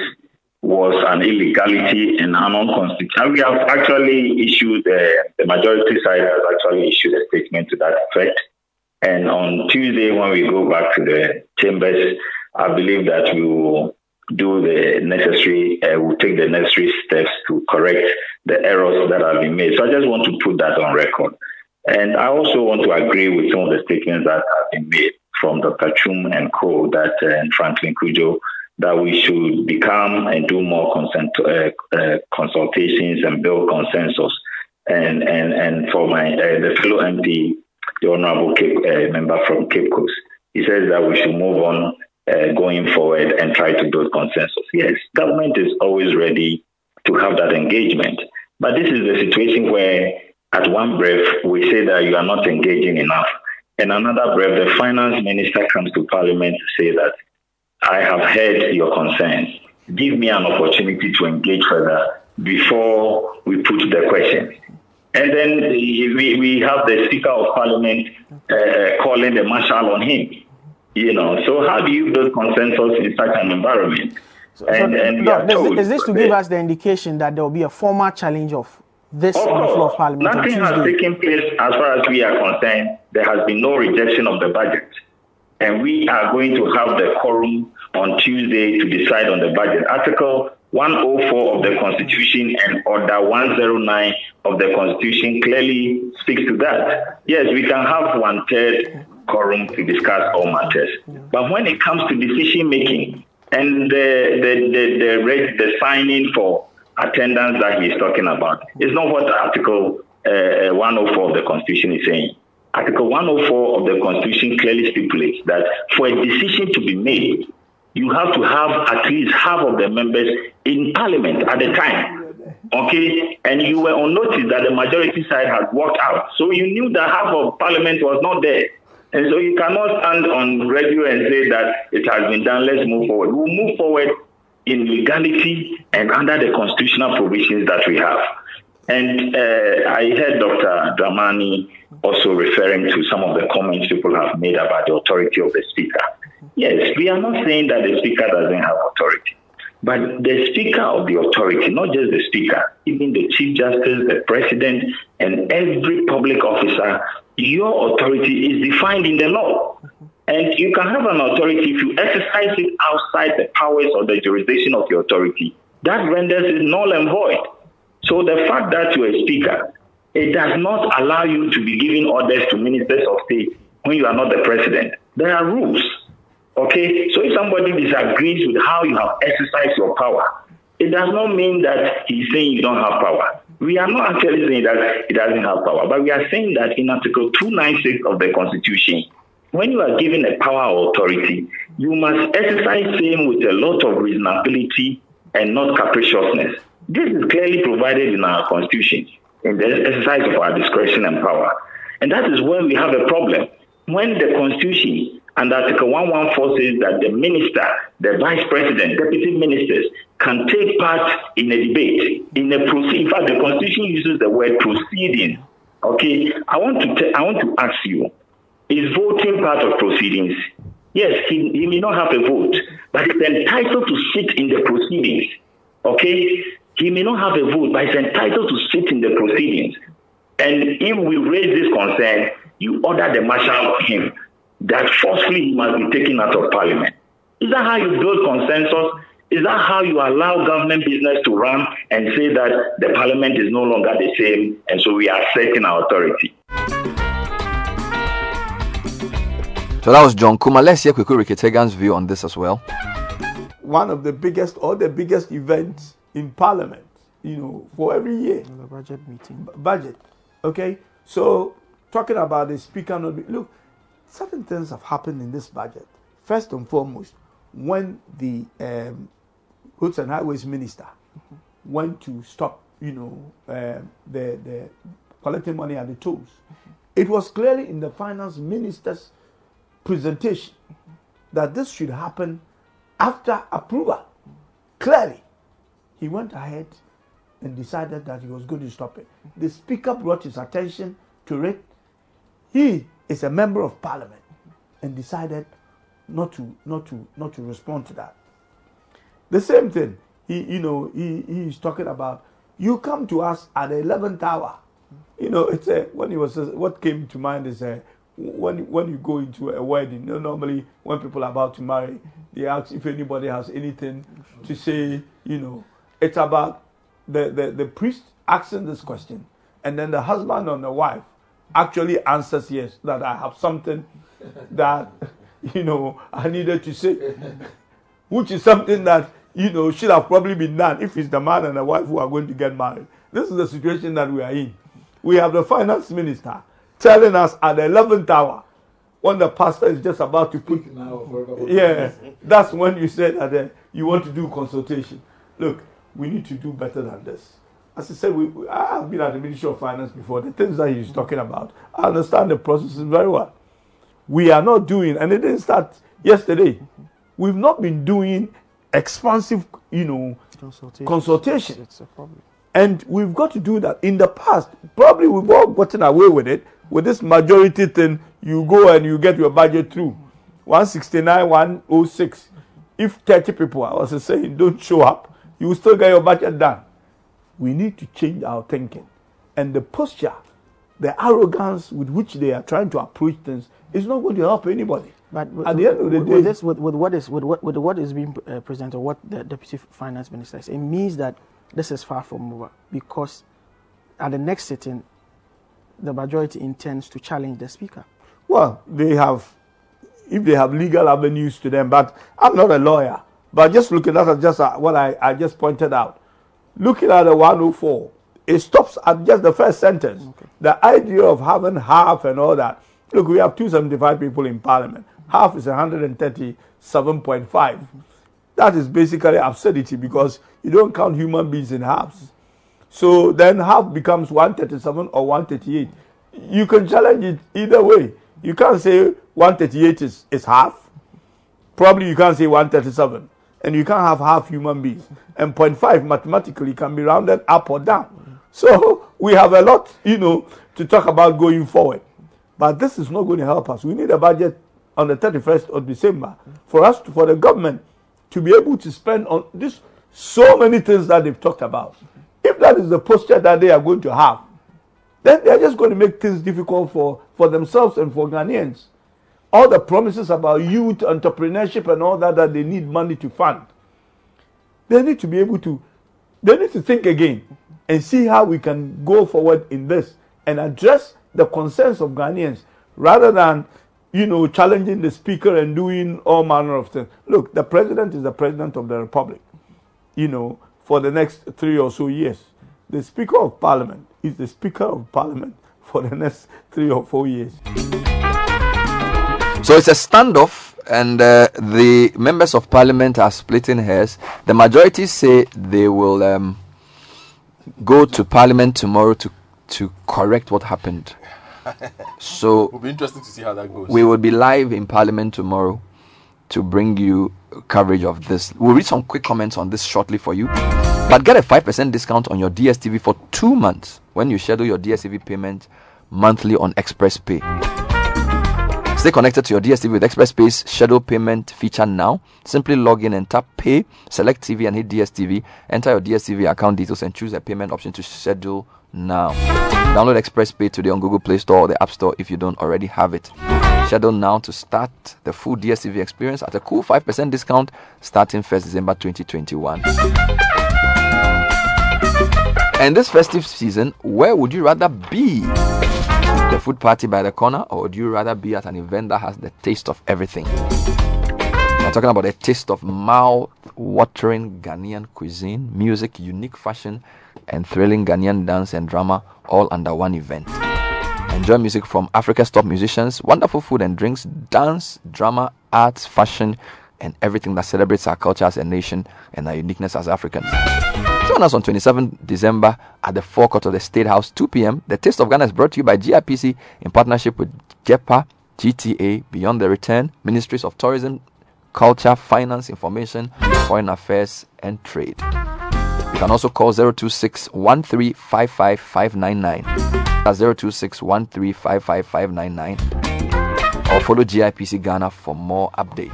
was an illegality and an unconstitutional. We have actually issued, uh, the majority side has actually issued a statement to that effect. And on Tuesday, when we go back to the chambers, I believe that we will do the necessary, uh, we'll take the necessary steps to correct the errors that have been made. So I just want to put that on record. And I also want to agree with some of the statements that have been made from Dr. Chum and Co. that uh, and Franklin Cudjoe that we should become and do more consent, uh, uh, consultations and build consensus. And and and for my uh, the fellow MP, the honourable uh, member from Cape Coast, he says that we should move on uh, going forward and try to build consensus. Yes, government is always ready to have that engagement, but this is the situation where, at one breath, we say that you are not engaging enough, and another breath, the finance minister comes to parliament to say that I have heard your concerns. Give me an opportunity to engage further before we put the question. And then we, we have the Speaker of Parliament uh, calling the marshal on him. You know, so how do you build consensus in such an environment? And, and we No, are this- told is this to give us the indication that there will be a formal challenge of this Of on the floor of Parliament nothing has taken place as far as we are concerned. There has been no rejection of the budget. And we are going to have the quorum on Tuesday to decide on the budget. Article 104 of the Constitution and Order 109 of the Constitution clearly speaks to that. Yes, we can have one third quorum to discuss all matters. But when it comes to decision making and the, the, the, the, the signing for attendance that he's talking about is not what Article uh, 104 of the Constitution is saying. Article 104 of the Constitution clearly stipulates that for a decision to be made, you have to have at least half of the members in Parliament at the time. Okay, and you were on notice that the majority side had walked out, so you knew that half of Parliament was not there. And so you cannot stand on radio and say that it has been done, let's move forward. We'll move forward in legality and under the constitutional provisions that we have. And uh, I heard Dr. Dramani also referring to some of the comments people have made about the authority of the Speaker. Yes, we are not saying that the Speaker doesn't have authority. But the Speaker of the authority, not just the Speaker, even the Chief Justice, the President, and every public officer, your authority is defined in the law. And you can have an authority if you exercise it outside the powers or the jurisdiction of your authority. That renders it null and void. So the fact that you're a speaker, it does not allow you to be giving orders to ministers of state when you are not the president. There are rules. Okay? So if somebody disagrees with how you have exercised your power, it does not mean that he's saying you don't have power. We are not actually saying that it doesn't have power, but we are saying that in Article 296 of the Constitution, when you are given a power or authority, you must exercise same with a lot of reasonability and not capriciousness. This is clearly provided in our Constitution, in the exercise of our discretion and power. And that is where we have a problem. When the Constitution and Article 114 says that the minister, the vice president, deputy ministers can take part in a debate, in a proceed. In fact, the Constitution uses the word proceeding. Okay, I want to I want to ask you: Is voting part of proceedings? Yes, he, he may not have a vote, but he's entitled to sit in the proceedings. Okay, he may not have a vote, but he's entitled to sit in the proceedings. And if we raise this concern, you order the marshal of him that forcefully he must be taken out of parliament. Is that how you build consensus? Is that how you allow government business to run and say that the parliament is no longer the same and so we are setting our authority? So that was John Kumah. Let's hear Kweku Ricketts-Hagan's view on this as well. One of the biggest or the biggest events in parliament, you know, for every year. The budget meeting. B- budget. Okay? So talking about the speaker not be, look, certain things have happened in this budget. First and foremost, when the um, roads and highways minister mm-hmm. went to stop, you know, uh, the the collecting money at the tolls, mm-hmm. it was clearly in the finance minister's presentation mm-hmm. that this should happen after approval. Clearly, he went ahead and decided that he was going to stop it. The speaker brought his attention to it. He is a member of parliament and decided not to not to not to respond to that. The same thing. He you know he he's talking about you come to us at the eleventh hour. You know it's a when he was what came to mind is a when when you go into a wedding, you know, normally when people are about to marry, they ask if anybody has anything to say. You know, it's about the, the, the priest asking this question, and then the husband and the wife actually answers yes, that I have something that you know I needed to say, which is something that you know should have probably been done if it's the man and the wife who are going to get married. This is the situation that we are in. We have the finance minister telling us at the eleventh hour when the pastor is just about to put. Yeah, that's when you say that uh, you want to do consultation. Look, we need to do better than this. As I said, we, we, I have been at the Ministry of Finance before. The things that he's talking about, I understand the processes very well. We are not doing, and it didn't start yesterday. We've not been doing expansive, you know, consultation. consultation. It's a problem. And we've got to do that. In the past, probably we've all gotten away with it. With this majority thing, you go and you get your budget through. 169, 106. If 30 people, I was saying, don't show up, you will still get your budget done. We need to change our thinking. And the posture, the arrogance with which they are trying to approach things is not going to help anybody. But at the end of the with, day, with this, with, with what is with what with what is being uh, presented, what the deputy finance minister says, it means that this is far from over because at the next sitting, the majority intends to challenge the speaker. Well, they have, if they have legal avenues to them, but I'm not a lawyer. But just looking at just uh, what I, I just pointed out, looking at the 104, it stops at just the first sentence. Okay. The idea of having half and all that. Look, we have 275 people in parliament. Half is 137.5. That is basically absurdity because you don't count human beings in halves. So then half becomes 137 or 138. You can challenge it either way. You can't say 138 is, is half. Probably you can't say 137. And you can't have half human beings. And 0.5 mathematically can be rounded up or down. So we have a lot, you know, to talk about going forward. But this is not going to help us. We need a budget on the 31st of December for us, to, for the government to be able to spend on this so many things that they've talked about. If that is the posture that they are going to have, then they are just going to make things difficult for, for themselves and for Ghanaians. All the promises about youth, entrepreneurship, and all that that they need money to fund, they need to be able to, they need to think again and see how we can go forward in this and address the concerns of Ghanaians rather than you know, challenging the speaker and doing all manner of things. Look, the president is the president of the republic, you know, for the next three or so years. The speaker of parliament is the speaker of parliament for the next three or four years. So it's a standoff, and uh, the members of parliament are splitting hairs. The majority say they will um, go to parliament tomorrow to to correct what happened so it'll be interesting to see how that goes. We will be live in Parliament tomorrow to bring you coverage of this. We'll read some quick comments on this shortly for you. But get a 5% discount on your DSTV for two months when you schedule your DSTV payment monthly on Express Pay. Stay connected to your DSTV with Express Pay's schedule payment feature now. Simply log in and tap Pay, select TV and hit DSTV. Enter your DSTV account details and choose a payment option to schedule now. Download Express Pay today on Google Play Store or the App Store if you don't already have it. Schedule now to start the full DSTV experience at a cool 5% discount starting 1st December 2021. And this festive season, where would you rather be? The food party by the corner, or would you rather be at an event that has the taste of everything? I'm talking about a taste of mouth watering Ghanaian cuisine, music, unique fashion, and thrilling Ghanaian dance and drama all under one event. Enjoy music from Africa's top musicians, wonderful food and drinks, dance, drama, arts, fashion, and everything that celebrates our culture as a nation and our uniqueness as Africans. Join us on 27 December at the forecourt of the State House, 2 p.m. The Taste of Ghana is brought to you by GIPC in partnership with GEPA, GTA, Beyond the Return, Ministries of Tourism, Culture, Finance, Information, Foreign Affairs, and Trade. You can also call 026 1355599. That's 026 1355599. Or follow GIPC Ghana for more updates.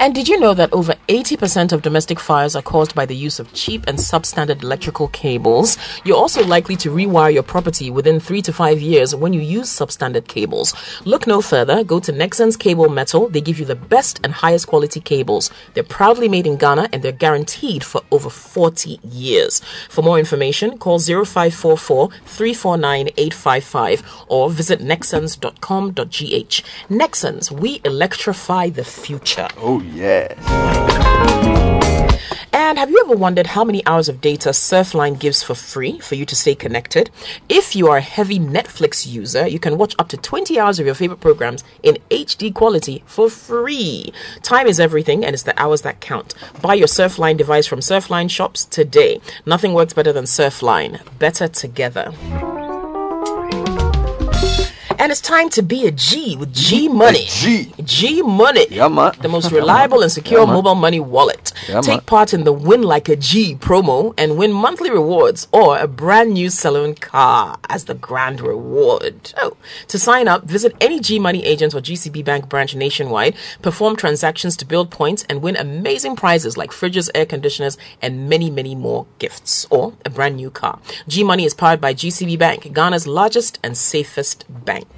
And did you know that over 80% of domestic fires are caused by the use of cheap and substandard electrical cables? You're also likely to rewire your property within three to five years when you use substandard cables. Look no further. Go to Nexans Cable Metal. They give you the best and highest quality cables. They're proudly made in Ghana and they're guaranteed for over 40 years. For more information, call 0544 349 855 or visit nexans.com.gh. Nexans, we electrify the future. Oh, yes. And have you ever wondered how many hours of data Surfline gives for free for you to stay connected? If you are a heavy Netflix user, you can watch up to 20 hours of your favorite programs in HD quality for free. Time is everything, and it's the hours that count. Buy your Surfline device from Surfline shops today. Nothing works better than Surfline. Better together. And it's time to be a G with G Money. G. G Money. Yeah, man. The most reliable and secure Yeah, mobile money wallet. Yeah, Take part in the Win Like a G promo and win monthly rewards or a brand new saloon car as the grand reward. Oh, to sign up, visit any G Money agent or GCB Bank branch nationwide, perform transactions to build points, and win amazing prizes like fridges, air conditioners, and many, many more gifts or a brand new car. G Money is powered by GCB Bank, Ghana's largest and safest bank.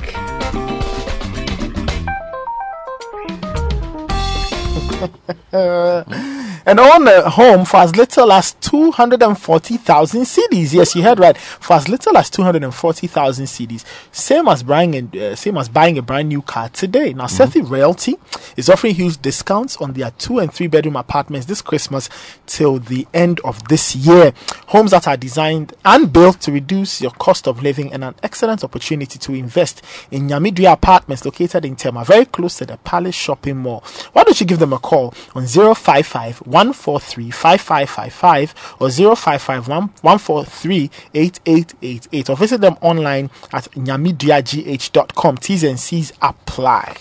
Ha ha ha ha and own a home for as little as 240,000 cedis. Yes, you heard right. For as little as 240,000 cedis. Same as buying a, uh, same as buying a brand new car today. Now, Sethi Realty is offering huge discounts on their two and three bedroom apartments this Christmas till the end of this year. Homes that are designed and built to reduce your cost of living and an excellent opportunity to invest in Yamidria apartments located in Tema, very close to the Palace Shopping Mall. Why don't you give them a call on 055 143 5555 or 055 143 8888 or visit them online at nyamidriagh.com. T's and C's apply.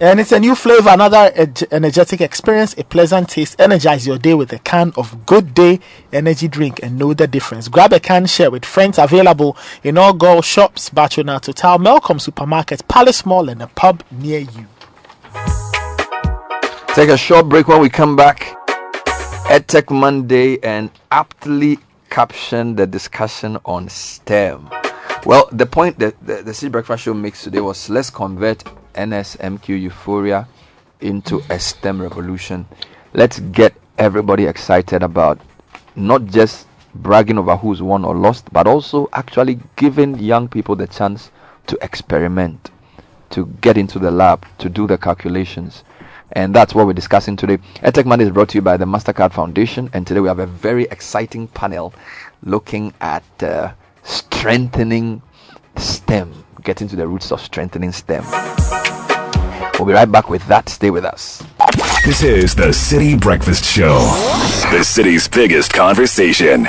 And it's a new flavor, another energetic experience, a pleasant taste. Energize your day with a can of Good Day energy drink and know the difference. Grab a can, share with friends. Available in all GOIL shops, Bachona Total, Melcom Supermarket, Palace Mall, and a pub near you. Take a short break when we come back. EdTech Monday and aptly caption the discussion on STEM. Well, the point that the, the Citi Breakfast Show makes today was let's convert NSMQ euphoria into a STEM revolution. Let's get everybody excited about not just bragging over who's won or lost, but also actually giving young people the chance to experiment, to get into the lab, to do the calculations. And that's what we're discussing today. EdTech Monday is brought to you by the MasterCard Foundation. And today we have a very exciting panel looking at uh, strengthening STEM, getting to the roots of strengthening STEM. We'll be right back with that. Stay with us. This is the Citi Breakfast Show, the city's biggest conversation.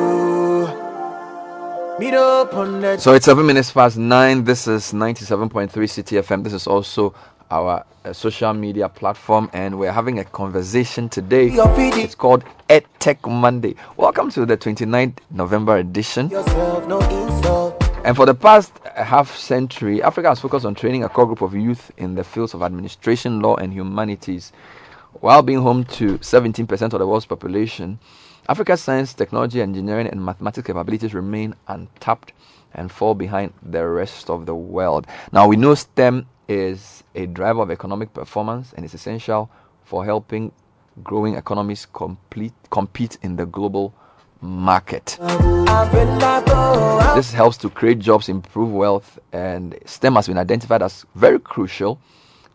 So it's seven minutes past nine. This is 97.3 Citi FM. This is also our uh, social media platform, and we're having a conversation today. It's called EdTech Monday. Welcome to the 29th November edition. And for the past half century, Africa has focused on training a core group of youth in the fields of administration, law, and humanities. While being home to 17% of the world's population, Africa's science, technology, engineering, and mathematics capabilities remain untapped and fall behind the rest of the world. Now, we know STEM is a driver of economic performance and is essential for helping growing economies complete, compete in the global market. This helps to create jobs, improve wealth, and STEM has been identified as very crucial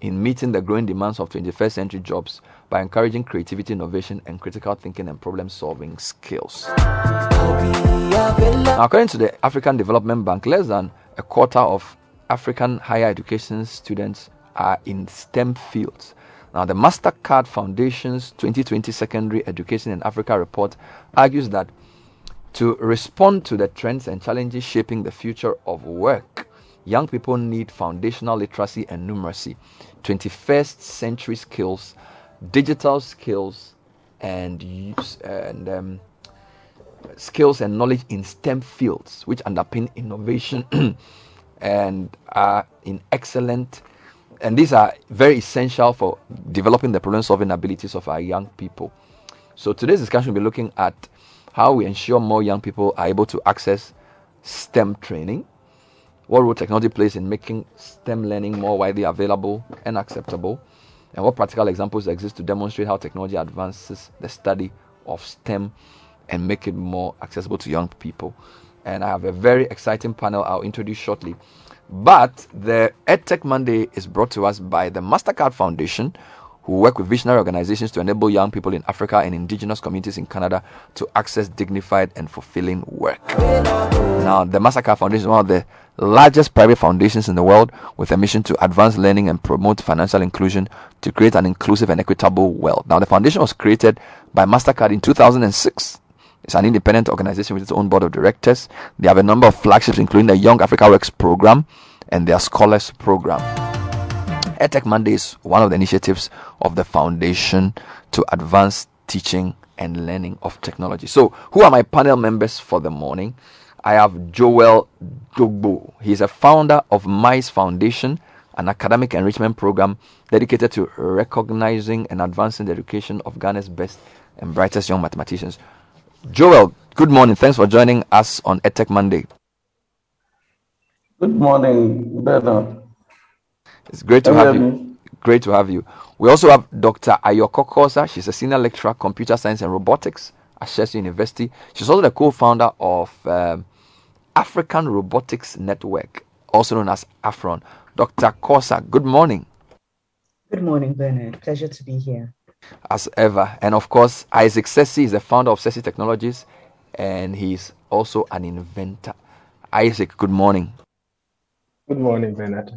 in meeting the growing demands of 21st century jobs by encouraging creativity, innovation, and critical thinking and problem solving skills. Now, according to the African Development Bank, less than a quarter of African higher education students are in STEM fields. Now, the MasterCard Foundation's 2020 Secondary Education in Africa report argues that to respond to the trends and challenges shaping the future of work, young people need foundational literacy and numeracy, 21st century skills, digital skills, and use and um, skills and knowledge in STEM fields, which underpin innovation and are in excellent. And these are very essential for developing the problem solving abilities of our young people. So today's discussion will be looking at how we ensure more young people are able to access STEM training, what role technology plays in making STEM learning more widely available and acceptable, and what practical examples exist to demonstrate how technology advances the study of STEM and make it more accessible to young people. And I have a very exciting panel I'll introduce shortly. But the EdTech Monday is brought to us by the MasterCard Foundation, who work with visionary organizations to enable young people in Africa and indigenous communities in Canada to access dignified and fulfilling work. Now, the MasterCard Foundation is one of the largest private foundations in the world with a mission to advance learning and promote financial inclusion to create an inclusive and equitable world. Now, the foundation was created by MasterCard in 2006. It's an independent organization with its own board of directors. They have a number of flagships, including the Young Africa Works program and their Scholars program. EdTech Monday is one of the initiatives of the foundation to advance teaching and learning of technology. So, who are my panel members for the morning? I have Joel Dogbo. He's a founder of MISE Foundation, an academic enrichment program dedicated to recognizing and advancing the education of Ghana's best and brightest young mathematicians. Joel, good morning. Thanks for joining us on EdTech Monday. Good morning, Bernard. It's great to have you. Great to have you. We also have Dr. Ayorkor Korsah. She's a senior lecturer, in computer science and robotics at Ashesi University. She's also the co-founder of um, African Robotics Network, also known as AFRON. Dr. Korsah, good morning, Good morning, Bernard. Pleasure to be here. as ever. And of course, Isaac Sesi is the founder of Sesi Technologies, and he's also an inventor. Isaac, good morning. Good morning, Bernard.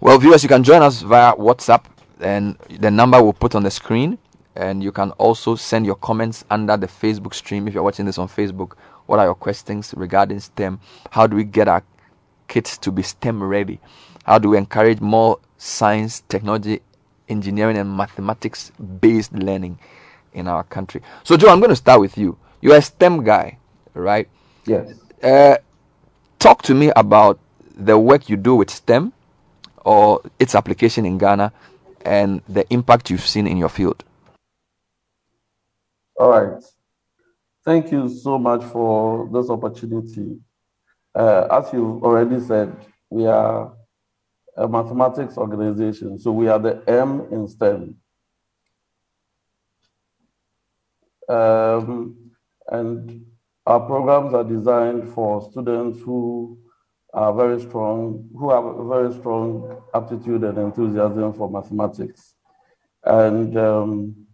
Well, viewers, you can join us via WhatsApp, and the number we'll put on the screen. And you can also send your comments under the Facebook stream if you're watching this on Facebook. What are your questions regarding STEM? How do we get our kids to be STEM ready? How do we encourage more science, technology, engineering, and mathematics based learning in our country? So, Joe, I'm going to start with you. You're a STEM guy, right? Yes. Uh, talk to me about the work you do with STEM or its application in Ghana and the impact you've seen in your field. All right. Thank you so much for this opportunity. Uh, as you've already said, we are a mathematics organization, so we are the M in STEM. Um, and our programs are designed for students who are very strong, who have a very strong aptitude and enthusiasm for mathematics. And um,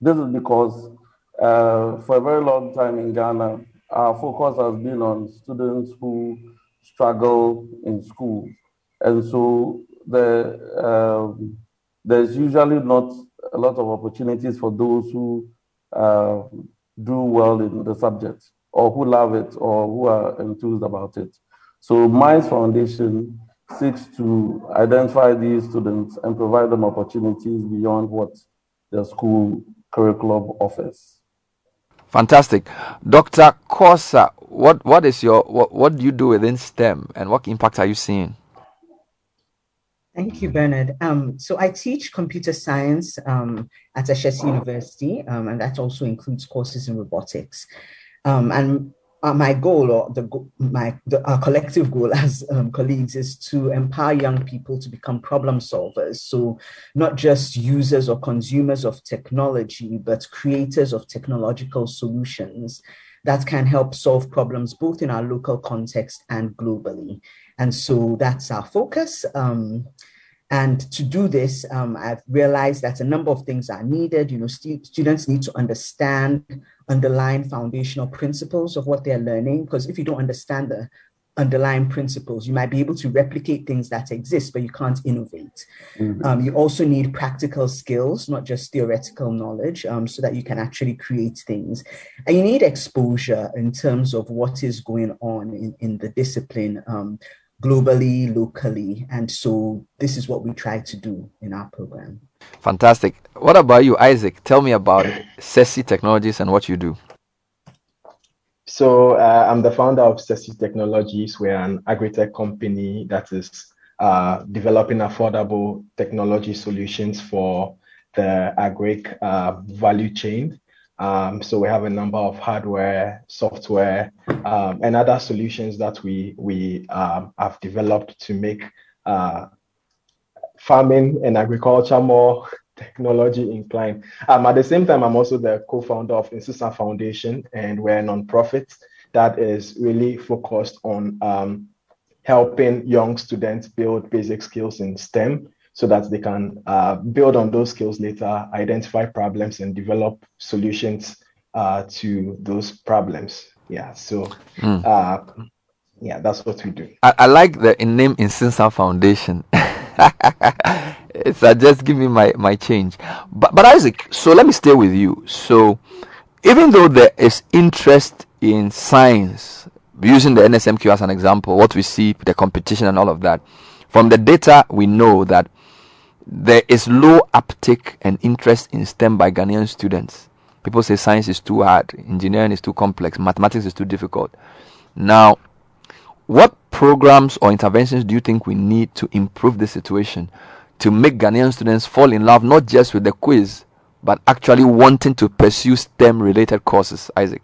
this is because uh, for a very long time in Ghana, our focus has been on students who struggle in school. And so the, um, there's usually not a lot of opportunities for those who uh, do well in the subject or who love it or who are enthused about it. So Minds Foundation seeks to identify these students and provide them opportunities beyond what the school curriculum offers. Fantastic. Dr. Korsah, what, what is your what, what do you do within STEM and what impact are you seeing? Thank you, Bernard. Um, so I teach computer science um, at Ashesi University, um, and that also includes courses in robotics. Um, and uh, my goal, or the my the, our collective goal as um, colleagues, is to empower young people to become problem solvers. So not just users or consumers of technology, but creators of technological solutions that can help solve problems both in our local context and globally. And so that's our focus. Um, and to do this, um, I've realized that a number of things are needed. You know, st- students need to understand underlying foundational principles of what they're learning, because if you don't understand the underlying principles, you might be able to replicate things that exist, but you can't innovate. Mm-hmm. Um, you also need practical skills, not just theoretical knowledge, um, so that you can actually create things. And you need exposure in terms of what is going on in, in the discipline um, globally, locally. And so this is what we try to do in our program. Fantastic. What about you, Isaac? Tell me about SESI Technologies and what you do. So uh, I'm the founder of SESI Technologies. We're an agri-tech company that is uh, developing affordable technology solutions for the agri uh, value chain. Um, so we have a number of hardware, software, um, and other solutions that we we um, have developed to make uh, farming and agriculture more technology inclined. Um, at the same time, I'm also the co-founder of Insisa Foundation, and we're a nonprofit that is really focused on um, helping young students build basic skills in STEM so that they can uh, build on those skills later, identify problems, and develop solutions uh, to those problems. Yeah, so mm. uh, yeah, that's what we do. I, I like the name Insisa Foundation. it's uh, just give me my, my change. But but Isaac, so let me stay with you. So even though there is interest in science, using the NSMQ as an example, what we see, the competition and all of that, from the data we know that there is low uptake and interest in STEM by Ghanaian students. People say science is too hard, engineering is too complex, mathematics is too difficult. Now, what programs or interventions do you think we need to improve the situation to make Ghanaian students fall in love not just with the quiz, but actually wanting to pursue STEM related courses? Isaac.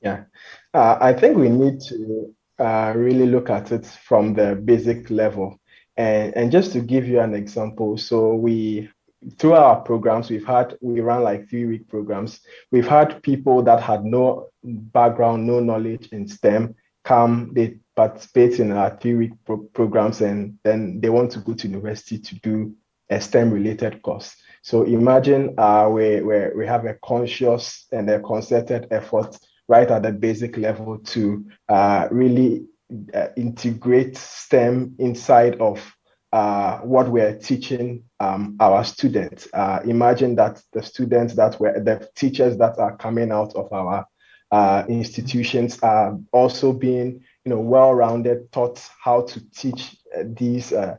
Yeah, uh, I think we need to uh, really look at it from the basic level. And, and just to give you an example, so we through our programs, we've had we run like three week programs. We've had people that had no background, no knowledge in STEM come, they participate in our three week pro- programs, and then they want to go to university to do a STEM related course. So imagine uh, we, we, we have a conscious and a concerted effort right at the basic level to uh, really uh, integrate STEM inside of uh, what we're teaching um, our students. Uh, imagine that the students that were the teachers that are coming out of our uh, institutions are also being, you know, well-rounded, taught how to teach uh, these uh,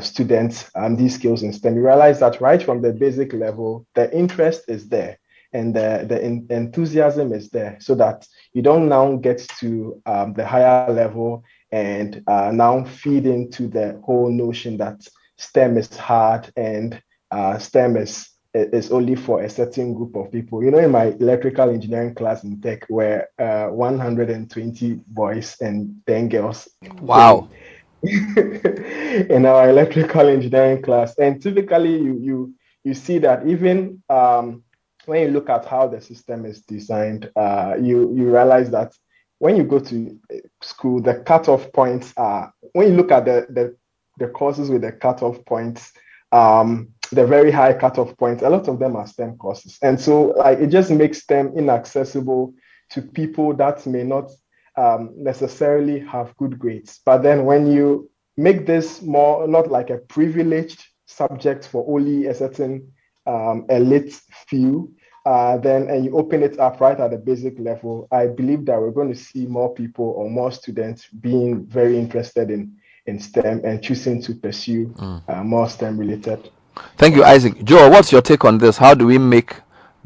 students um, these skills in STEM. You realize that right from the basic level, the interest is there and the, the in, enthusiasm is there so that you don't now get to um, the higher level and uh, now feed into the whole notion that STEM is hard and uh, STEM is is only for a certain group of people. You know, in my electrical engineering class in tech, where uh, 120 boys and 10 girls. Wow. in our electrical engineering class, and typically you you you see that even um, when you look at how the system is designed, uh, you you realize that when you go to school, the cutoff points are when you look at the the, the courses with the cutoff points, um, the very high cutoff points, a lot of them are STEM courses, and so like it just makes them inaccessible to people that may not um, necessarily have good grades. But then when you make this more not like a privileged subject for only a certain um, elite few, uh, then and you open it up right at the basic level, I believe that we're going to see more people or more students being very interested in in STEM and choosing to pursue mm. uh, more STEM related. Thank you, Isaac. Joe, what's your take on this? How do we make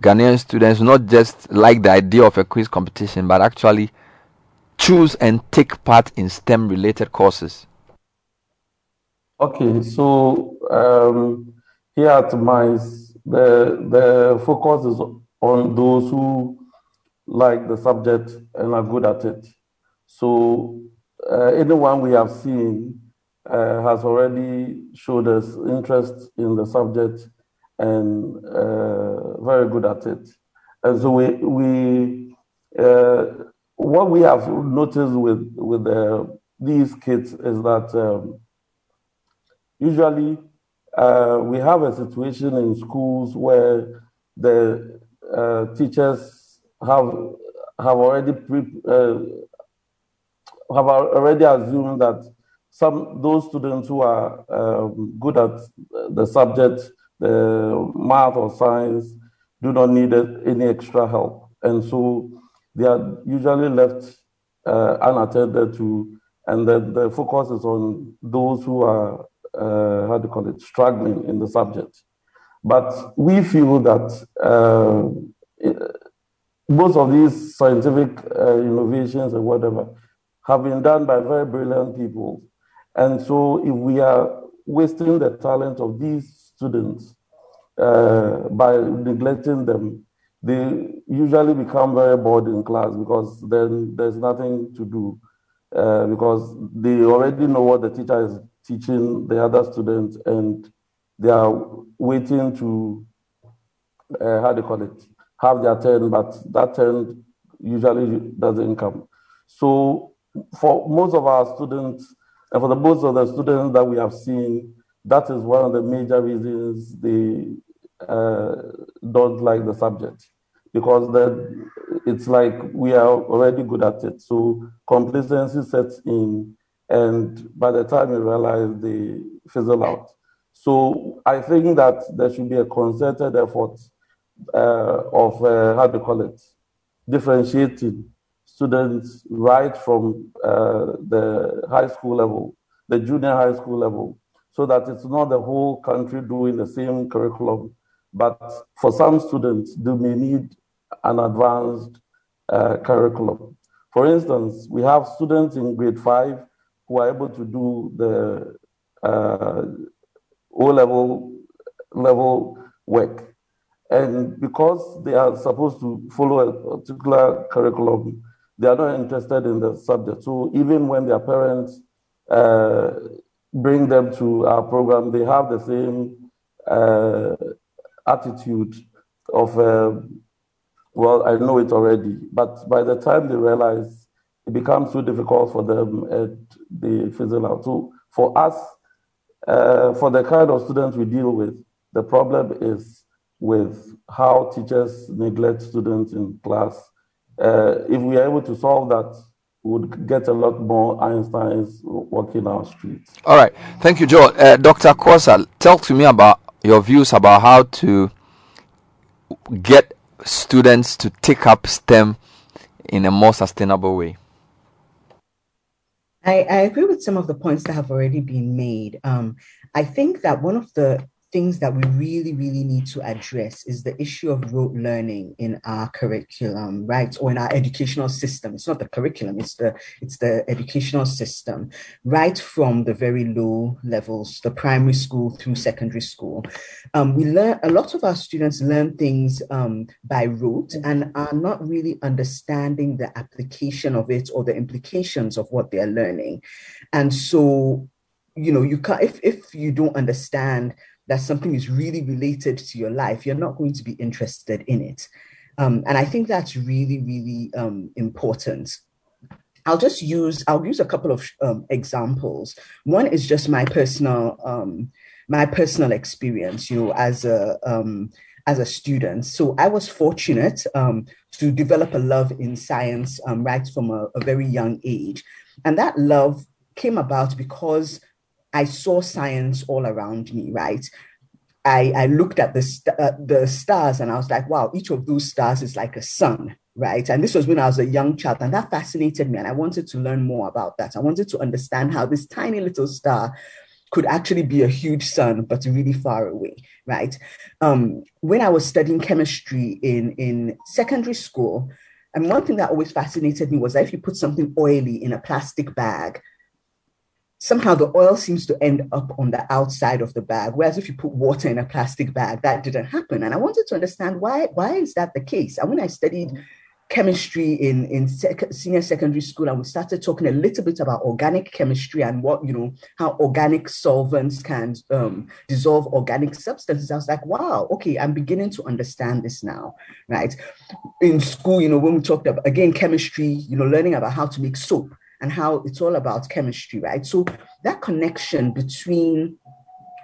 Ghanaian students not just like the idea of a quiz competition, but actually choose and take part in STEM related courses? Okay, so um, here at MISE, the, the focus is on those who like the subject and are good at it. So uh, anyone we have seen uh, has already showed us interest in the subject and uh, very good at it. And so we, we uh, what we have noticed with with uh, these kids is that um, usually uh, we have a situation in schools where the teachers have have already pre, have already assumed that some those students who are um, good at the subject, the math or science, do not need any extra help, and so they are usually left uh, unattended to, and then the focus is on those who are uh, how do you call it struggling in the subject. But we feel that uh, most of these scientific uh, innovations and whatever have been done by very brilliant people. And so if we are wasting the talent of these students uh, by neglecting them, they usually become very bored in class because then there's nothing to do uh, because they already know what the teacher is teaching the other students and they are waiting to, uh, how do you call it, have their turn, but that turn usually doesn't come. So for most of our students, and for the most of the students that we have seen, that is one of the major reasons they uh, don't like the subject because that it's like we are already good at it. So complacency sets in, and by the time you realize they fizzle out. So I think that there should be a concerted effort uh, of uh, how do you call it, differentiating students right from uh, the high school level, the junior high school level, so that it's not the whole country doing the same curriculum. But for some students, they may need an advanced uh, curriculum. For instance, we have students in grade five who are able to do the uh, O level level work. And because they are supposed to follow a particular curriculum, they are not interested in the subject. So even when their parents uh, bring them to our program, they have the same uh, attitude of, uh, well, I know it already. But by the time they realize, it becomes too difficult for them at the fizzle out. So for us, uh, for the kind of students we deal with, the problem is with how teachers neglect students in class uh, if we are able to solve that, we would get a lot more Einsteins walking our streets. All right. Thank you, Joel. Uh, Dr. Korsah, talk to me about your views about how to get students to take up STEM in a more sustainable way. I, I, agree with some of the points that have already been made. Um, I think that one of the things that we really, really need to address is the issue of rote learning in our curriculum, right? Or in our educational system. It's not the curriculum, it's the it's the educational system, right from the very low levels, the primary school through secondary school. Um, we learn a lot of our students learn things um, by rote and are not really understanding the application of it or the implications of what they're learning. And so you know you can't if, if you don't understand that something is really related to your life, you're not going to be interested in it. Um, and I think that's really, really um, important. I'll just use I'll use a couple of um, examples. One is just my personal um, my personal experience, you know, as a um, as a student. So I was fortunate um, to develop a love in science right from a, a very young age, and that love came about because I saw science all around me. Right, I, I looked at the, st- uh, the stars and I was like, wow, each of those stars is like a sun, right? And this was when I was a young child, and that fascinated me. And I wanted to learn more about that. I wanted to understand how this tiny little star could actually be a huge sun, but really far away, right? Um, when I was studying chemistry in, in secondary school, and one thing that always fascinated me was that if you put something oily in a plastic bag, somehow the oil seems to end up on the outside of the bag whereas if you put water in a plastic bag that didn't happen. And i wanted to understand why why is that the case? And when i studied chemistry in in sec- senior secondary school and we started talking a little bit about organic chemistry and what you know how organic solvents can um, dissolve organic substances i was like wow okay i'm beginning to understand this now right? In school you know when we talked about again chemistry you know learning about how to make soap and how it's all about chemistry, right? So that connection between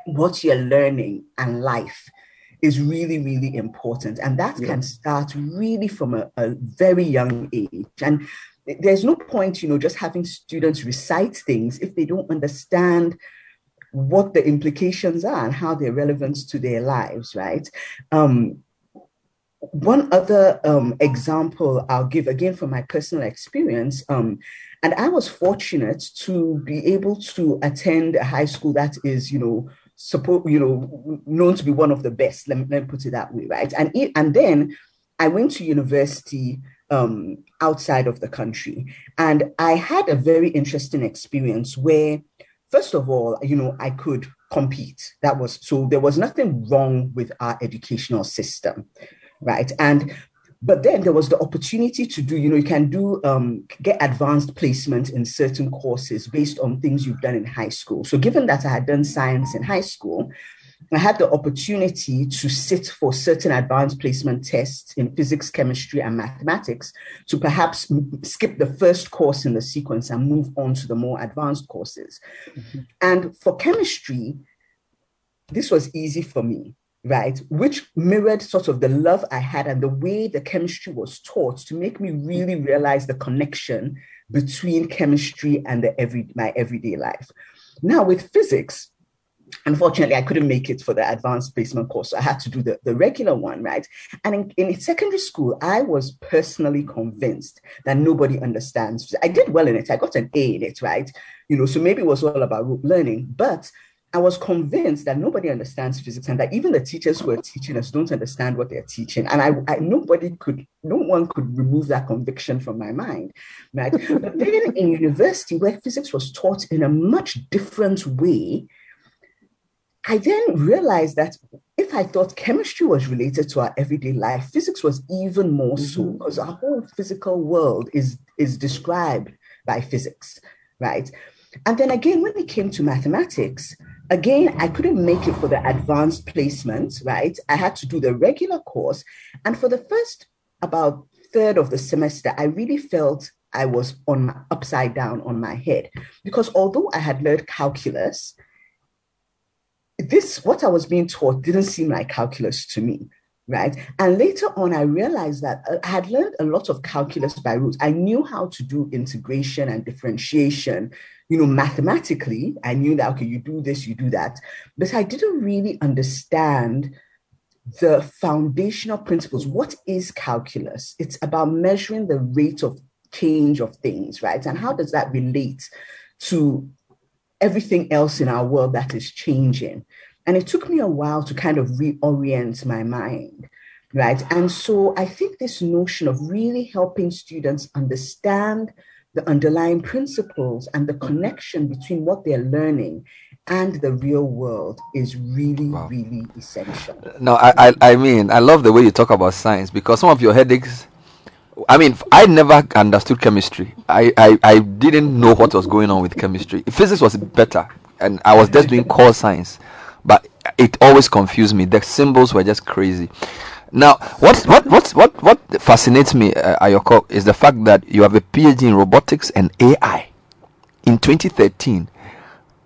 what you're learning and life is really, really important. And that yeah. can start really from a, a very young age. And there's no point, you know, just having students recite things if they don't understand what the implications are and how they're relevant to their lives, right? Um, one other um, example I'll give again from my personal experience. Um, and I was fortunate to be able to attend a high school that is, you know, support, you know, known to be one of the best. Let me, let me put it that way, right? And it, and then I went to university um, outside of the country, and I had a very interesting experience where, first of all, you know, I could compete. That was so there was nothing wrong with our educational system right? And but then there was the opportunity to do, you know, you can do um, get advanced placement in certain courses based on things you've done in high school. So given that I had done science in high school, I had the opportunity to sit for certain advanced placement tests in physics, chemistry, and mathematics to perhaps skip the first course in the sequence and move on to the more advanced courses. Mm-hmm. And for chemistry, this was easy for me right? Which mirrored sort of the love I had and the way the chemistry was taught to make me really realize the connection between chemistry and the every my everyday life. Now with physics, unfortunately i couldn't make it for the advanced placement course so i had to do the, the regular one right and in, in secondary school i was personally convinced that nobody understands i did well in it i got an a in it right you know so maybe it was all about rote learning but I was convinced that nobody understands physics and that even the teachers who are teaching us don't understand what they're teaching. And I, I nobody could, no one could remove that conviction from my mind, right? but then in university, where physics was taught in a much different way, I then realized that if I thought chemistry was related to our everyday life, physics was even more mm-hmm. so because our whole physical world is is described by physics, right? And then again, when it came to mathematics, again, I couldn't make it for the advanced placement, right? I had to do the regular course. And for the first about third of the semester, I really felt I was on my, upside down on my head because although I had learned calculus, this what I was being taught didn't seem like calculus to me right? And later on, I realized that uh, I had learned a lot of calculus by rote. I knew how to do integration and differentiation, you know, mathematically. I knew that, okay, you do this, you do that. But I didn't really understand the foundational principles. What is calculus? It's about measuring the rate of change of things, right? And how does that relate to everything else in our world that is changing? And it took me a while to kind of reorient my mind, right? And so I think this notion of really helping students understand the underlying principles and the connection between what they're learning and the real world is really, wow. really essential. No, I, I, I mean, I love the way you talk about science because some of your headaches. I mean, I never understood chemistry. I, I, I didn't know what was going on with chemistry. Physics was better, and I was just doing core science. But it always confused me. The symbols were just crazy. Now, what what what what what fascinates me, uh, Ayorkor, is the fact that you have a PhD in robotics and AI in 2013.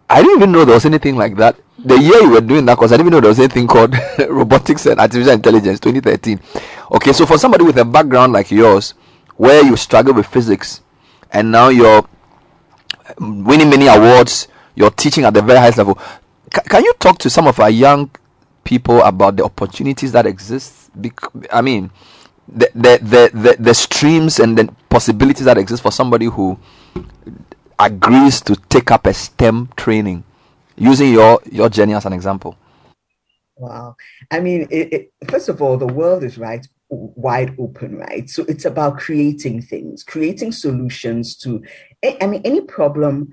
I didn't even know there was anything like that. The year you were doing that because I didn't even know there was anything called robotics and artificial intelligence 2013. Okay, so for somebody with a background like yours, where you struggle with physics, and now you're winning many awards, you're teaching at the very highest level. C- can you talk to some of our young people about the opportunities that exist? Bec- I mean, the, the the the the streams and the possibilities that exist for somebody who agrees to take up a STEM training, using your your journey as an example. Wow. I mean, it, it, first of all, the world is right wide open, right? So it's about creating things, creating solutions to, I mean, any problem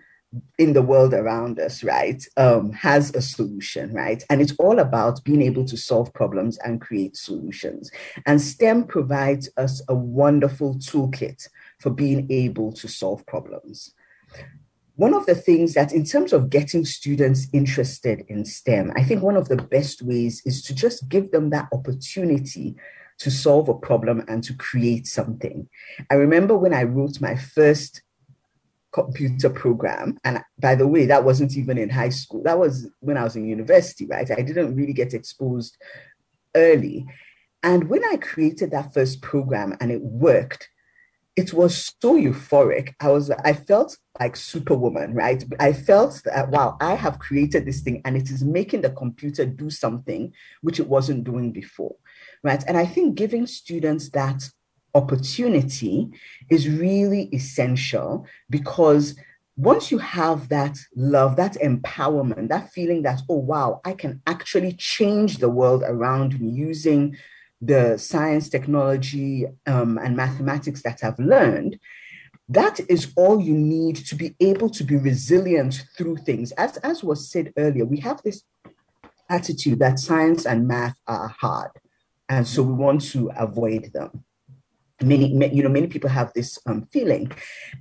in the world around us, right, um, has a solution, right? And it's all about being able to solve problems and create solutions. And STEM provides us a wonderful toolkit for being able to solve problems one of the things that in terms of getting students interested in STEM, I think one of the best ways is to just give them that opportunity to solve a problem and to create something. I remember when I wrote my first computer program, and by the way, that wasn't even in high school, that was when I was in university, right? I didn't really get exposed early. And when I created that first program and it worked, it was so euphoric. I was, I felt like superwoman, right? I felt that, wow, I have created this thing and it is making the computer do something which it wasn't doing before, right? And I think giving students that opportunity is really essential because once you have that love, that empowerment, that feeling that, oh, wow, I can actually change the world around me using the science, technology, um, and mathematics that I've learned, that is all you need to be able to be resilient through things. As, as was said earlier, we have this attitude that science and math are hard, and so we want to avoid them. Many, you know, many people have this um, feeling,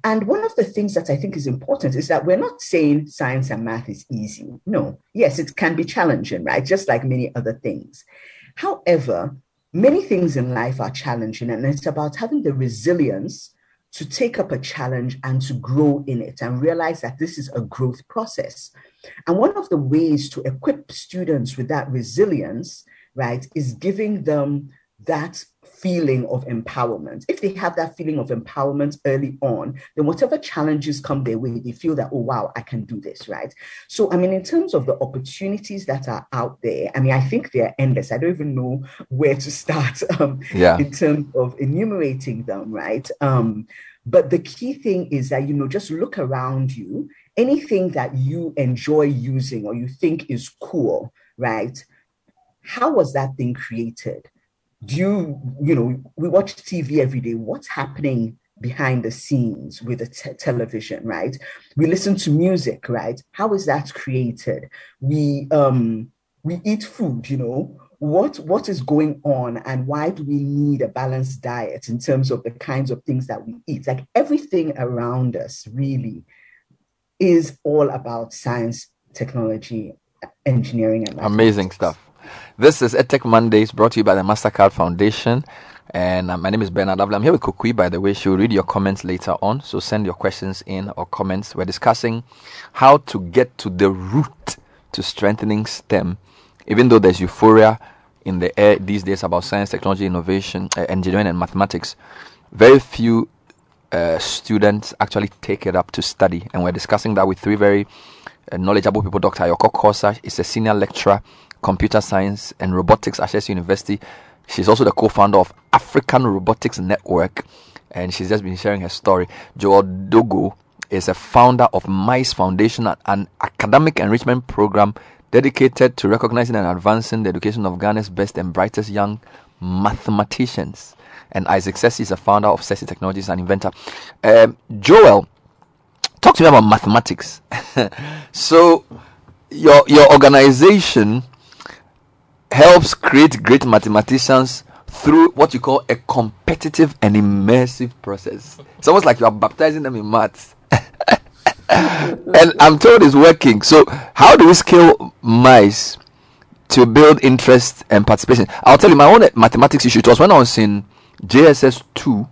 and one of the things that I think is important is that we're not saying science and math is easy. No, yes, it can be challenging, right? Just like many other things. However, many things in life are challenging, and it's about having the resilience to take up a challenge and to grow in it and realize that this is a growth process. And one of the ways to equip students with that resilience, right, is giving them that feeling of empowerment. If they have that feeling of empowerment early on, then whatever challenges come their way, they feel that, oh, wow, I can do this, right? So, I mean, in terms of the opportunities that are out there, I mean, I think they're endless. I don't even know where to start um, yeah. in terms of enumerating them, right? Um, but the key thing is that, you know, just look around you, anything that you enjoy using or you think is cool, right? How was that thing created? Do you you know we watch tv every day. What's happening behind the scenes with the te- television right? We listen to music right? How is that created? We um we eat food you know? What what is going on and why do we need a balanced diet in terms of the kinds of things that we eat? Like everything around us really is all about science technology engineering and amazing stuff this is EdTech Mondays brought to you by the MasterCard Foundation. And uh, my name is Bernard I'm here with Kokui, by the way. She'll read your comments later on. So send your questions in or comments. We're discussing how to get to the root to strengthening STEM, even though there's euphoria in the air these days about science, technology, innovation, uh, engineering, and mathematics. Very few uh, students actually take it up to study. And we're discussing that with three very uh, knowledgeable people. Dr. Ayorkor Korsah is a senior lecturer computer science and robotics at Ashesi University. She's also the co-founder of African Robotics Network, and she's just been sharing her story. Joel Dodoo is a founder of MISE Foundation, an academic enrichment program dedicated to recognizing and advancing the education of Ghana's best and brightest young mathematicians. And Isaac Sesi is a founder of Sesi Technologies and inventor. Um, Joel, talk to me about mathematics. so, your your organization helps create great mathematicians through what you call a competitive and immersive process. It's almost like you are baptizing them in maths. and I'm told it's working. So, how do we scale MISE to build interest and participation. I'll tell you my own mathematics issue. It was when I was in JSS two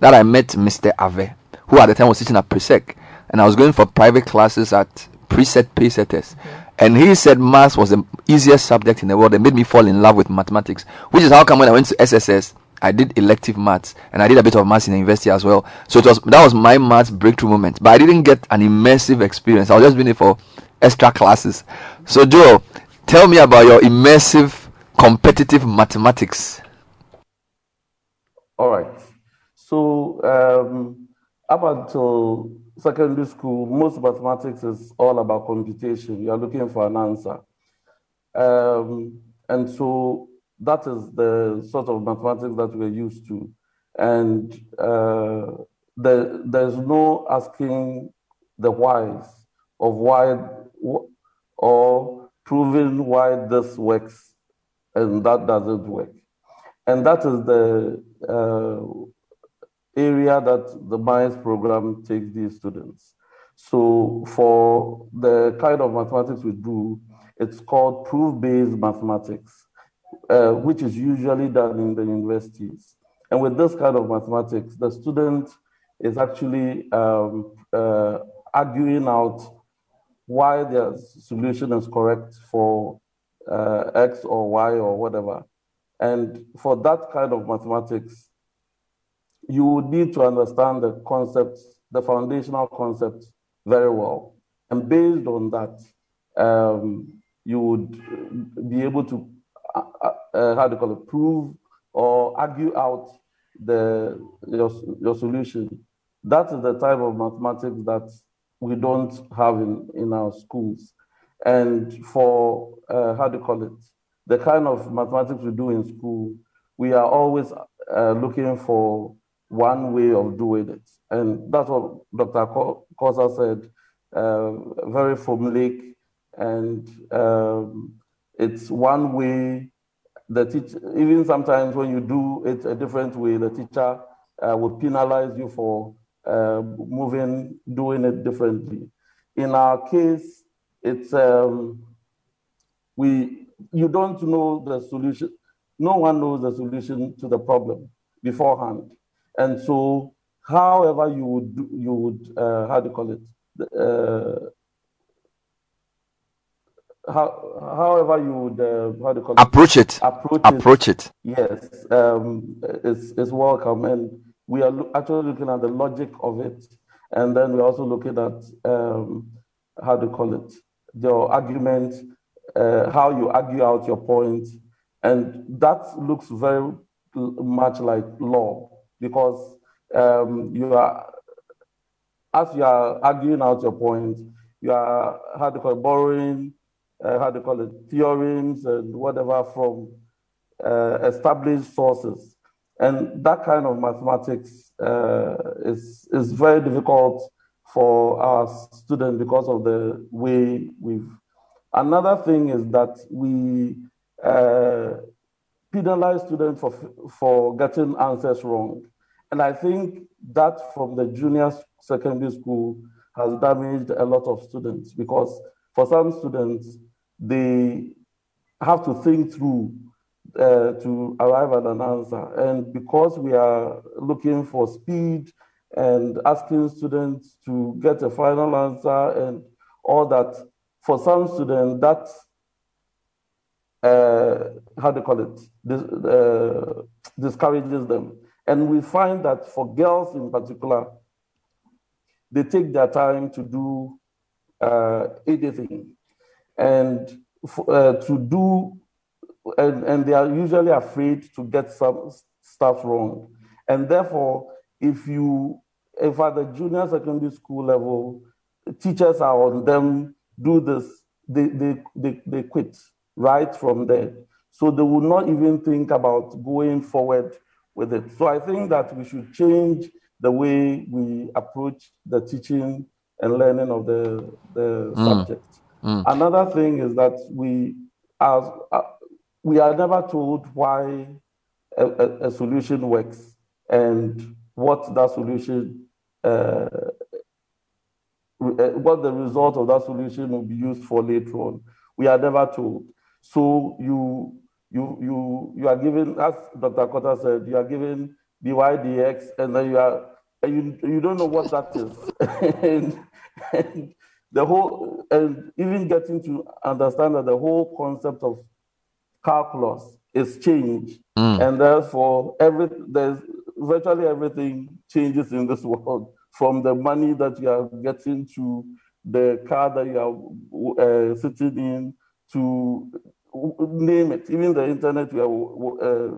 that I met Mr. Ave, who at the time was teaching at Presec, and I was going for private classes at Presec Paysetters. And he said maths was the easiest subject in the world. It made me fall in love with mathematics, which is how come when I went to SSS, I did elective maths and I did a bit of maths in the university as well. So it was that was my maths breakthrough moment. But I didn't get an immersive experience. I was just doing it for extra classes. So Joe, tell me about your immersive competitive mathematics. All right. So um, up until secondary school, most mathematics is all about computation. You are looking for an answer. Um, and so that is the sort of mathematics that we're used to. And uh, there, there's no asking the whys of why or proving why this works and that doesn't work. And that is the uh, area that the MINES program takes these students. So for the kind of mathematics we do, it's called proof-based mathematics, uh, which is usually done in the universities. And with this kind of mathematics, the student is actually um, uh, arguing out why their solution is correct for uh, X or Y or whatever. And for that kind of mathematics, you would need to understand the concepts, the foundational concepts very well. And based on that, um, you would be able to, uh, uh, uh, how do you call it, prove or argue out the your, your solution. That is the type of mathematics that we don't have in, in our schools. And for, uh, how do you call it, the kind of mathematics we do in school, we are always uh, looking for one way of doing it. And that's what Dr. Korsah said, uh, very formulaic, and um, it's one way. The teacher, even sometimes when you do it a different way, the teacher uh, would penalize you for uh, moving, doing it differently. In our case, it's um, we. You don't know the solution. No one knows the solution to the problem beforehand. And so, however you would do, you would uh, how do you call it? Uh, how, however you would uh, how do you call approach it, it? Approach, approach it. it. Yes, um, it's it's welcome, and we are lo- actually looking at the logic of it, and then we're also looking at um, how do you call it? Your argument, uh, how you argue out your point, and that looks very much like law because um, you are, as you are arguing out your point, you are, how you call it, borrowing, uh, how do you call it, theorems and whatever from uh, established sources. And that kind of mathematics uh, is, is very difficult for our students because of the way we've. Another thing is that we uh, penalize students for, for getting answers wrong. And I think that from the junior secondary school has damaged a lot of students because for some students, they have to think through uh, to arrive at an answer. And because we are looking for speed and asking students to get a final answer and all that, for some students, that uh, how do you call it, Dis- uh, discourages them. And we find that for girls in particular, they take their time to do uh, anything and uh, to do, and, and they are usually afraid to get some stuff wrong. And therefore, if you, if at the junior secondary school level, teachers are on them, do this, they, they, they, they quit right from there. So they will not even think about going forward with it. So I think that we should change the way we approach the teaching and learning of the, the Mm. subject. Mm. Another thing is that we are, uh, we are never told why a, a, a solution works and what that solution, uh, uh, what the result of that solution will be used for later on. We are never told. So you you you you are given, as Dr. Korsah said, you are given dydx, and then you are and you you don't know what that is, and, and the whole and even getting to understand that the whole concept of calculus is changed, Mm. and therefore every there's virtually everything changes in this world from the money that you are getting to the car that you are uh, sitting in to name it, even the internet we are uh,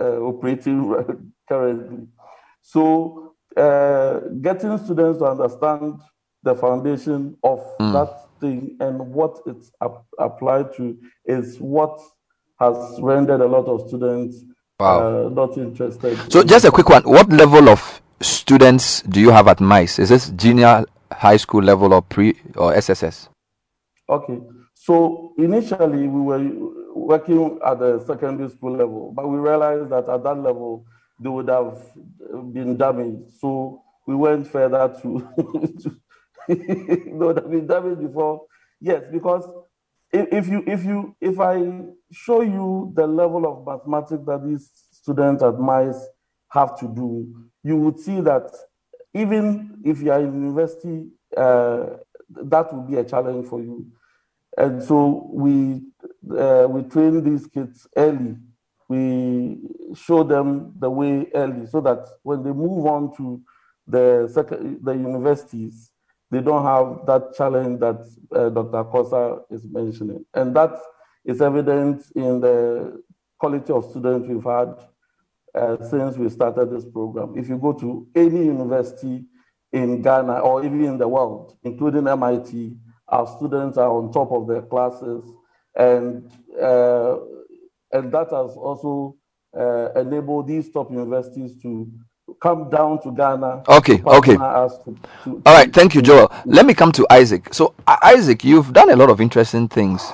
uh, operating currently. So, uh, getting students to understand the foundation of that thing and what it's ap- applied to is what has rendered a lot of students Wow. uh, not interested. So, just a quick one. What level of students do you have at MISE? Is this junior high school level or pre or SSS? Okay. So initially we were working at the secondary school level, but we realized that at that level they would have been damaged. So we went further to, to they would have been damaged before. Yes, because if, you if you if I show you the level of mathematics that these students at MISE have to do, you would see that even if you are in university, uh, that would be a challenge for you. And so we uh, we train these kids early. We show them the way early so that when they move on to the the universities, they don't have that challenge that uh, Dr. Korsah is mentioning. And that is evident in the quality of students we've had uh, since we started this program. If you go to any university in Ghana or even in the world, including MIT, our students are on top of their classes, and uh, and that has also uh, enabled these top universities to come down to Ghana. Okay, to okay. to- to- All right, thank you, Joel. Let me come to Isaac. So, Isaac, you've done a lot of interesting things.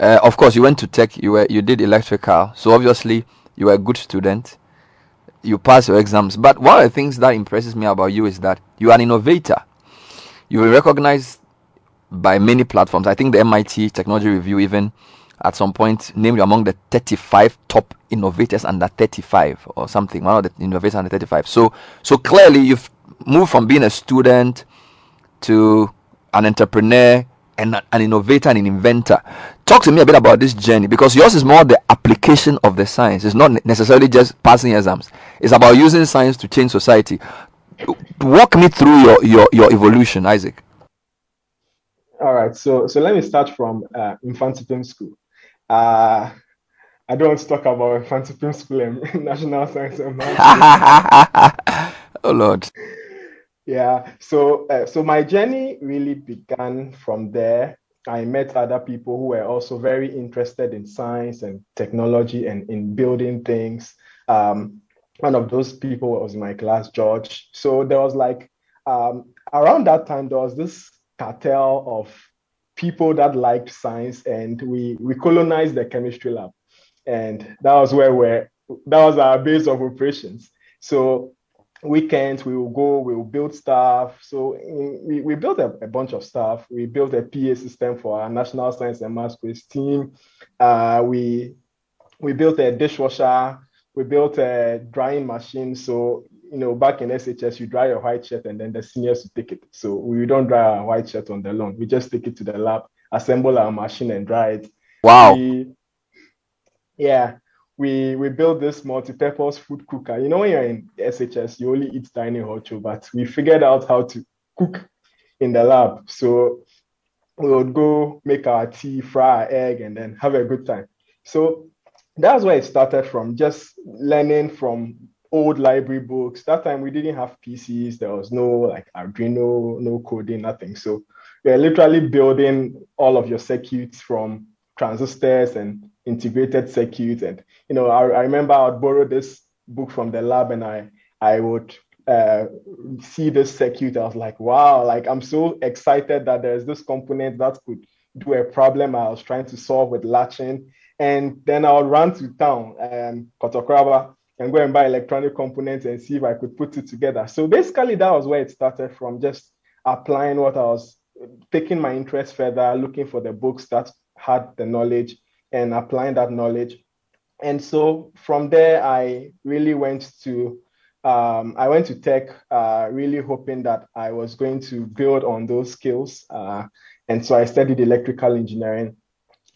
Uh, of course, you went to tech. You were you did electrical. So obviously, you were a good student. You passed your exams. But one of the things that impresses me about you is that you are an innovator. You were recognized by many platforms. I think the MIT Technology Review even at some point named you among the 35 top innovators under 35 or something. One of the innovators under 35. So so clearly you've moved from being a student to an entrepreneur and an innovator and an inventor. Talk to me a bit about this journey because yours is more the application of the science. It's not necessarily just passing exams. It's about using science to change society. Walk me through your your, your evolution, Isaac. All right, so so let me start from uh, Mfantsipim School. Uh, I don't want to talk about Mfantsipim School and National Science and Math. oh Lord. Yeah, so uh, so my journey really began from there. I met other people who were also very interested in science and technology and in building things. Um, one of those people was in my class, George. So there was like um, around that time there was this cartel of people that liked science, and we we colonized the chemistry lab, and that was where we're that was our base of operations. So weekends we will go we will build stuff. So we, we built a, a bunch of stuff. We built a pa system for our national science and math quiz team. Uh, we we built a dishwasher. We built a drying machine. So you know back in shs you dry your white shirt and then the seniors take it so we don't dry our white shirt on the lawn we just take it to the lab assemble our machine and dry it Wow. We- yeah we we built this multi-purpose food cooker. You know, when you're in SHS, you only eat tiny hocho, but we figured out how to cook in the lab. So we would go make our tea, fry our egg, and then have a good time. So that's where it started from, just learning from old library books. That time we didn't have PCs, there was no like Arduino, no coding, nothing. So you're literally building all of your circuits from transistors and integrated circuits. And you know, I, I remember I would borrow this book from the lab and I I would uh, see this circuit. I was like, wow, like I'm so excited that there's this component that could do a problem I was trying to solve with latching. And then I would run to town, um, Kotokuraba, and go and buy electronic components and see if I could put it together. So basically, that was where it started from just applying what I was taking my interest further, looking for the books that had the knowledge, and applying that knowledge. And so from there, I really went to um, I went to tech, uh, really hoping that I was going to build on those skills. Uh, and so I studied electrical engineering.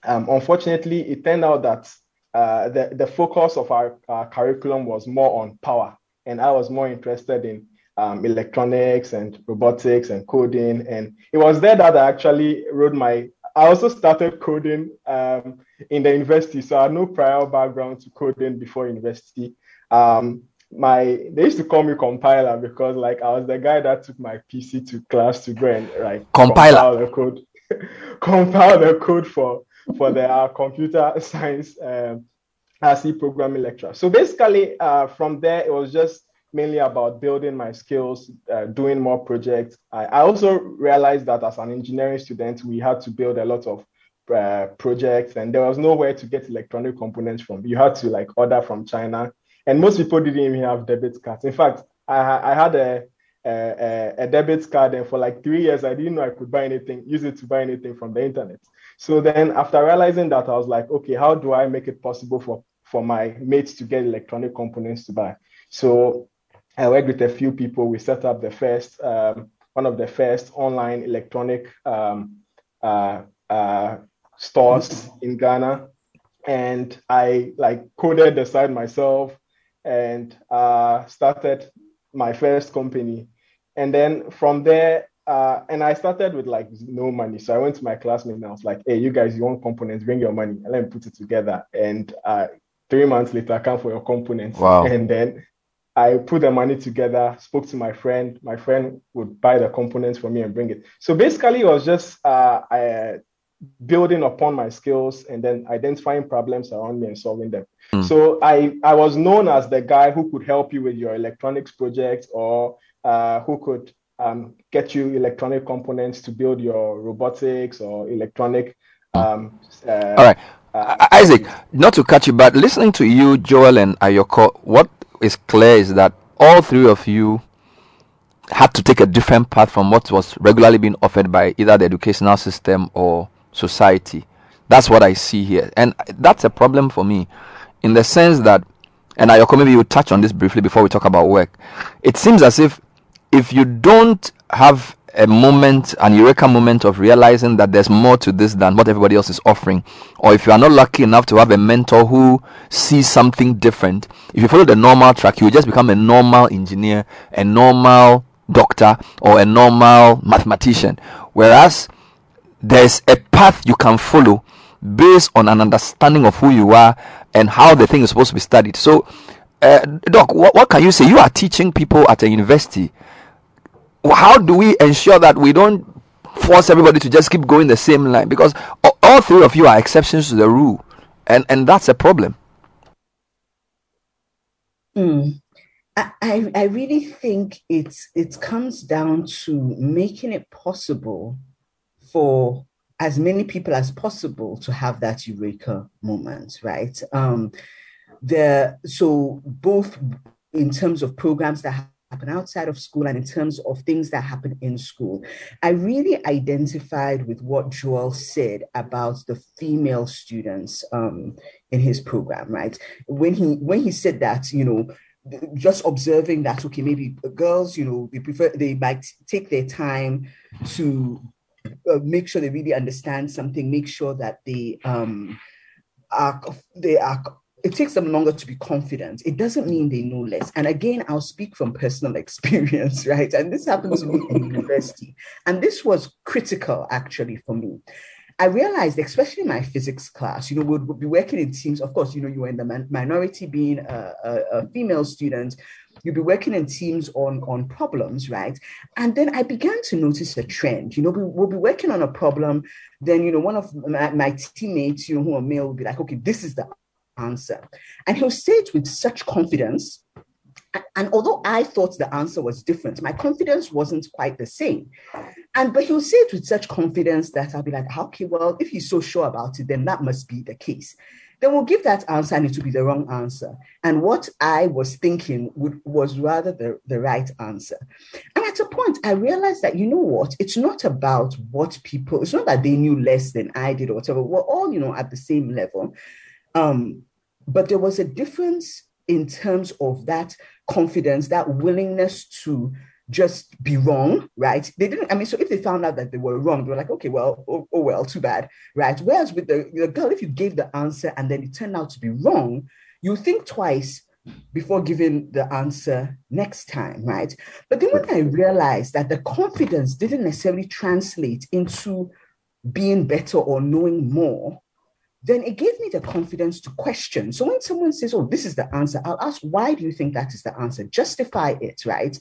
Um, unfortunately, it turned out that uh, the, the focus of our, our, curriculum was more on power, and I was more interested in um, electronics and robotics and coding. And it was there that I actually wrote my I also started coding um, in the university, so I had no prior background to coding before university. Um, my they used to call me compiler because like I was the guy that took my PC to class to go and like compiler compile the code, compile the code for for the uh, computer science um, RC programming lecture. So basically, uh, from there it was just mainly about building my skills, uh, doing more projects. I, I, also realized that as an engineering student, we had to build a lot of uh, projects, and there was nowhere to get electronic components from. You had to like order from China, and most people didn't even have debit cards. In fact, I, I had a, a, a debit card, and for like three years, I didn't know I could buy anything, use it to buy anything from the internet. So then, after realizing that, I was like, okay, how do I make it possible for for my mates to get electronic components to buy? So I worked with a few people. We set up the first, um, one of the first online electronic um, uh, uh, stores in Ghana, and I like coded the site myself and uh, started my first company. And then from there, uh, and I started with like no money. So I went to my classmates and I was like, "Hey, you guys, you want components? Bring your money, and let me put it together." And uh, three months later, I come for your components. Wow. And then I put the money together, spoke to my friend. My friend would buy the components for me and bring it. So basically, it was just uh, I, building upon my skills and then identifying problems around me and solving them. Mm. So I, I was known as the guy who could help you with your electronics project or uh, who could um, get you electronic components to build your robotics or electronic. Um, uh, All right. Uh, Isaac, not to cut you, but listening to you, Joel and Ayorkor, what is clear is that all three of you had to take a different path from what was regularly being offered by either the educational system or society. That's what I see here. And that's a problem for me in the sense that, and Ayorkor, maybe you touch on this briefly before we talk about work. It seems as if if you don't have a moment, an eureka moment of realizing that there's more to this than what everybody else is offering. Or if you are not lucky enough to have a mentor who sees something different, if you follow the normal track, you just become a normal engineer, a normal doctor, or a normal mathematician. Whereas there's a path you can follow based on an understanding of who you are and how the thing is supposed to be studied. So, uh, Doc, what, what can you say? You are teaching people at a university how do we ensure that we don't force everybody to just keep going the same line? Because all three of you are exceptions to the rule, and and that's a problem. Mm. I, I really think it's it comes down to making it possible for as many people as possible to have that eureka moment, right? Um, the so both in terms of programs that happen outside of school and in terms of things that happen in school. I really identified with what Joel said about the female students um, in his program, right? When he when he said that, you know, just observing that okay, maybe girls, you know, they prefer they might take their time to uh, make sure they really understand something, make sure that they um are they are it takes them longer to be confident. It doesn't mean they know less. And again, I'll speak from personal experience, right? And this happened to me in university. And this was critical actually for me. I realized, especially in my physics class, you know, we'd, we'd be working in teams. Of course, you know, you were in the man- minority being a, a, a female student you'd be working in teams on on problems right and then i began to notice a trend you know we, will be working on a problem then you know one of my, my teammates you know who are male will be like okay this is the answer. And he'll say it with such confidence. And although I thought the answer was different, my confidence wasn't quite the same. And but he'll say it with such confidence that I'll be like, okay, well, if he's so sure about it, then that must be the case. Then we'll give that answer and it will be the wrong answer. And what I was thinking would, was rather the, the right answer. And at at a point, I realized that, you know what, it's not about what people, it's not that they knew less than I did or whatever. We're all, you know, at the same level. Um, but there was a difference in terms of that confidence, that willingness to just be wrong, right? They didn't, I mean, so if they found out that they were wrong, they were like, okay, well, oh, oh well, too bad, right? Whereas with the, the girl, if you gave the answer and then it turned out to be wrong, you think twice before giving the answer next time, right? But then when I realized that the confidence didn't necessarily translate into being better or knowing more, then it gave me the confidence to question. So when someone says, Oh, this is the answer, I'll ask, Why do you think that is the answer? Justify it, right?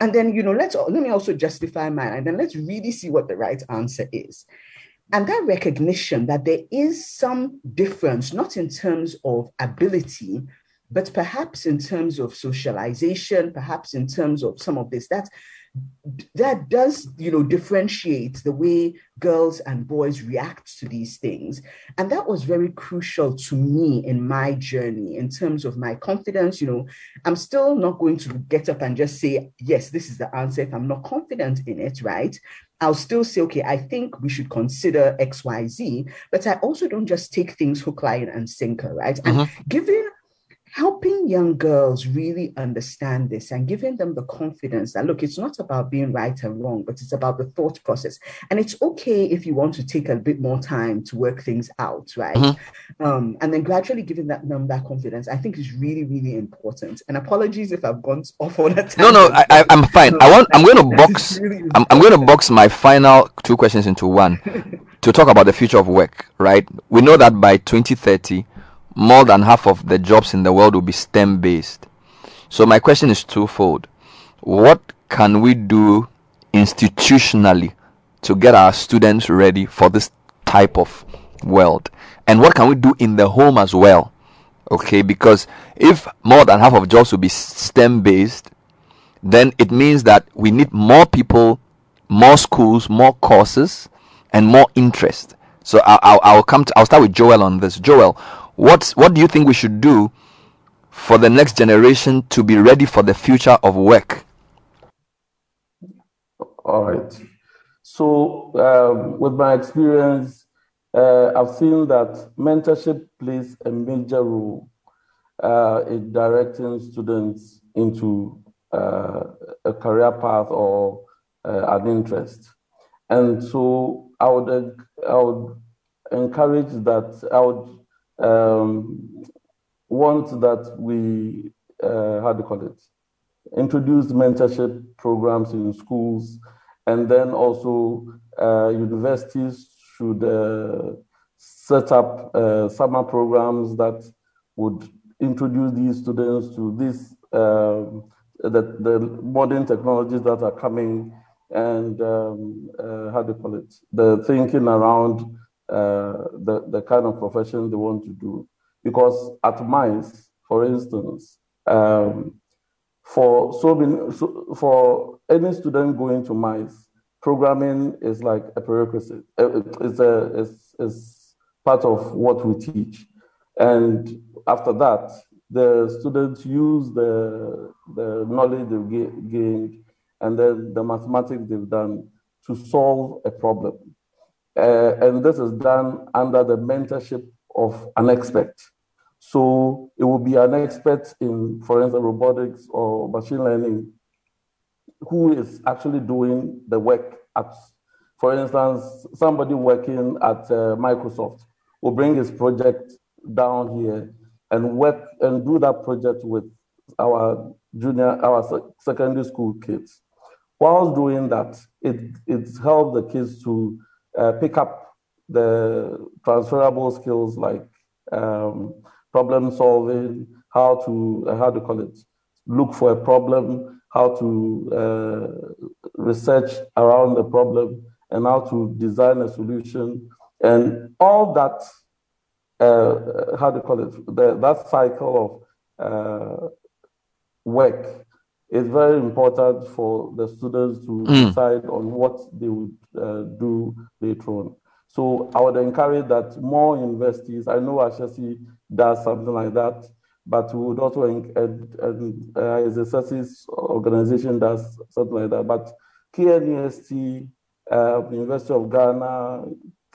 And then, you know, let's let me also justify mine and then let's really see what the right answer is. And that recognition that there is some difference, not in terms of ability, but perhaps in terms of socialization, perhaps in terms of some of this, that that does you know differentiate the way girls and boys react to these things and that was very crucial to me in my journey in terms of my confidence you know i'm still not going to get up and just say yes this is the answer if i'm not confident in it right I'll still say, okay, I think we should consider XYZ, but I also don't just take things hook, line, and sinker, right? And Mm-hmm. given helping young girls really understand this and giving them the confidence that look it's not about being right and wrong but it's about the thought process and it's okay if you want to take a bit more time to work things out right Mhm. um, and then gradually giving that them that confidence i think is really really important and apologies if i've gone off on a No, no. I, I, I'm fine. I want. I'm going to box. really I'm, I'm going to box my final two questions into one to talk about the future of work. Right? We know that by 2030, more than half of the jobs in the world will be STEM based. So my question is twofold: What can we do institutionally to get our students ready for this type of world, and what can we do in the home as well? Okay, because if more than half of jobs will be STEM based, then it means that we need more people, more schools, more courses, and more interest. So I'll, I'll, come to, I'll start with Joel on this. Joel, what what do you think we should do for the next generation to be ready for the future of work? All right. So, um, with my experience, uh, I've seen that mentorship plays a major role uh, in directing students into uh, a career path or uh, an interest. And so, I would, I would encourage that, I would um, want that we, uh, how do you call it? introduce mentorship programs in schools, and then also uh, universities should uh, set up uh, summer programs that would introduce these students to this um, the, the modern technologies that are coming and um, uh, how do you call it the thinking around uh, the, the kind of profession they want to do. Because at MISE, for instance um, for so so for any student going to MISE, programming is like a prerequisite. Uh, it's a it's, it's part of what we teach. And after that the students use the the knowledge they've gained and then the mathematics they've done to solve a problem uh, and this is done under the mentorship of an expert so it will be an expert in, for instance, robotics or machine learning who is actually doing the work at, for instance, somebody working at uh, Microsoft will bring his project down here and work and do that project with our junior, our secondary school kids. Whilst doing that, it it helped the kids to uh, pick up the transferable skills like um, problem solving, how to uh, how to call it, look for a problem, how to uh, research around the problem, and how to design a solution, and all that. Uh, how do you call it? The, that cycle of uh, work is very important for the students to Mm. decide on what they would uh, do later on. So I would encourage that more universities, I know Ashesi does something like that, but we would also, and, and uh, as a service organization does something like that. But KNUST, uh, University of Ghana,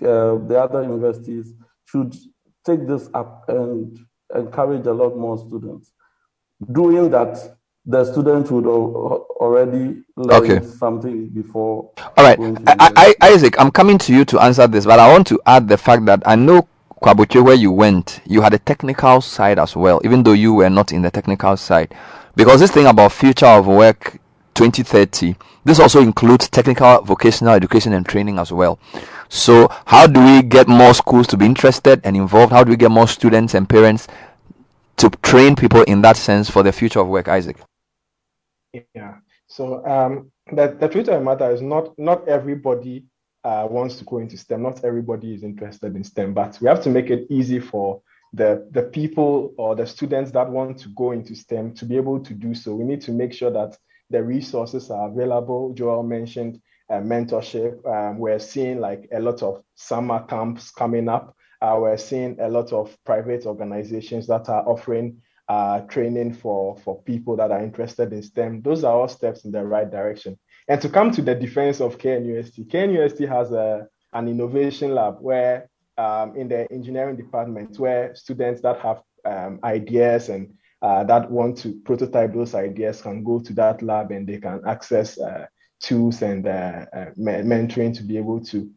uh, the other universities should take this up and encourage a lot more students. Doing that, the students would already learn okay. something before. All right, I, I, Isaac, I'm coming to you to answer this, but I want to add the fact that I know Kwaboche, where you went, you had a technical side as well, even though you were not in the technical side. Because this thing about future of work 2030, this also includes technical vocational education and training as well. So, how do we get more schools to be interested and involved? How do we get more students and parents to train people in that sense for the future of work, Isaac? Yeah. So, um, the, the truth of the matter is not not everybody uh, wants to go into STEM. Not everybody is interested in STEM, but we have to make it easy for the, the people or the students that want to go into STEM to be able to do so. We need to make sure that the resources are available. Joel mentioned uh, mentorship. Um, we're seeing like a lot of summer camps coming up. Uh, we're seeing a lot of private organizations that are offering uh, training for, for people that are interested in STEM. Those are all steps in the right direction. And to come to the defense of KNUST, KNUST has a, an innovation lab where um, in the engineering department, where students that have um, ideas and uh, that want to prototype those ideas can go to that lab and they can access uh, tools and uh, uh mentoring to be able to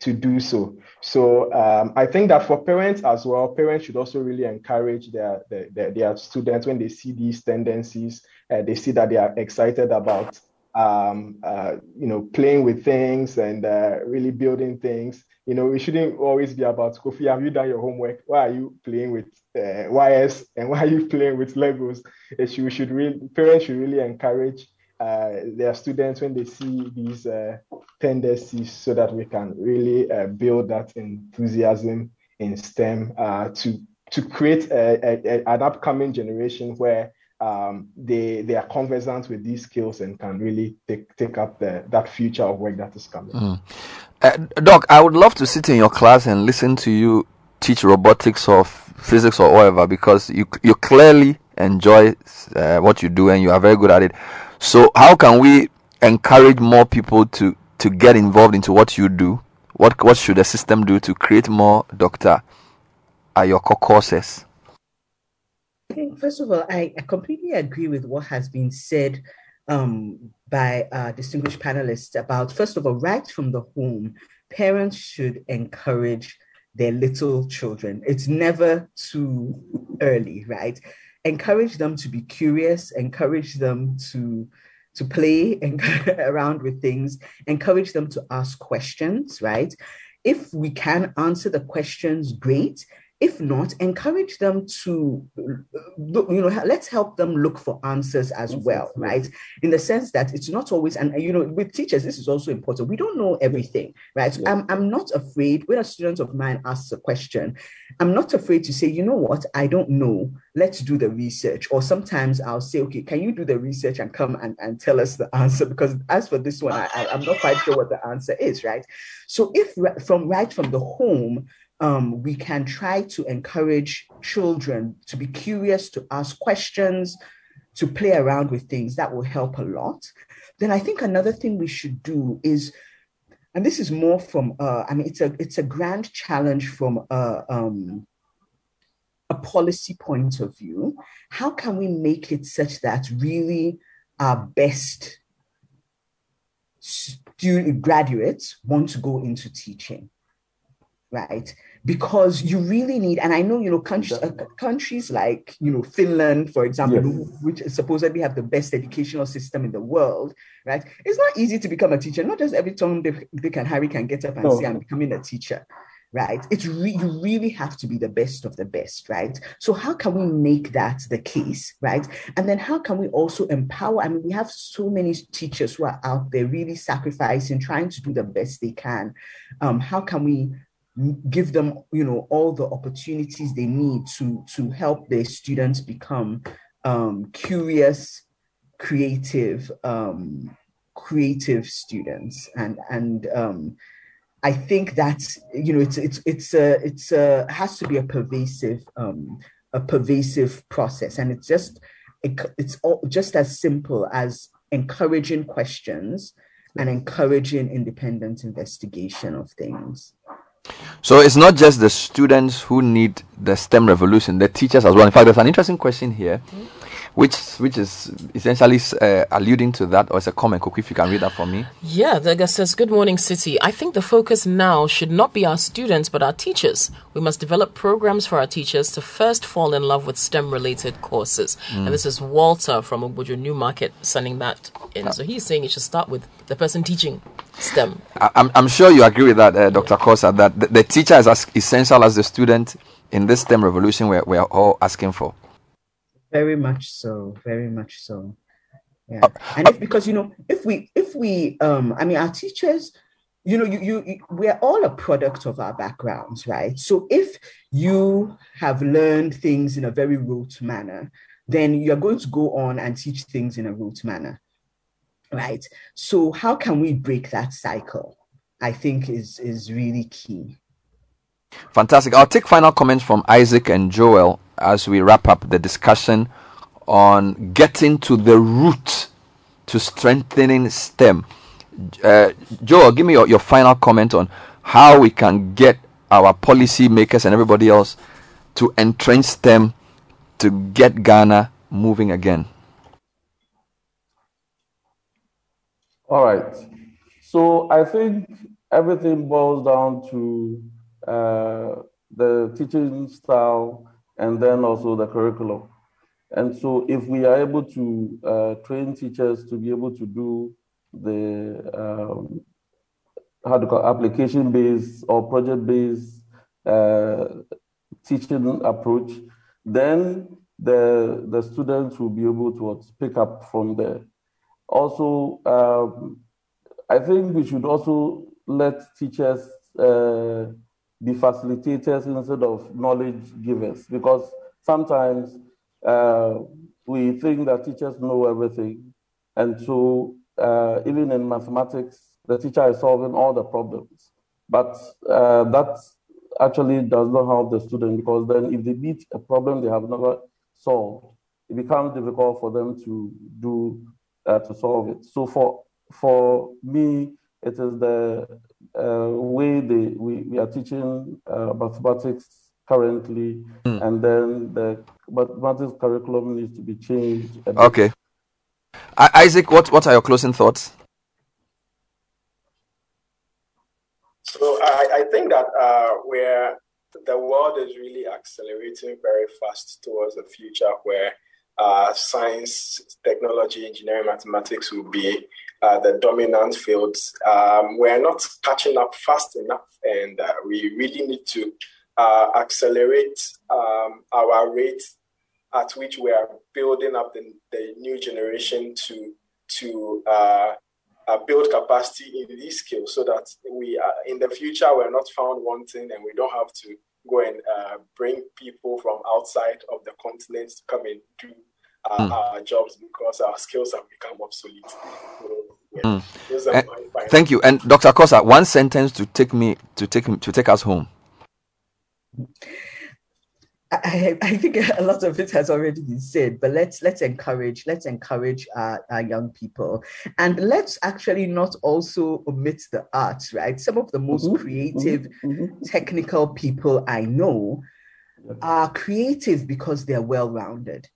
to do so. So um, I think that for parents as well, parents should also really encourage their their, their students when they see these tendencies, uh, they see that they are excited about um, uh, you know, playing with things and uh, really building things. You know, it shouldn't always be about Kofi. Have you done your homework? Why are you playing with uh, wires and why are you playing with Legos? It should, should really parents should really encourage uh, their students when they see these uh, tendencies, so that we can really uh, build that enthusiasm in STEM to to create a, a, an upcoming generation where um, they they are conversant with these skills and can really take take up the that future of work that is coming. Mm. Uh, Doc, I would love to sit in your class and listen to you teach robotics or physics or whatever because you you clearly enjoy uh, what you do and you are very good at it. So how can we encourage more people to to get involved into what you do? What what should the system do to create more doctor core courses? First of all, I, completely agree with what has been said um, by distinguished panelists about, first of all, right from the home, parents should encourage their little children. It's never too early, right? Encourage them to be curious, encourage them to to play and around with things, encourage them to ask questions, right? If we can answer the questions, great if not, encourage them to, uh, you know, let's help them look for answers as well, right? In the sense that it's not always, and you know, with teachers, this is also important. We don't know everything, right? I'm, I'm not afraid when a student of mine asks a question, I'm not afraid to say, you know what, I don't know. Let's do the research. Or sometimes I'll say, okay, can you do the research and come and, and tell us the answer? Because as for this one, I, I'm not quite sure what the answer is, right? So if from right from the home, um, we can try to encourage children to be curious, to ask questions, to play around with things. That will help a lot. Then I think another thing we should do is, and this is more from, uh, I mean, it's a it's a grand challenge from a, um, a policy point of view. How can we make it such that really our best student graduates want to go into teaching? right? Because you really need, and I know, you know, countries, uh, countries like, you know, Finland, for example, yes. which supposedly have the best educational system in the world, right? It's not easy to become a teacher. Not just every time they, they can, Harry can get up and no. say, I'm becoming a teacher, right? It's re- you really have to be the best of the best, right? So how can we make that the case, right? And then how can we also empower? I mean, we have so many teachers who are out there really sacrificing, trying to do the best they can. Um, how can we give them you know all the opportunities they need to to help their students become um, curious creative um, creative students. And and um, I think that you know it's it's it's a it's a has to be a pervasive um, a pervasive process, and it's just it, it's all, just as simple as encouraging questions and encouraging independent investigation of things. So it's not just the students who need the STEM revolution, the teachers as well. In fact, there's an interesting question here. Which which is essentially uh, alluding to that, or it's a comment. Cook, if you can read that for me. Yeah, the guy says, "Good morning, Citi. I think the focus now should not be our students, but our teachers. We must develop programs for our teachers to first fall in love with STEM-related courses." Mm. And this is Walter from Obujo Newmarket sending that in. So he's saying it should start with the person teaching STEM. I, am I'm sure you agree with that, uh, Dr. Korsah, that the, the, teacher is as essential as the student in this STEM revolution we're, we're all asking for. Very much so. Very much so. Yeah. Uh, and if because you know, if we if we um I mean our teachers, you know, you, you, you we're all a product of our backgrounds, right? So if you have learned things in a very rote manner, then you're going to go on and teach things in a rote manner. Right. So how can we break that cycle? I think is is really key. Fantastic. I'll take final comments from Isaac and Joel as we wrap up the discussion on getting to the root to strengthening STEM. Uh, Joel, give me your, your final comment on how we can get our policy makers and everybody else to entrench STEM to get Ghana moving again. All right. So I think everything boils down to uh, the teaching style and then also the curriculum. And so if we are able to uh, train teachers to be able to do the um, how to call application based or project based uh, teaching approach, then the the students will be able to pick up from there. Also, um, I think we should also let teachers uh, be facilitators instead of knowledge givers because sometimes uh, we think that teachers know everything. And so, uh, even in mathematics, the teacher is solving all the problems. But uh, that actually does not help the student because then, if they meet a problem they have never solved, it becomes difficult for them to do uh, to solve it. So, for for me, it is the uh, way they, we, we are teaching uh, mathematics currently, mm. and then the mathematics curriculum needs to be changed. Okay. I, Isaac, what, what are your closing thoughts? So I, I think that uh, where the world is really accelerating very fast towards the future where uh, science, technology, engineering, mathematics will be uh, the dominant fields. Um, we're not catching up fast enough, and uh, we really need to uh, accelerate um, our rate at which we are building up the, the new generation to to uh, uh, build capacity in these skills, so that we are, in the future we're not found wanting, and we don't have to go and bring people from outside of the continent to come and do mm. our jobs because our skills have become obsolete. So, yeah, mm. thank you. And Dr. Korsah, one sentence to take me to take to take us home. I, I think a lot of it has already been said, but let's let's encourage let's encourage our, our young people, and let's actually not also omit the arts. Right, some of the most mm-hmm. creative, mm-hmm. technical people I know are creative because they're well rounded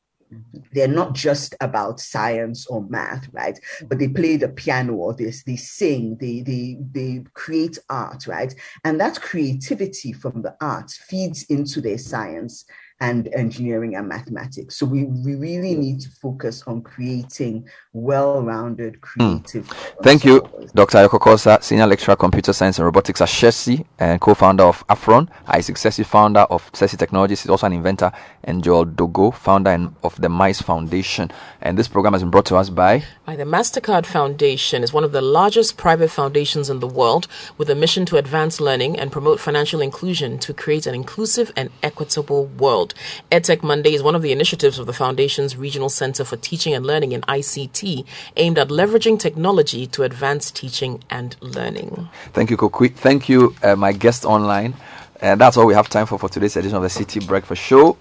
they're not just about science or math, right? But they play the piano or this, they sing, they they they create art, right? And that creativity from the arts feeds into their science and engineering and mathematics. So we, we really need to focus on creating well-rounded, hmm. creative. Mm. Thank you, Dr. Ayorkor Korsah, Senior Lecturer, Computer Science and Robotics at Ashesi and co-founder of Afron. Isaac Sesi, founder of Sesi Technologies, is also an inventor, and Joel Dodoo, founder of the MISE Foundation. And this program has been brought to us by by the Mastercard Foundation. is one of the largest private foundations in the world, with a mission to advance learning and promote financial inclusion to create an inclusive and equitable world. EdTech Monday is one of the initiatives of the Foundation's Regional Center for Teaching and Learning in ICT, aimed at leveraging technology to advance teaching and learning. Thank you, Kokui. Thank you, uh, my guest online. And that's all we have time for for today's edition of the Citi Breakfast Show.